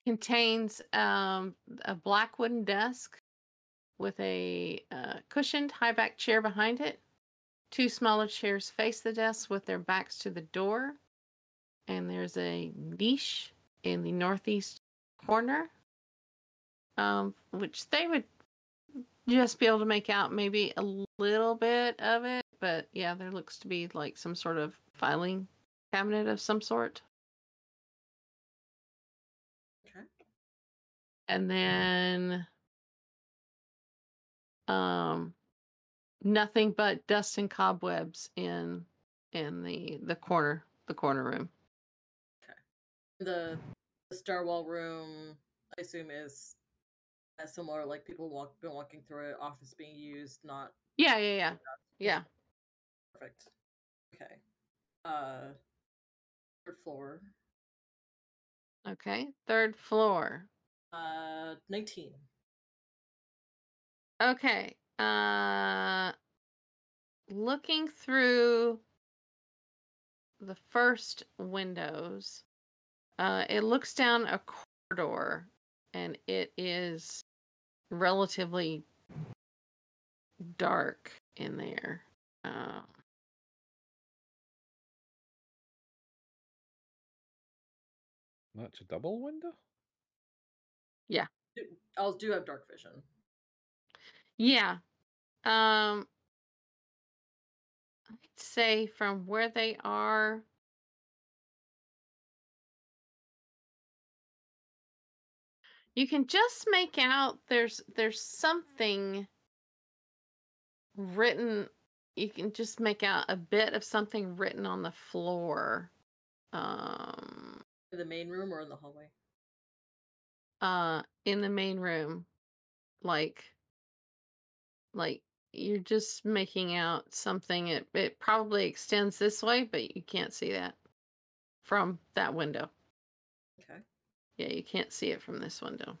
contains um a black wooden desk with a uh, cushioned high back chair behind it. Two smaller chairs face the desk with their backs to the door. And there's a niche in the northeast corner, um, which they would just be able to make out maybe a little bit of it. But yeah, there looks to be like some sort of filing cabinet of some sort. Okay. and then um nothing but dust and cobwebs in in the the corner the corner room Okay. The the stairwell room, I assume, is as similar. Like people walk been walking through it, office being used, not yeah yeah yeah yeah perfect. Okay. Uh, third floor. okay third floor Uh, nineteen. Okay uh looking through the first windows uh it looks down a corridor and it is relatively dark in there um That's a double window? Yeah. I'll do have dark vision. Yeah. Um I'd say from where they are you can just make out there's there's something written you can just make out a bit of something written on the floor um In the main room or in the hallway? uh in the main room like like you're just making out something it, it probably extends this way but you can't see that from that window Okay. yeah you can't see it from this window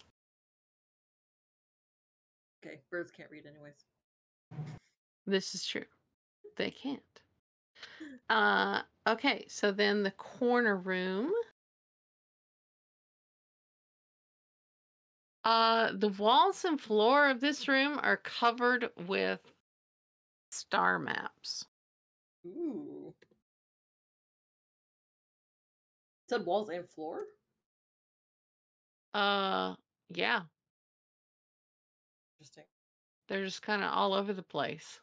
Okay. Birds can't read anyways. this is true they can't (laughs) uh okay so then the corner room uh the walls and floor of this room are covered with star maps Ooh. Said walls and floor. uh yeah Interesting. they're just kind of all over the place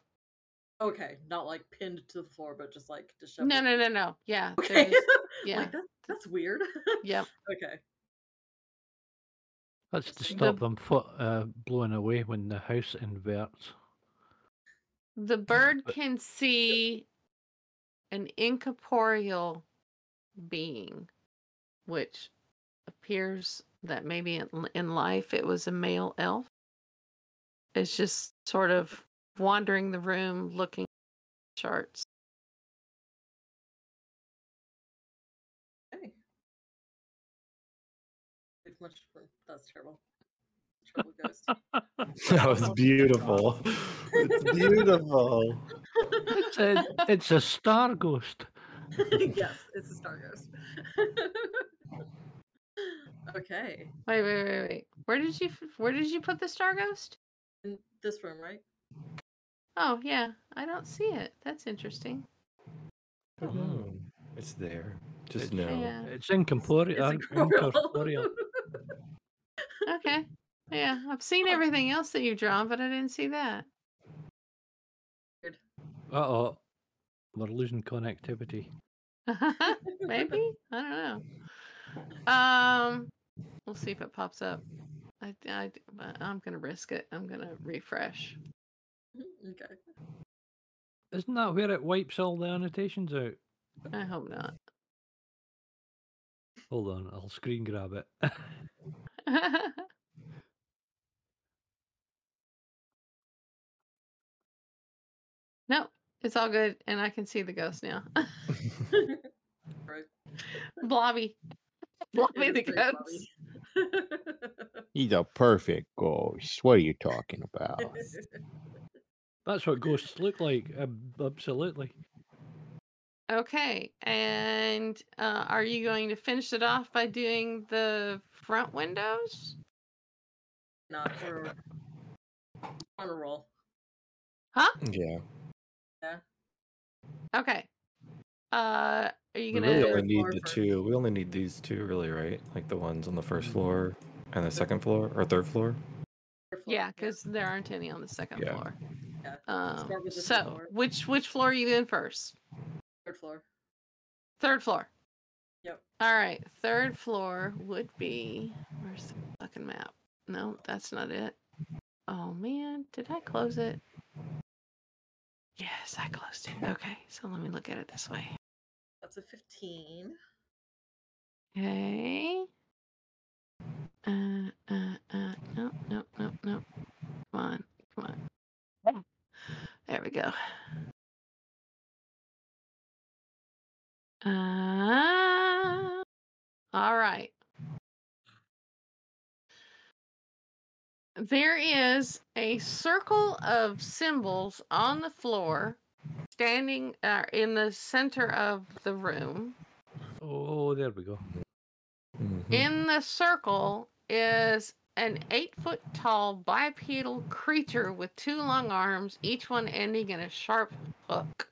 Okay, not like pinned to the floor, but just like disheveled. no no no no yeah Okay. (laughs) yeah. Like that, that's weird. yeah. (laughs) okay. That's to The- stop them fo- uh, blowing away when the house inverts. The bird But- can see an incorporeal being, which appears that maybe in, in life it was a male elf. It's just sort of wandering the room looking at charts. Okay. much room. That's terrible. Terrible ghost. (laughs) That was beautiful. It's beautiful. It's a, it's a star ghost. (laughs) yes, it's a star ghost. (laughs) okay. Wait, wait, wait, wait. Where did you where did you put the star ghost? In this room, right? Oh yeah, I don't see it. That's interesting. Oh, It's there. Just It's- know. Yeah. It's incorporeal. It's incorporeal. Uh, incorporeal. Okay. Yeah, I've seen everything else that you've drawn, but I didn't see that. Uh oh. We're losing connectivity. (laughs) Maybe (laughs) I don't know. Um, we'll see if it pops up. I, I, I'm gonna risk it. I'm gonna refresh. okay. Isn't that where it wipes all the annotations out? I hope not. Hold on, I'll screen grab it. (laughs) (laughs) no, it's all good, and I can see the ghost now. (laughs) right. (laughs) Blobby, Blobby the is ghost. blobby. He's a perfect ghost. What are you talking about? That's what ghosts look like. Absolutely. Okay, and uh, are you going to finish it off by doing the front windows? Not for on a roll. Huh? Yeah. Yeah. Okay. Uh, are you gonna? really only need the first. two. We only need these two, really, right? Like the ones on the first floor and the second floor or third floor. Yeah, because there aren't any on the second Yeah. floor. Yeah, Um, start with the so floor. which which floor are you in first? Third floor. Third floor. Yep. All right. Third floor would be. Where's the fucking map? No, that's not it. Oh man, did I close it? Yes, I closed it. Okay, so let me look at it this way. That's a 15. Okay. Uh, uh, uh, no, no, no, no. Come on, come on. There we go. Uh, all right. There is a circle of symbols on the floor, standing uh, in the center of the room. Oh, there we go. Mhm. In the circle is an eight foot tall bipedal creature with two long arms, each one ending in a sharp hook.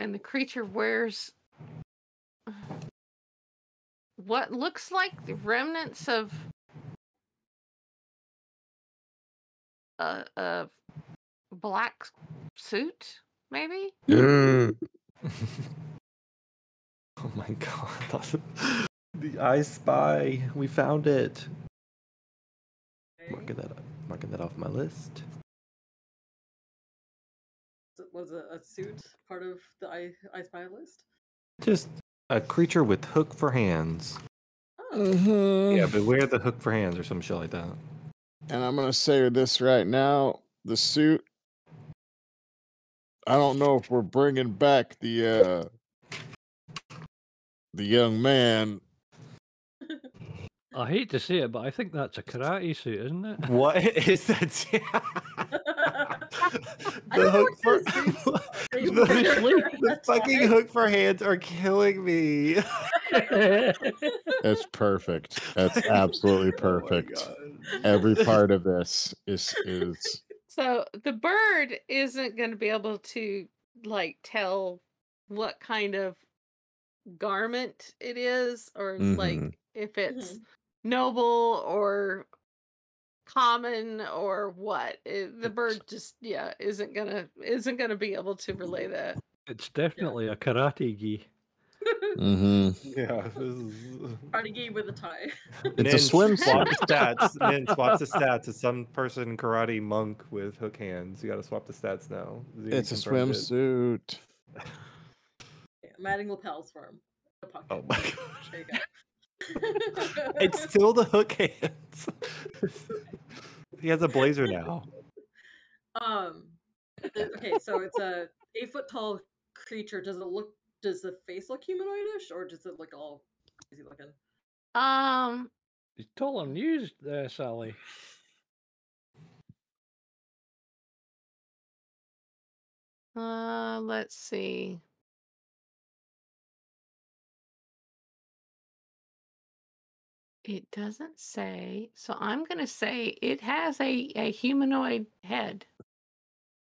And the creature wears what looks like the remnants of uh, a, a black suit, maybe? (laughs) oh my god. (laughs) the I spy. We found it. Marking that marking that off my list. Was a, a suit part of the I, I Spy list? Just a creature with hook for hands. Oh, Mm-hmm. Yeah, beware the hook for hands or some shit like that. And I'm gonna say this right now: the suit. I don't know if we're bringing back the uh the young man. I hate to say it, but I think that's a karate suit, isn't it? (laughs) What is that? (laughs) I don't for, kind of suits (laughs) they the, the fucking hook for hands are killing me. That's perfect. That's absolutely Oh perfect. God. Every part of this is is So the bird isn't going to be able to like tell what kind of garment it is or like Mhm. if it's noble or common or what. It- the bird just yeah isn't going to isn't going to be able to relay that. It's definitely a karate gi. hmm (laughs) Yeah, this is. (laughs) Party game with a tie. (laughs) It's a swimsuit. Swap the stats. Min, swap the stats. It's some person karate monk with hook hands. You got to swap the stats now. Ziggy It's a confirmed it. swimsuit. Yeah, I'm adding lapels for him. No. Oh my god. There you go. It's still the hook hands. he has a blazer now. um. Okay, so it's a eight foot tall creature. Does it look? Does the face look humanoidish, or does it look all crazy looking? Um, He's taller than you, uh, Sally. uh, let's see. It doesn't say, so I'm gonna say it has a, a humanoid head.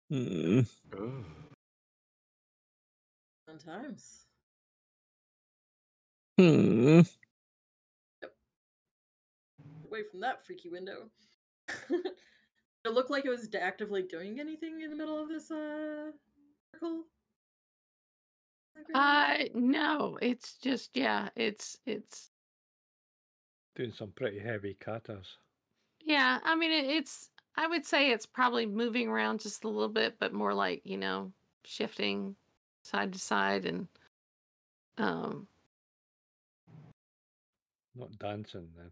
Hmm. Ooh. Fun times. Hmm. Away from that freaky window. (laughs) It looked like it was actively doing anything in the middle of this uh circle? Uh, no, it's just yeah, it's it's Doing some pretty heavy katas. yeah. I mean, it, it's I would say it's probably moving around just a little bit, but more like you know shifting side to side and um Not dancing then.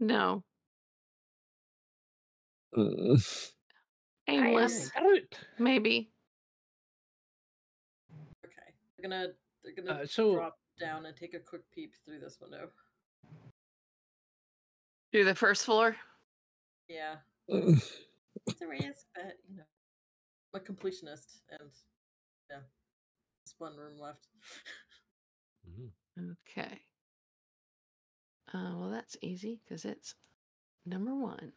no (laughs) Hmm. aimless Out. maybe. Okay. They're gonna they're gonna Uh, so- drop down and take a quick peep through this window. Through the first floor. Yeah. It's a risk, but you know. I'm a completionist and yeah. There's one room left. Mhm. Okay. Uh, well, that's easy because it's number one.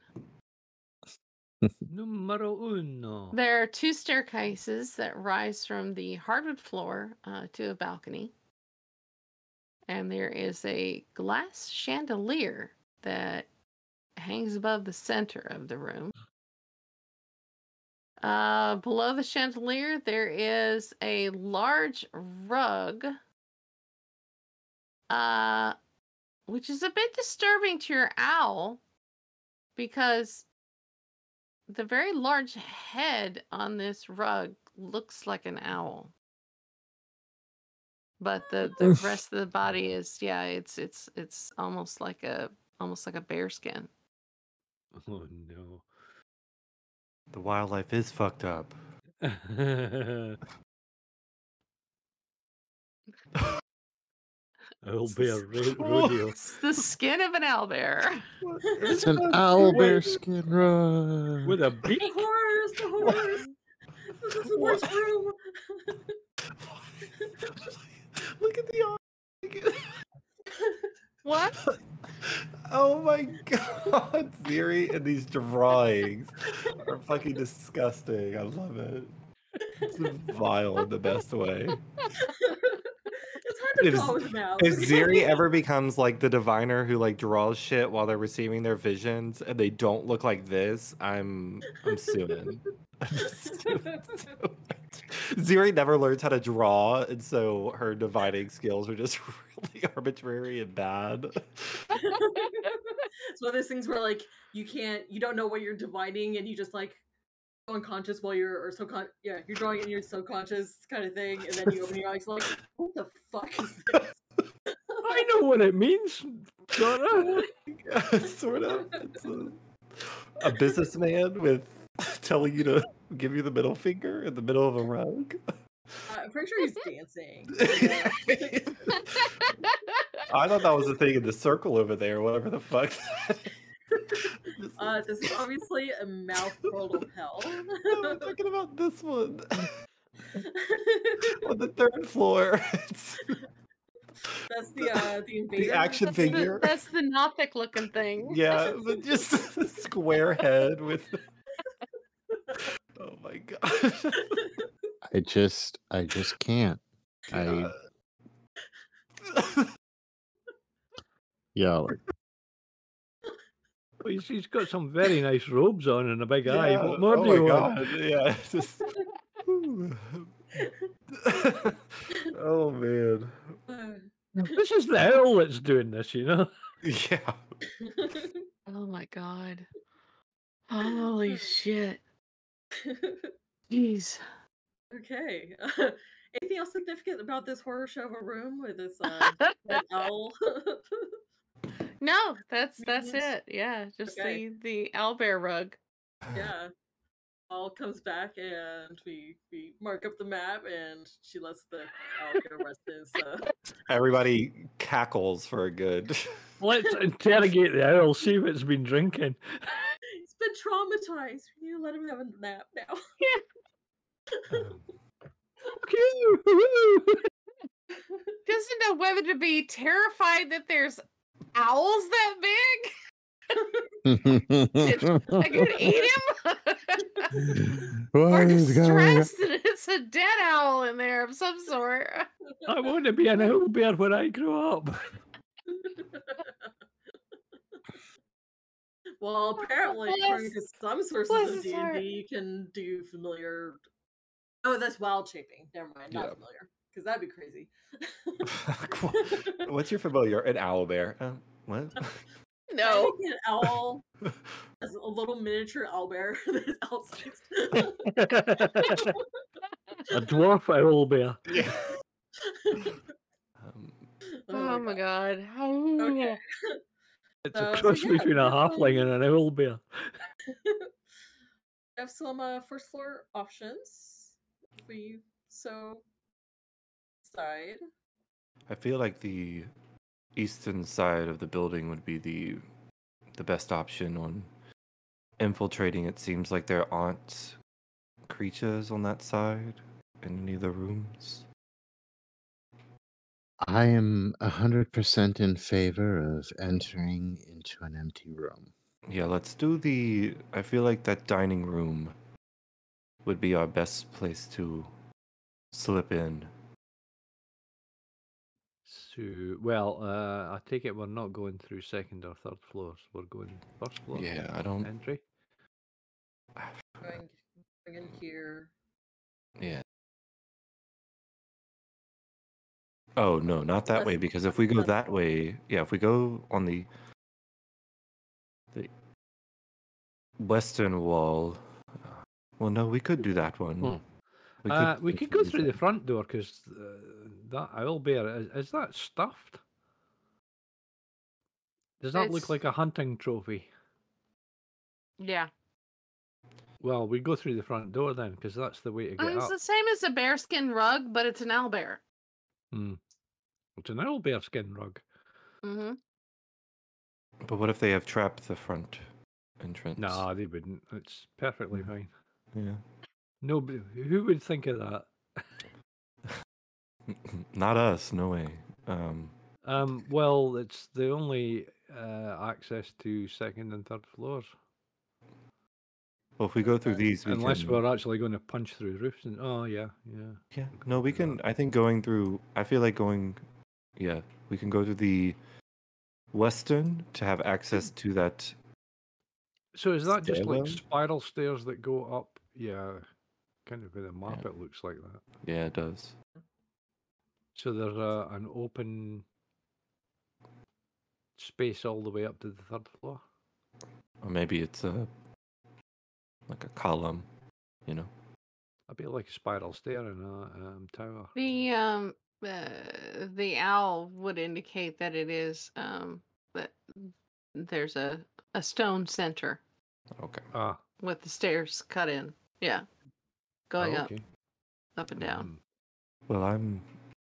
(laughs) Numero uno. There are two staircases that rise from the hardwood floor uh, to a balcony. And there is a glass chandelier that hangs above the center of the room. Uh, below the chandelier, there is a large rug, uh, which is a bit disturbing to your owl because the very large head on this rug looks like an owl but the the Oof. rest of the body is yeah it's it's it's almost like a almost like a bear skin (laughs) Oh no. The wildlife is fucked up. (laughs) It'll be a ro- rodeo. (laughs) it's the skin of an owlbear It's an owlbear skin rug. With a the horse, horrors, the horrors. this is the worst room. Look at the eye. what (laughs) Oh my god, Ziri and these drawings are fucking disgusting. I love it. It's vile in the best way. it's hard to If-. If Ziri ever becomes like the diviner who like draws shit while they're receiving their visions and they don't look like this, I'm I'm suing. (laughs) I'm (laughs) suing. (laughs) Ziri never learns how to draw, and so her dividing skills are just (laughs) really arbitrary and bad. it's one of those things where like you can't you don't know what you're dividing, and you just like go unconscious while you're or subcon yeah you're drawing it in your subconscious kind of thing and then you open your eyes like what the fuck is this I know what it means. Donna. (laughs) sort of. A, a businessman with (laughs) telling you to give you the middle finger in the middle of a rug. Uh, i'm pretty sure he's dancing (laughs) I thought that was a thing in the (laughs) circle over there, whatever the fuck. This uh this is obviously a mouth portal of hell no, I'm talking about this one on the third floor. It's that's the uh the invader action that's figure. the, that's the Nothic looking thing yeah, but just a square head with. Oh my god. I just I just can't. (laughs) I yeah, like, Well, he's, he's got some very nice robes on and a big eye. What more oh do you my want? God, Yeah. just- (laughs) oh man. This is the hell that's doing this, you know. Yeah. (laughs) oh my god holy shit (laughs) jeez okay (laughs) anything else significant about this horror show of a room with this uh (laughs) that owl no that's that's Yes. it yeah just Okay. the the owlbear rug (sighs) yeah all comes back and we we mark up the map and she lets the owl get arrested. his uh Everybody cackles for a good Let's interrogate the owl, see if it's been drinking. He's been traumatized. We need to let him have a nap now. (laughs) (laughs) Doesn't know whether to be terrified that there's owls that big. (laughs) I could eat him. or What is going on? distressed that it's a dead owl in there of some sort. I want to be an owl bear when I grow up. Well, apparently, according to some sources of his D&D, you can do familiar. Oh, that's wild shaping. Never mind, not Yeah. familiar, because that'd be crazy. (laughs) (laughs) What's your familiar? An owl bear. Uh, what? (laughs) No. an owl as a little miniature owl bear that is owl sized. a dwarf owl bear. Um, Oh my god. Okay. It's Uh, a so cross yeah, between a halfling um, and an owl bear. (laughs) have some uh, first floor options if we so side. I feel like the eastern side of the building would be the the best option on infiltrating. It seems like there aren't creatures on that side in any of the rooms. I am a hundred percent in favor of entering into an empty room. Yeah, let's do the. I feel like that dining room would be our best place to slip in. So, well, uh, I take it we're not going through second or third floors. We're going first floor. Yeah, I don't. Entry. Going, going in here. Yeah. Oh no, not that way. Because if we go that way, yeah, if we go on the the western wall, uh, well, no, we could do that one. Hmm. We uh, we could go use through the front door because uh, that owl bear is, is that stuffed? Does that look like a hunting trophy? Yeah. Well, we go through the front door then, because that's the way to get It's up. the same as a bearskin rug, but it's an owl bear. Hmm. It's an owl bear skin rug. Mm-hmm. But what if they have trapped the front entrance? Nah, they wouldn't. It's perfectly Mm. fine. Yeah. Nobody. Who would think of that? (laughs) Not us. No way. Um. Um. Well, it's the only uh, access to second and third floors, Well, if we go through uh, these, we unless can... we're actually going to punch through roofs. And oh yeah, yeah. Yeah. No, we can. I think going through. I feel like going. Yeah, we can go to the western to have access to that. So is that just like spiral stairs that go up? Yeah, kind of with a map. It looks like that. Yeah, it does. So there's a, an open space all the way up to the third floor. Or maybe it's a like a column. You know. A bit like a spiral stair in a um, tower. The um uh, the owl would indicate that it is um that there's a a stone center Okay. Ah, with the stairs cut in. Yeah. Going okay. up, up and down. Mm. Well, I'm.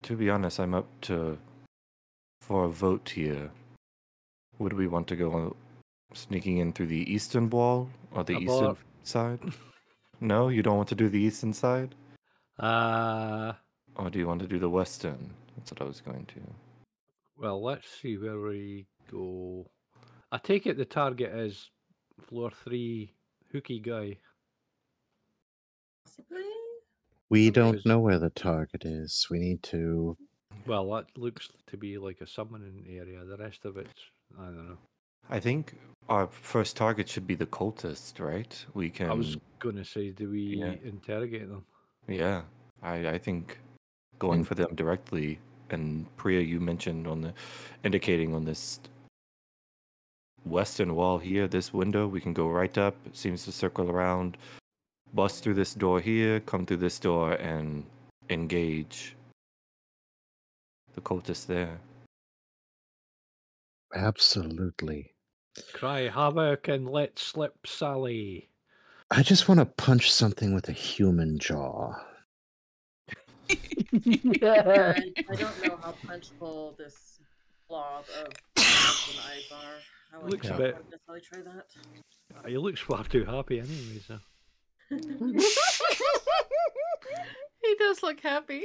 To be honest, I'm up to for a vote here. Would we want to go sneaking in through the eastern wall or the eastern Abort. Side? (laughs) No, you don't want to do the eastern side, Uh, or do you want to do the western? That's what I was going to. well, let's see where we go. I take it the target is floor three, hooky guy. We don't know where the target is. We need to. Well, that looks to be like a summoning area. The rest of it's, I don't know. I think our first target should be the cultist, right? We can. I was going to say, do we Yeah. interrogate them? Yeah, I I think going for them directly. And Priya, you mentioned on the indicating on this western wall here, this window, we can go right up. It seems to circle around, bust through this door here, come through this door, and engage the cultist there. Absolutely. Cry havoc and let slip Sally. I just want to punch something with a human jaw. I, (laughs) I don't know how punchable this blob of when eyes are. I Looks a not bit- necessarily try that. Uh, he looks far too happy anyway, so. (laughs) he does look happy.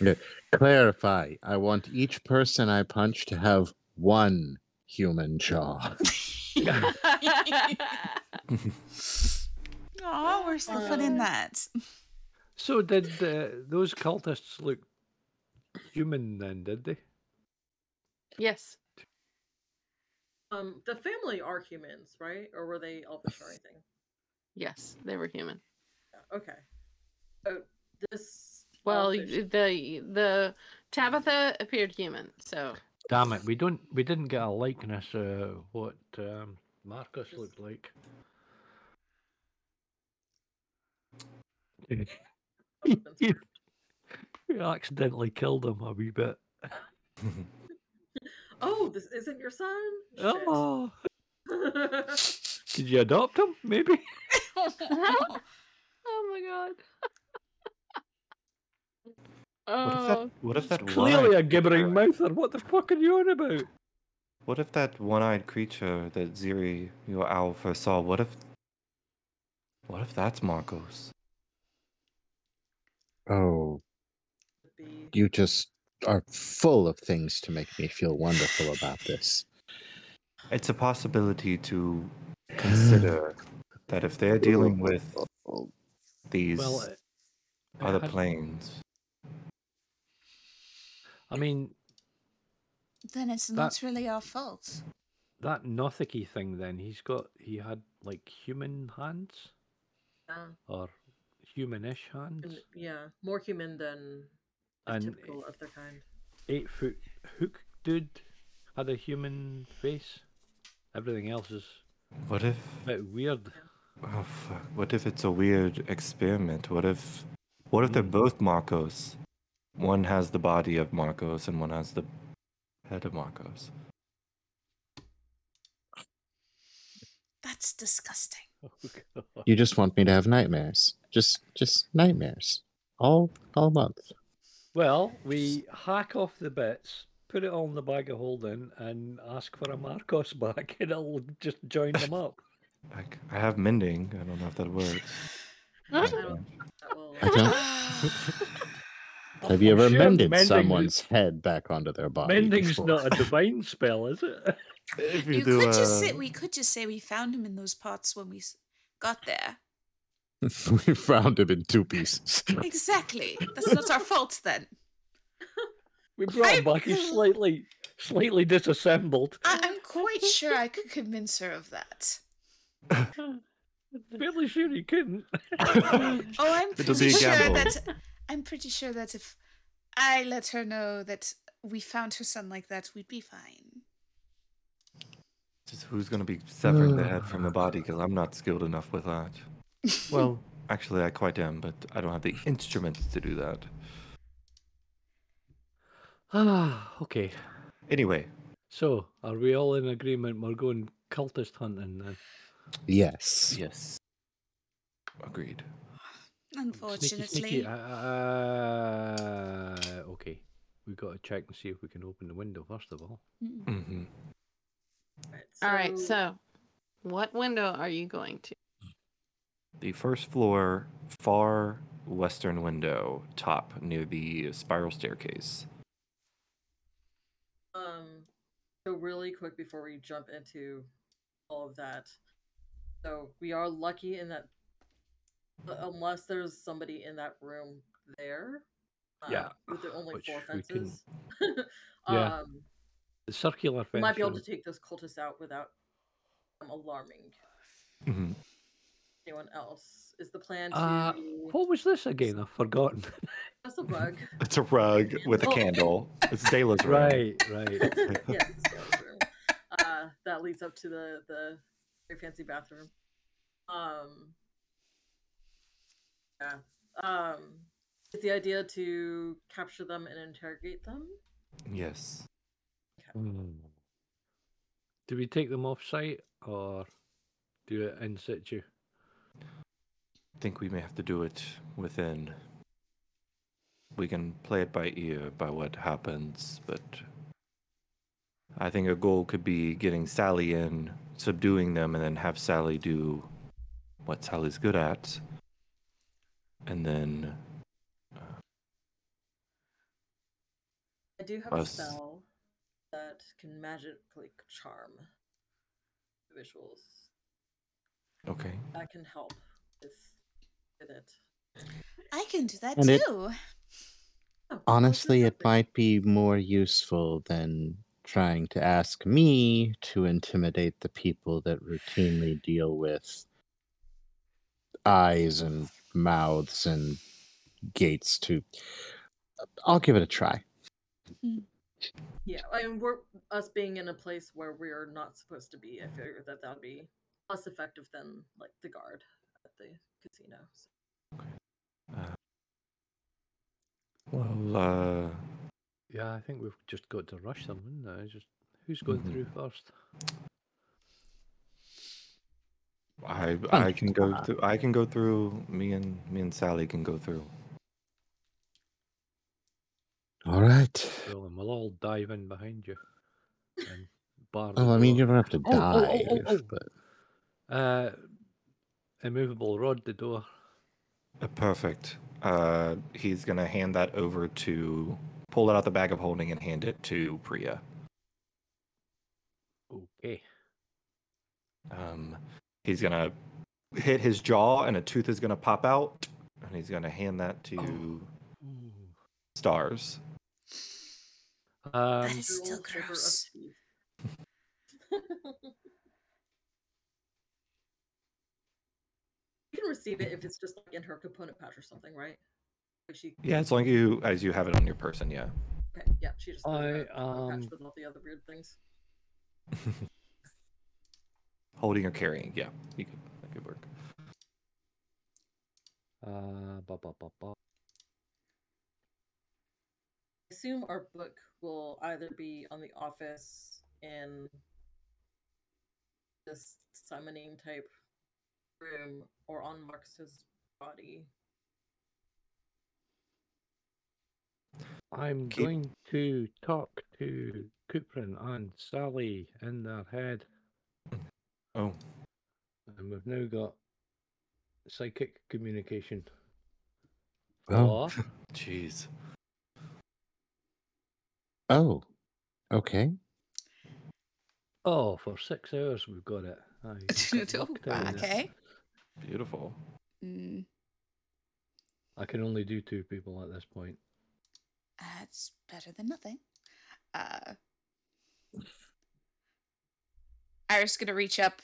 (laughs) Clarify. I want each person I punch to have one human jaw. Oh, where's the fun in that? So did uh, those cultists look human then, did they? yes. Um, the family are humans, right? Or were they elfish or anything? Yes, they were human. Okay. So this. Well, elfish- the the Tabitha appeared human, so Damn it, we don't we didn't get a likeness of what um Marcus looked like. that you, you accidentally killed him a wee bit. (laughs) Oh, this isn't your son? Shit. Oh, (laughs) did you adopt him? Maybe. (laughs) oh my god. What if oh, that? What if that Clearly a gibbering creature- mouther. What the fuck are you on about? What if that one-eyed creature that Ziri, your owl, first saw? What if? What if that's Marcus? Oh, you just are full of things to make me feel wonderful about this. It's a possibility to consider (sighs) that if they're dealing with these Well, uh, other planes, I mean, then it's not really our fault. that Nothicky thing. Then he's got he had like human hands Yeah, or humanish hands, yeah, more human than and typical of their kind. eight foot hook dude had a human face. Everything else is what if? a bit weird. Oh fuck! What if it's a weird experiment? What if? What if they're hmm. both Marcus? One has the body of Marcus, and one has the head of Marcus. That's disgusting. (laughs) Oh, You just want me to have nightmares. Just just nightmares. All all month. Well, we hack off the bits, put it all in the bag of holding, and ask for a Marcus back, (laughs) and it'll just join them up. I have mending. I don't know if that works. (laughs) I don't. I don't. Have you ever sure mended mending- someone's head back onto their body? Mending's before? not a (laughs) divine spell, is it? If You, do, could just say uh, we could just say we found him in those pots when we got there. (laughs) we found him in two pieces. (laughs) Exactly. That's not our fault then. We brought him back. He's slightly, slightly disassembled. I- I'm quite sure I could convince her of that. Fairly sure he couldn't. Oh, I'm It'll pretty a sure gamble. that I'm pretty sure that if I let her know that we found her son like that, we'd be fine. Just who's going to be severing the head from the body? Because I'm not skilled enough with that. (laughs) Well, actually, I quite am, but I don't have the instruments to do that. Ah, okay. Anyway, So, are we all in agreement? We're going cultist hunting then. yes. yes. Agreed. Sneaky, Unfortunately. sneaky. Uh, okay. We've got to check and see if we can open the window first of all. Mm. hmm all right. So, what window are you going to? The first floor, far western window, top near the spiral staircase. Um, so really quick before we jump into all of that, so we are lucky in that, uh, unless there's somebody in that room there, uh, Yeah, with the only which four we can- fences, (laughs) Yeah. um, The circular we fence. might be able to take those cultists out without um, alarming hmm anyone else. Is the plan to? Uh, What was this again? I've forgotten. That's a rug. (laughs) It's a rug with a Oh. candle. It's Dayla's room. right, right. (laughs) yes, it's Dale's room. Uh, that leads up to the the very fancy bathroom. Um, yeah. Um, is the idea to capture them and interrogate them? Yes. Hmm. Do we take them off site or do it in situ? I think we may have to do it within. We can play it by ear by what happens, but I think a goal could be getting Sally in, subduing them, and then have Sally do what Sally's good at. And then I do have a Us. spell that can magically charm visuals. okay. That can help with, with it. I can do that And too. Oh, Honestly, it might be more useful than trying to ask me to intimidate the people that routinely deal with eyes and mouths and gates to I'll give it a try. Yeah, I mean, we're us being in a place where we're not supposed to be. I figure that that would be less effective than like the guard at the casino. So. Uh, well, uh, Yeah, I think we've just got to rush them, wouldn't Just who's going Mhm. through first? I I can go through. I can go through. Me and me and Sally can go through. All right. Well, then we'll all dive in behind you. And bar Oh, I mean, you don't have to Oh, oh, oh, dive, oh, oh. but Uh, immovable rod the door. Uh, perfect. Uh, he's gonna hand that over to pull it out the bag of holding and hand it to Priya. Okay. Um, he's gonna hit his jaw, and a tooth is gonna pop out, and he's gonna hand that to Ooh. Stars. Um, That is still Dual paper of gross. (laughs) you can receive it if it's just like in her component pouch or something, right? Like she, Yeah, as long as you as you have it on your person. Yeah. okay, yeah, she just I, her component pouch um, with all the other weird things. (laughs) Holding or carrying. Yeah, you could, that could work. uh, ba, ba, ba, ba. I assume our book will either be on the office in this summoning type room or on Marcus's body. I'm Keep- going to talk to Cuprin and Sally in their head, Oh, and we've now got psychic communication. Oh. Jeez. oh, okay. Oh, for six hours we've got it. Aye, (laughs) got locked down there. okay. Beautiful. Mm, I can only do two people at this point. that's better than nothing. Uh, Iris gonna reach up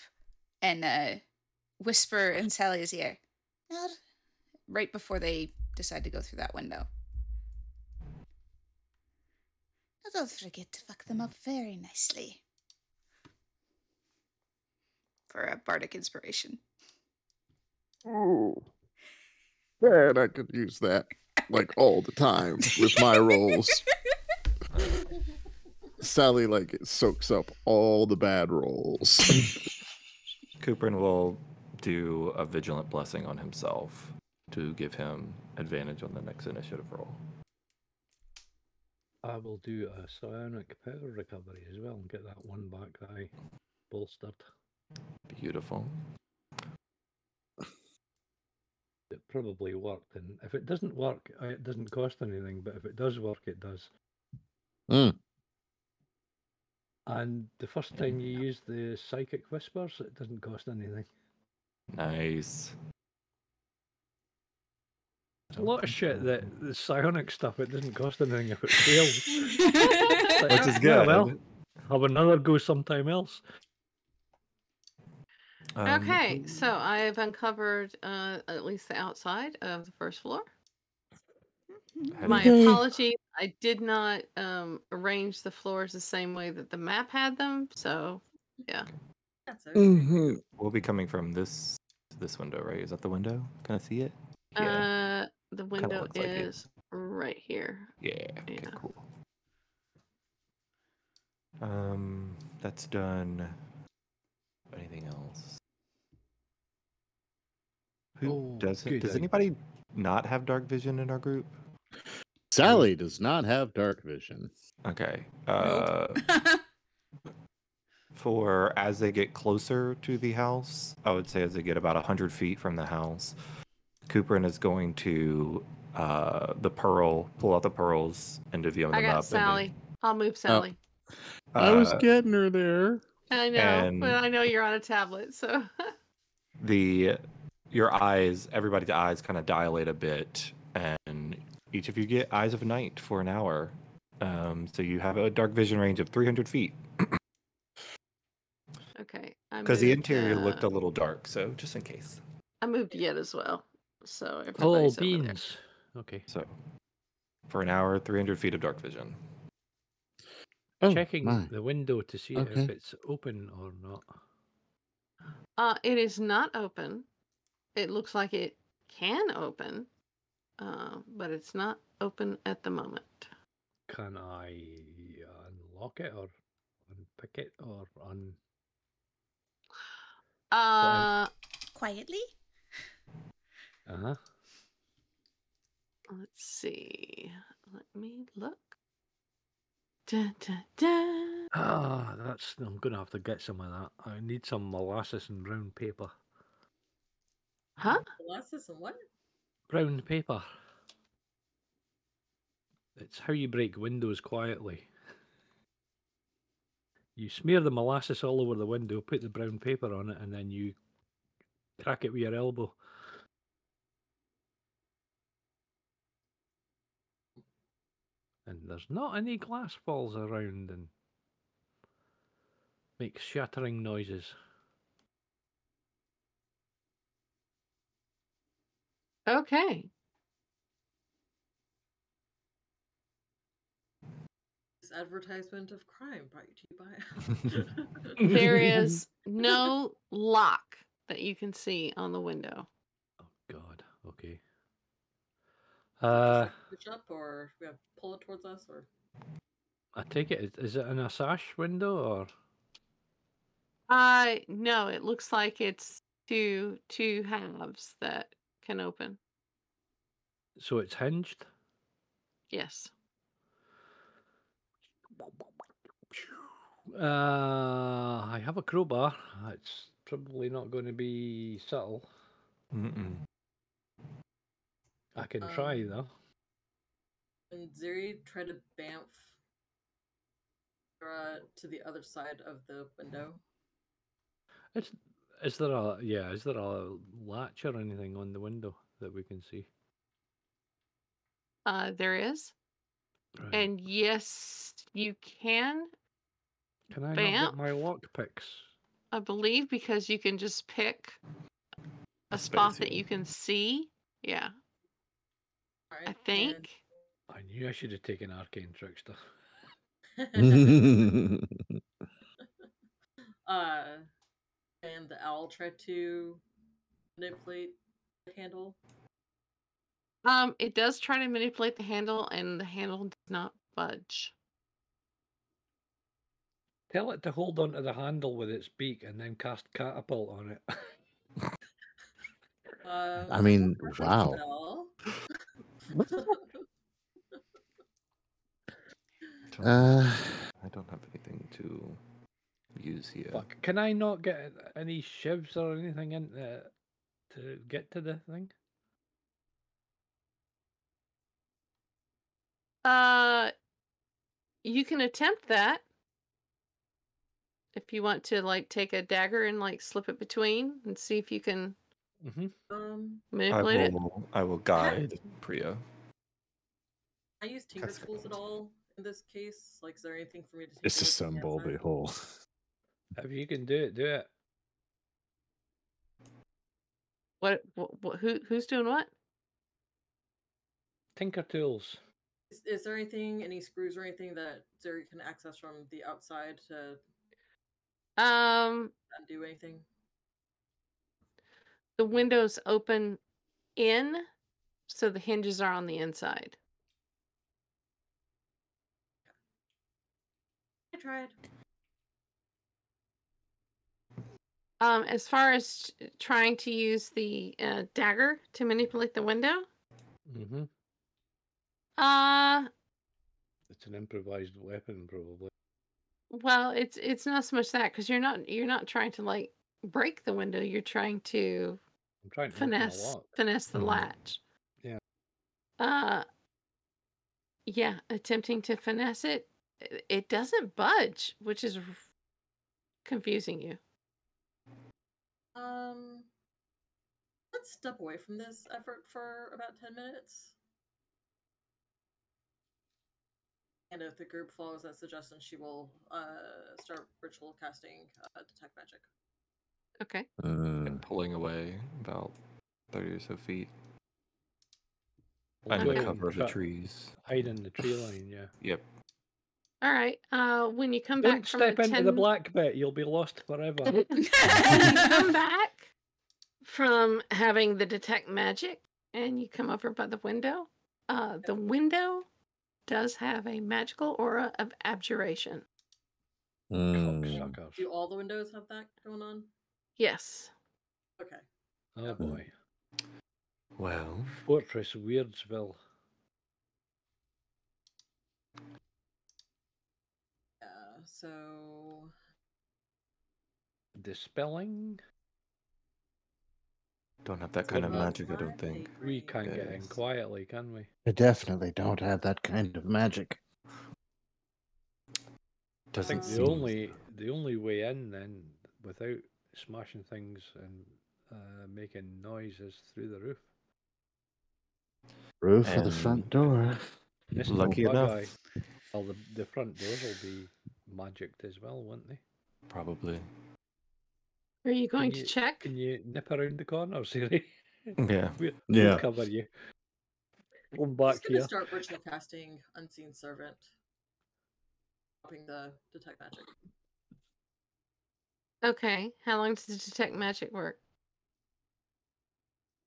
and uh, whisper in Sally's ear, "Nod," right before they decide to go through that window. Now don't forget to fuck them up very nicely. For a bardic inspiration. Oh, man, I could use that like all the time with my (laughs) rolls. Sally like soaks up all the bad rolls. (laughs) Cooperin will do a vigilant blessing on himself to give him advantage on the next initiative roll. I will do a psionic power recovery as well and get that one back that I bolstered. Beautiful. It probably worked, and if it doesn't work, uh, it doesn't cost anything. But if it does work, it does. Mm. And the first time you use the psychic whispers, it doesn't cost anything. Nice. There's a lot of shit that the psionic stuff it doesn't cost anything if it fails. (laughs) Like, Which is "Ah, good. yeah, well, have another go sometime else. Um, okay, so I've uncovered uh, at least the outside of the first floor. How do My you- Okay. apologies. I did not um, arrange the floors the same way that the map had them. So, yeah. That's okay. Mhm. We'll be coming from this this window, right? Is that the window? Can I see it? Yeah. Uh, the window looks like it. is right here. yeah. Okay. yeah. Cool. Um, that's done. Anything else? Who Oh, does it? good Does idea. anybody not have dark vision in our group? Sally does not have dark vision. Okay. Uh, (laughs) for as they get closer to the house. I would say as they get about 100 feet from the house, Cooperin is going to uh, the pearl, pull out the pearls and divvy I them got up. Sally. I'll move Sally. And I was uh, getting her there. I know, and- but I know you're on a tablet, so (laughs) the your eyes, everybody's eyes kind of dilate a bit, and each of you get eyes of night for an hour. Um, so you have a dark vision range of 300 feet (clears throat) okay. I because the moved, interior looked uh, a little dark. So just in case. I moved yet as well, so Oh, everybody's over there. beans. Okay. So for an hour, 300 feet of dark vision. Oh, Checking my. the window to see Okay. if it's open or not. Uh, it is not open. It looks like it can open, uh, but it's not open at the moment. Can I unlock it or unpick it or un? Uh, Quietly? Uh huh. let's see. Let me look. Dun, dun, dun. Ah, that's. I'm gonna have to get some of that. I need some molasses and brown paper. Huh? Molasses and what? Brown paper. It's how you break windows quietly. You smear the molasses all over the window, put the brown paper on it, and then you crack it with your elbow. And there's not any glass balls around and makes shattering noises. Okay. This advertisement of crime brought to you by. (laughs) There is (laughs) no lock that you can see on the window. Oh God. Okay. Uh, push up or we have pull it towards us or I take it. is- Is it in a sash window or? Uh no, it looks like it's two two halves that can open. So it's hinged. Yes. Uh, I have a crowbar. It's probably not going to be subtle. Mm-mm. I can try Um, though. and Ziri try to bamf uh, to the other side of the window. Is is there a yeah? Is there a latch or anything on the window that we can see? Uh there is. Right. And yes, you can, can I not bamf? get my lock picks? I believe, because you can just pick a A spot that you can see. Yeah, I think. I knew I should have taken arcane trickster. (laughs) (laughs) (laughs) Uh, and the owl tried to manipulate the handle. Um, it does try to manipulate the handle, and the handle does not budge. Tell it to hold onto the handle with its beak and then cast catapult on it. (laughs) Uh, I mean, wow. (laughs) Uh, I don't have anything to use here. Fuck, can I not get any shivs or anything in there to get to the thing? Uh, you can attempt that if you want to, like, take a dagger and like slip it between and see if you can Mm-hmm. um, I manipulate it. will, I will guide (laughs) Priya. I use tinker That's tools at all in this case. Like, is there anything for me to? tinker with disassemble from the the outside? whole. If you can do it, do it. What, what, what? Who? Who's doing what? Tinker tools. Is, is there anything, any screws or anything that Ziri can access from the outside to Um, undo anything? the windows open in, so the hinges are on the inside. I tried. Um, as far as trying to use the uh, dagger to manipulate the window, Mm-hmm. uh, It's an improvised weapon, probably. Well, it's it's not so much that because you're not you're not trying to like break the window. You're trying to I'm trying to finesse finesse the Mhm. latch. Yeah. Uh. Yeah, attempting to finesse it, it doesn't budge, which is r- confusing you. Um, let's step away from this effort for about 10 minutes. And if the group follows that suggestion, she will uh, start ritual casting uh, detect magic. Okay. Uh, and pulling away about 30 or so feet under Okay. on, cover of the trees. Hide in the tree line, yeah. Yep. All right. Uh, when you come Don't back from step the into 10... the black bit, you'll be lost forever. (laughs) (laughs) when you come back from having the detect magic and you come over by the window, uh, the window does have a magical aura of abjuration. mm, Do all the windows have that going on? Yes. Okay. Oh boy. Well, Fortress Weirdsville. Yeah, so Dispelling? don't have that kind of magic, I don't think. We can't get in quietly, can we? I definitely don't have that kind of magic. I Doesn't I think seem- the only the only way in then, without smashing things and uh, making noise, is through the roof. Roof of the front door. Mr. Lucky enough. Eye. Well, the, the front doors will be magicked as well, won't they? Probably. Are you going you- to check? Can you nip around the corner, (laughs) Ziri? Yeah. (laughs) we'll, Yeah. we'll cover you. Come I'm back just gonna here. start ritual casting Unseen Servant. Dropping the detect magic. Okay. How long does the detect magic work?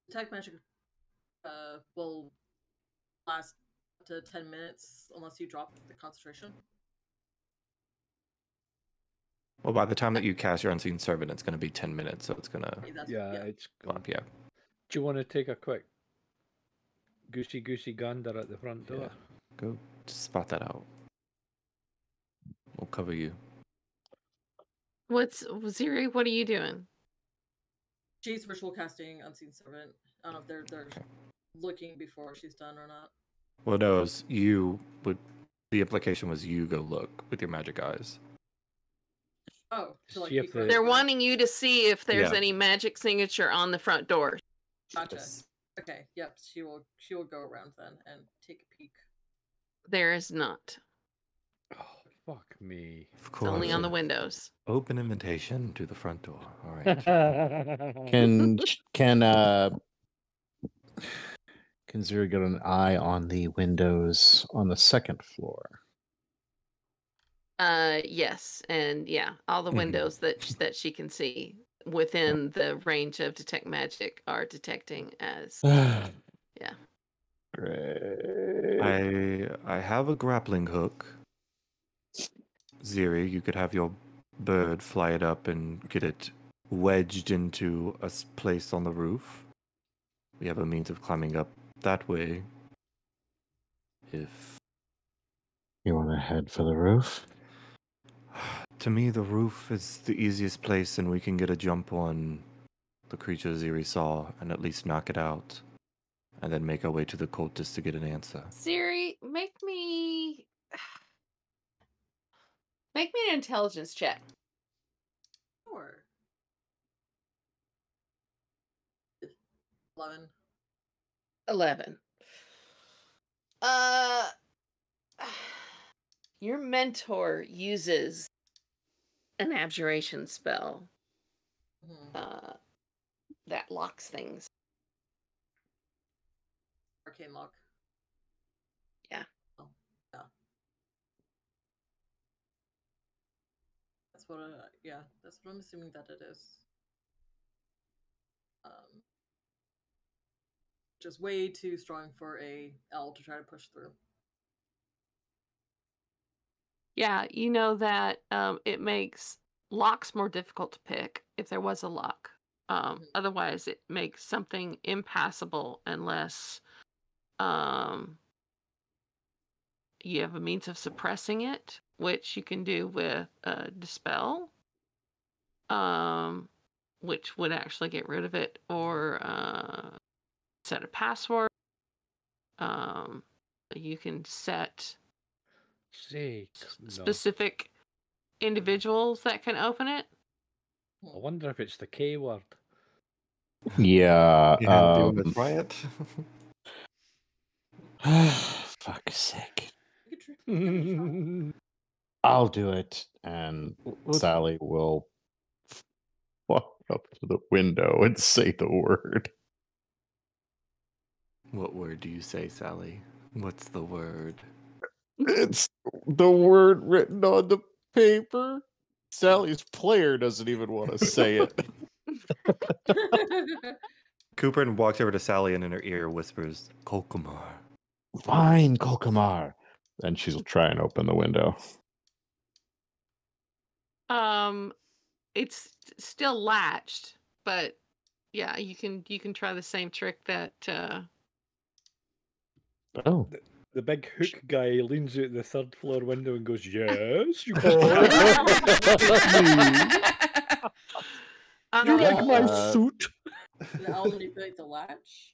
Detect magic uh, will last up to 10 minutes unless you drop the concentration. Well, by the time that you cast your unseen servant, it's going to be 10 minutes, so it's going to Yeah, yeah. it's go up. Yeah. Do you want to take a quick goosey goosey gander at the front door? Yeah. Go just spot that out. We'll cover you. What's Ziri? What are you doing? She's ritual casting Unseen Servant. I don't know if they're, they're Okay. looking before she's done or not. Well, no, it was you would. The implication was you go look with your magic eyes. Oh, to like See the- They're wanting you to see if there's Yeah. any magic signature on the front door. Gotcha. Yes. Okay, yep. She will she will go around then and take a peek. There is not. Oh, fuck me. Of It's course. only on the windows. Open invitation to the front door. All right. (laughs) Can (laughs) can uh can Zero get an eye on the windows on the second floor? Uh, yes, and yeah, all the Mhm. windows that sh- that she can see within the range of detect magic are detecting as (sighs) yeah. Great. I I have a grappling hook. Ziri, you could have your bird fly it up and get it wedged into a place on the roof. We have a means of climbing up that way. If You want to head for the roof? To me the roof is the easiest place, and we can get a jump on the creature Ziri saw and at least knock it out, and then make our way to the cultist to get an answer. Ziri, make me (sighs) make me an intelligence check. Sure. Eleven. 11. Uh (sighs) your mentor uses an abjuration spell Mhm. uh that locks things. Arcane lock. Yeah. Oh, yeah. That's what. Uh, yeah, that's what I'm assuming that it is. Um, just way too strong for a L to try to push through. Yeah, you know that um it makes locks more difficult to pick if there was a lock. Um Mhm. otherwise it makes something impassable unless um you have a means of suppressing it, which you can do with uh, dispel, um, which would actually get rid of it, or uh, set a password. Um, you can set Say, no. specific individuals that can open it. I wonder if it's the K word. Yeah. Yeah, do you um, try it? (sighs) fuck's sake. You could try- give it a shot. I'll do it. And W- w- Sally will walk up to the window and say the word. What word do you say, Sally? What's the word? It's the word written on the paper. Sally's player doesn't even want to say it. (laughs) Cooper walks over to Sally and in her ear whispers, Kolkumar. Fine, Kolkamar. And she'll try and open the window. Um, it's still latched, but yeah, you can you can try the same trick that uh, Oh. The big hook guy leans out the third floor window and goes, "Yes, you (laughs) um, (laughs) You like my Uh, suit?" and I'll manipulate the latch.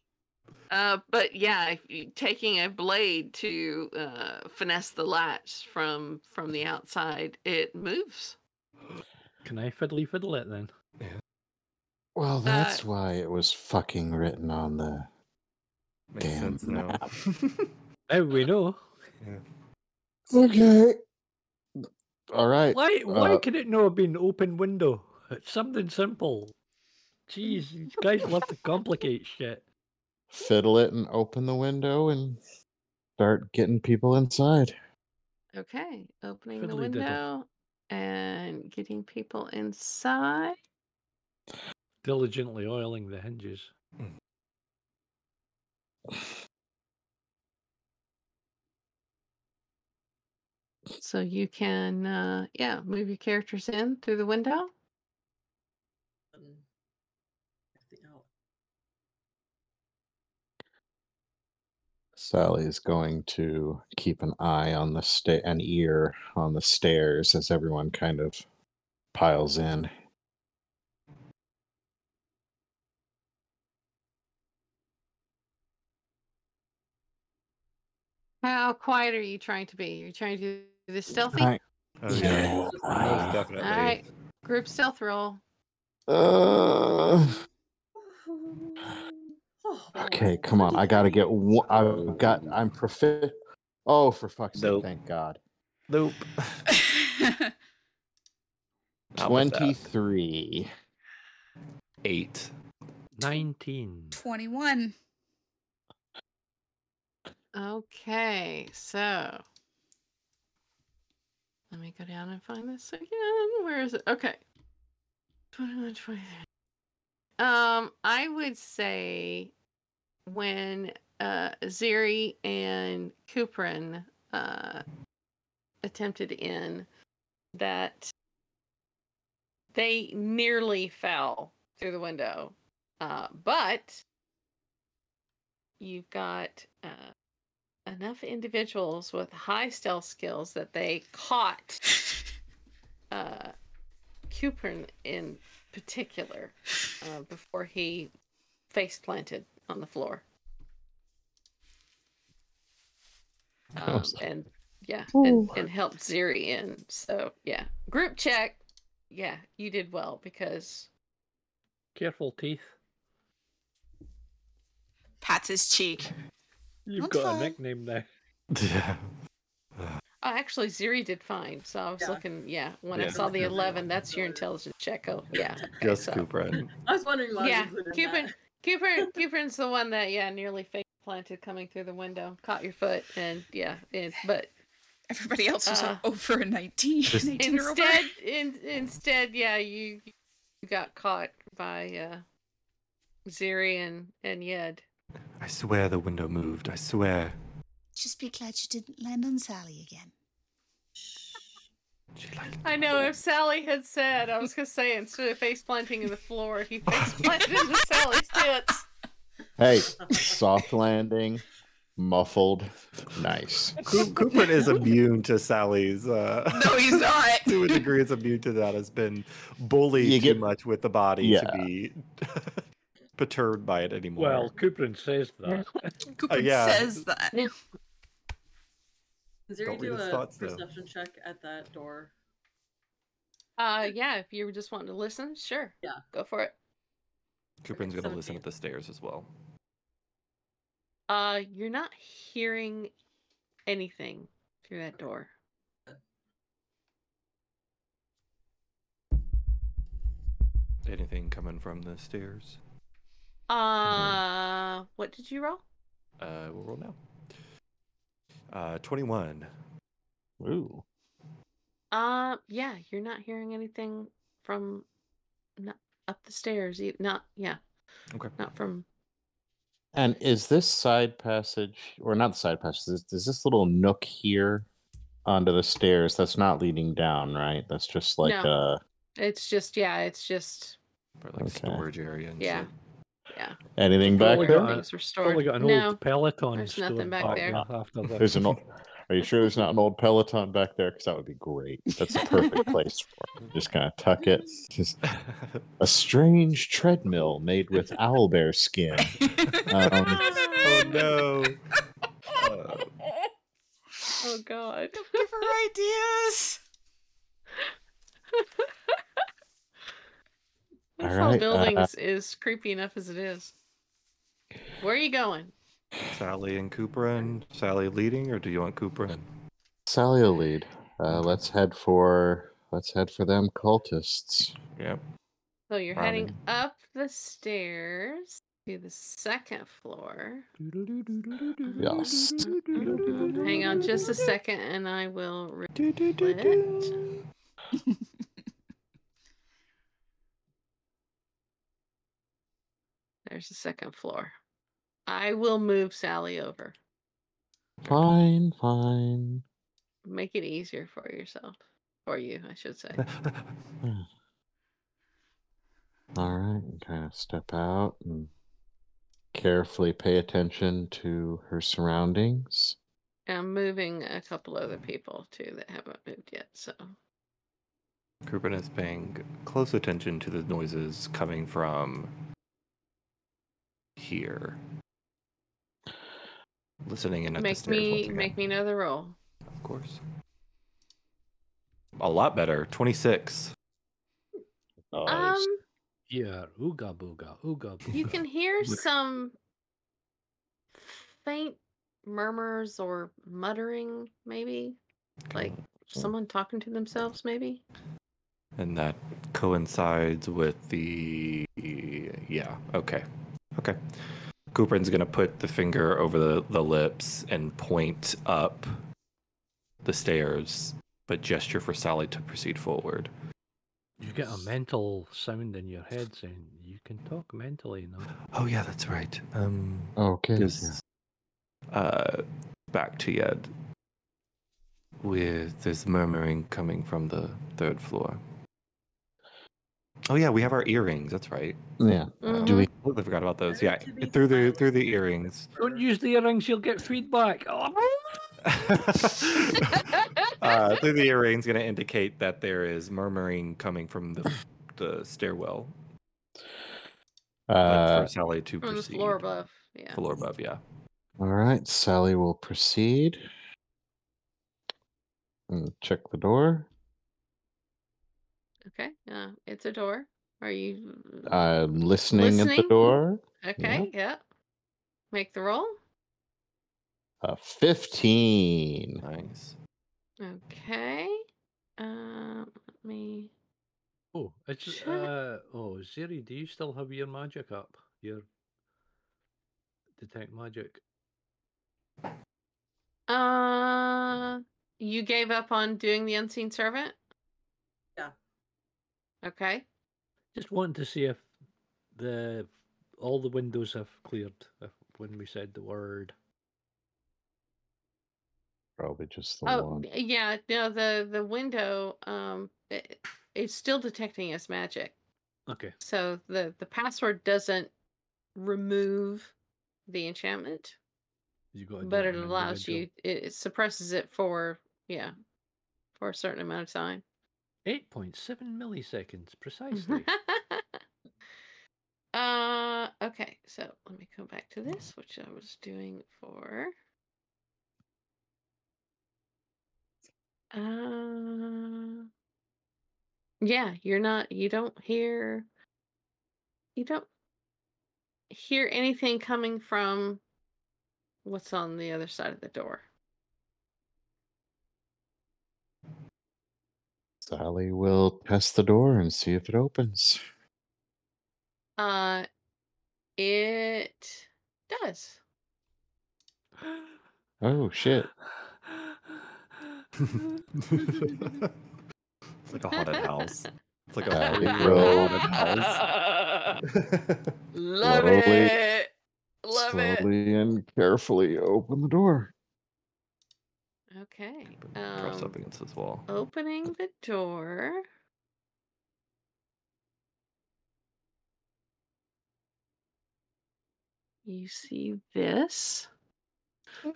Uh, but yeah, if you, taking a blade to uh, finesse the latch from from the outside, it moves. (gasps) Can I fiddly fiddle it then? Yeah. Well, that's why it was fucking written on the. Damn sense now. map. (laughs) Now we know. Okay. All right. Why? Why uh, could it not have been open window? It's something simple. Jeez, these guys love to complicate shit. Fiddle it and open the window and start getting people inside. Okay, opening the Fiddly diddle. window and getting people inside. Diligently oiling the hinges. (laughs) So you can, uh, yeah, move your characters in through the window. And everything else. Sally's going to keep an eye on the sta- an ear on the stairs as everyone kind of piles in. How quiet are you trying to be? You're trying to do this stealthy? I- Oh, Yeah. Most definitely. All right, group stealth roll. Uh, okay, come on. I gotta get. One, I've got. I'm proficient. Oh, for fuck's sake! Nope. Thank God. Nope. (laughs) Not with that. Twenty-three. Eight. Nineteen. 21. Okay, so let me go down and find this again. Where is it? Okay. 21, 23. Um, I would say when uh Ziri and Kuprin uh attempted in that they nearly fell through the window. Uh but you've got uh enough individuals with high stealth skills that they caught (laughs) uh, Cuprin in particular uh, before he face planted on the floor. (laughs) Um, and yeah, and, and helped Ziri in. So yeah, group check. Yeah, you did well because Careful, teeth. Pats his cheek. You've Not got fine. a nickname now. (laughs) Yeah. Oh, actually, Ziri did fine. So I was Yeah. looking. Yeah, when I saw the eleven, that's your intelligence check. Oh, yeah. okay, Just so- Cooper. (laughs) I was wondering why. Yeah, you put in Cupid. that. Cupid. (laughs) Cupid's the one that yeah nearly face planted coming through the window, caught your foot, and yeah. It, but Everybody else was Uh, over a 19. Just- 19 instead, in, instead, yeah, you you got caught by uh, Ziri and and Yed. I swear the window moved. I swear. Just be glad you didn't land on Sally again. I know if Sally had said, I was gonna say instead of face planting in the floor, he face (laughs) planted into Sally's tits. Hey, soft landing. muffled. Nice. Coop- Cooper is immune to Sally's. Uh, No, he's not. (laughs) to a degree, is immune to that. Has been bullied You too much with the body Yeah. to be (laughs) perturbed by it anymore. Well, Cooperin says that. Cooper (laughs) (laughs) yeah. says that. Ziri Don't do a thoughts, though. perception check at that door. Uh, yeah. If you were just wanting to listen, sure. Yeah. Go for it. Cooperin's okay, going to listen at the stairs as well. Uh, you're not hearing anything through that door. Anything coming from the stairs? Uh, what did you roll? Uh, we'll roll now. Uh, 21. Ooh. Uh, yeah, you're not hearing anything from not up the stairs. e- Not yeah, Okay. not from. And is this side passage, or not the side passage, is, is this little nook here onto the stairs? That's not leading down, right? That's just like No. uh It's just yeah, it's just For like Okay. storage area and Yeah. shit. Yeah. anything back there? got- Things were stored. Probably got an no, old Peloton there's nothing back there. After the... There's an old, are you sure there's not an old Peloton back there? Because that would be great. That's the perfect (laughs) place for it. Just kind of tuck it. Just a strange treadmill made with owlbear skin. Um, (laughs) oh no. Uh, oh god. Don't give her ideas. (laughs) All This whole right, uh, buildings is creepy enough as it is. Where are you going? Sally and Cooper and Sally leading, or do you want Cooperin? Sally will lead. Uh, let's head for let's head for them cultists. Yep. So you're heading up the stairs to the second floor. Yes. Hang on just a second and I will split. (laughs) There's the second floor. I will move Sally over. Fine, fine. Make it easier for yourself. For you, I should say. (laughs) All right, kind of step out and carefully pay attention to her surroundings. I'm moving a couple other people too that haven't moved yet, so Cooperin is paying close attention to the noises coming from here. Listening in at the make stairs me make me know the roll. Of course. A lot better. 26. Um Yeah, ooga booga, ooga booga. you can hear (laughs) some faint murmurs or muttering, maybe. Like someone talking to themselves, maybe. And that coincides with the. Yeah, okay. Okay. Cooperin's going to put the finger over the, the lips and point up the stairs, but gesture for Sally to proceed forward. You get a mental sound in your head saying you can talk mentally now. Oh, yeah, that's right. Um, Okay. Because, uh, back to Yed. With this murmuring coming from the third floor. Oh yeah, we have our earrings. That's right. Yeah. Mhm. Do we? Completely forgot about those. Yeah, through the through the earrings. Don't use the earrings, you'll get feedback. (laughs) Oh. (laughs) uh, through the earrings, going to indicate that there is murmuring coming from the the stairwell. But Uh, for Sally to From the proceed. floor above. Yeah. Floor above, yeah. all right. Sally will proceed. And check the door. Okay. Uh, it's a door. Are you I'm listening, at the Listening? door. okay? Yeah. Make the roll. Uh, 15. Nice. Okay. Um, let me. Oh, it's Shit. uh oh, Ziri, do you still have your magic up? Your detect magic. Uh, you gave up on doing the unseen servant. Yeah. Okay. Just wanting to see if the all the windows have cleared if, when we said the word. Probably just the Oh, one. y- yeah. No, the the window um it, it's still detecting as magic. Okay. So the the password doesn't remove the enchantment. You got to do but it it allows you it it suppresses it for yeah for a certain amount of time 8.7 milliseconds, precisely. (laughs) uh okay so let me go back to this which i was doing for uh yeah you're not you don't hear you don't hear anything coming from what's on the other side of the door Sally will test the door and see if it opens. Uh, it does. Oh shit. it's like a haunted house. It's like a fully it haunted house. (laughs) Love Slowly- it. Love it. Slowly and carefully open the door. Okay. Press up Um, against this wall. opening the door. You see this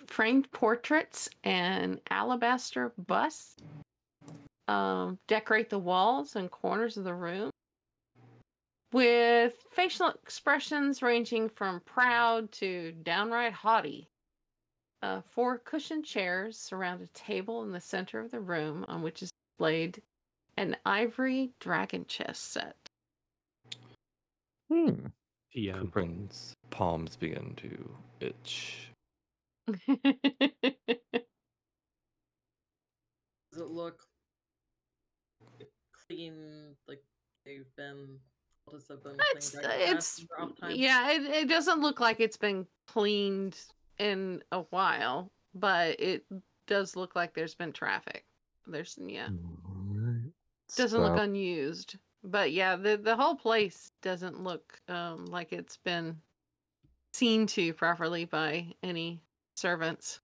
framed portraits and alabaster busts um, decorate the walls and corners of the room with facial expressions ranging from proud to downright haughty. Uh, four cushioned chairs surround a table in the center of the room on which is displayed an ivory dragon chess set. Hmm. TM. Cooper's palms begin to itch. (laughs) Does it look clean? Like they've been. Does have been it's it's past for oftentimes? yeah it, it doesn't look like it's been cleaned in a while but it does look like there's been traffic there's yeah Alright. doesn't look unused but yeah the the whole place doesn't look um like it's been seen to properly by any servants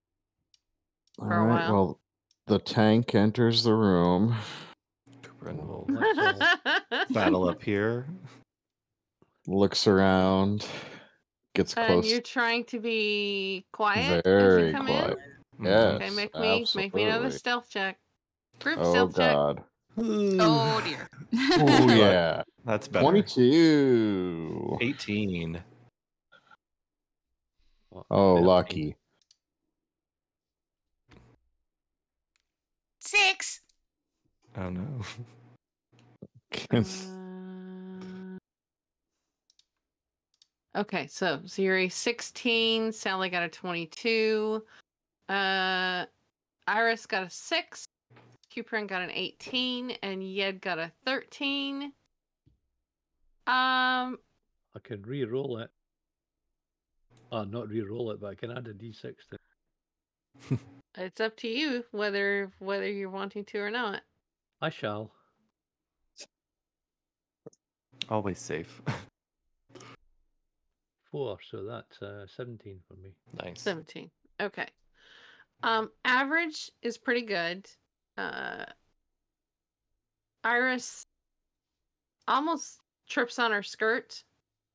for a Alright, while. well, the tank enters the room. Cooper will Let's all- battle up here. looks around, gets and close. you're trying to be quiet as Very you come quiet. in Yes, okay make me make me another absolutely. stealth check group Oh stealth check god. Oh dear. Oh (laughs) yeah. That's better. 22. 18. Oh, lucky. Six. Oh no. (laughs) Uh, okay, so Ziri 16, Sally got a 22, uh, Iris got a 6, Cuprin got an 18, and Yed got a 13. Um, I can re-roll it. Oh, not re-roll it, but I can add a d6 to it. it's up to you whether whether you're wanting to or not. I shall. Always safe. (laughs) Four, so that's uh, 17 for me. nice. 17. Okay. Um average is pretty good. Uh Iris almost trips on her skirt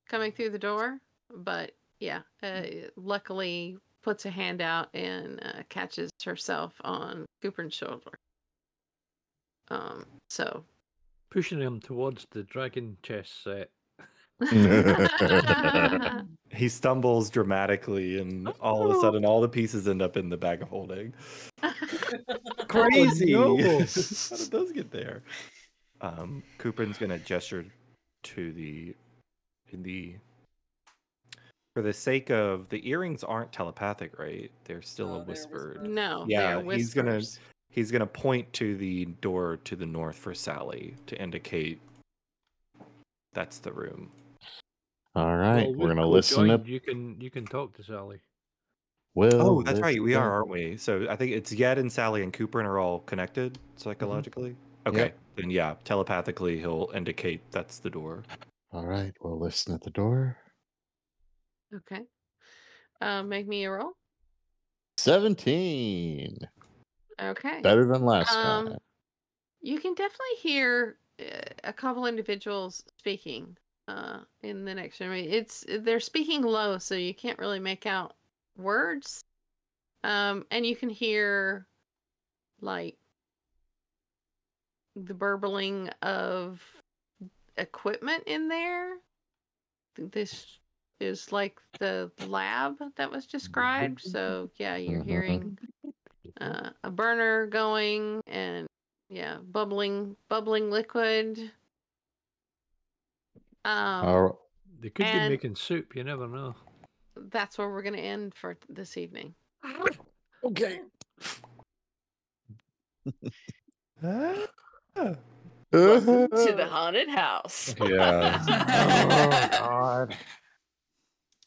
coming through the door, but yeah, uh, luckily puts a hand out and uh, catches herself on Cooper's shoulder. Um so Pushing him towards the dragon chess set. (laughs) He stumbles dramatically, and all of a sudden, all the pieces end up in the bag of holding. (laughs) Crazy! (laughs) How did those get there? Um, Cooperin's gonna gesture to the in the for the sake of the earrings aren't telepathic, right? They're still No, a they're whispered. whispered. no, Yeah, they're he's gonna- He's gonna point to the door to the north for Sally to indicate that's the room. All right, Well, we're gonna listen co-joined, to You can you can talk to Sally. Well, Oh, that's right. We to- are, aren't we? So I think it's Yed and Sally and Cooper and are all connected psychologically. Okay. Yep. Then yeah, telepathically he'll indicate that's the door. All right, we'll listen at the door. Okay. Uh, make me a roll. 17. Okay. Better than last Um, time. You can definitely hear uh, a couple individuals speaking uh, in the next room. It's they're speaking low, so you can't really make out words. Um, and you can hear like the burbling of equipment in there. This is like the lab that was described. So yeah, you're Mhm. hearing uh, a burner going and yeah, bubbling, bubbling liquid. Um, All- They could And- be making soup. You never know. that's where we're gonna end for this evening. okay. Welcome to the (laughs) haunted house. (laughs) Yeah. oh (laughs) God.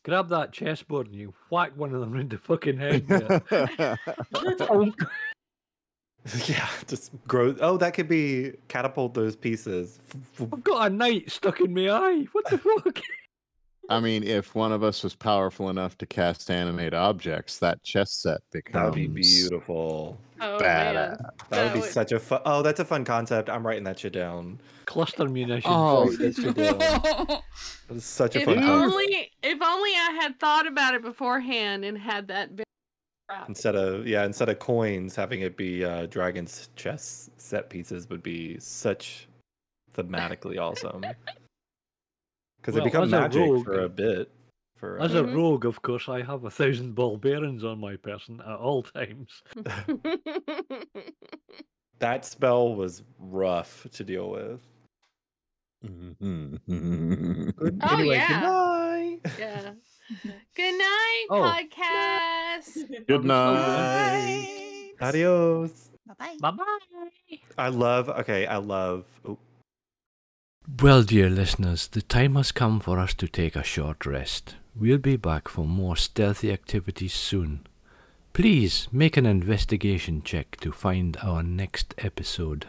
Grab that chessboard and you whack one of them in the fucking head. yeah. (laughs) Yeah, just grow. Oh, that could be catapult those pieces. I've got a knight stuck in my eye. What the (laughs) fuck? I mean, if one of us was powerful enough to cast animate objects, that chess set becomes That would be beautiful. Oh badass. man, That would be would- such a fun. Oh, that's a fun concept. I'm writing that shit down. Cluster munitions. Oh, Write that. (laughs) That was such a if fun concept. only, if only I had thought about it beforehand and had that. bit wrapped. Instead of yeah, instead of coins, having it be uh, dragons chess set pieces would be such thematically (laughs) awesome. Because Well, they become as a magic rogue- for a bit. For As uh, a Mhm. rogue, of course, I have a thousand ball bearings on my person at all times. (laughs) that spell was rough to deal with. Mhm. Good, (laughs) Oh, anyway, yeah. Good night. yeah. (laughs) Good night, Oh. podcast. (laughs) Good night. Adios. Bye-bye. Bye bye. I love. Okay, I love. Oh, Well, dear listeners, the time has come for us to take a short rest. We'll be back for more stealthy activities soon. Please make an investigation check to find our next episode.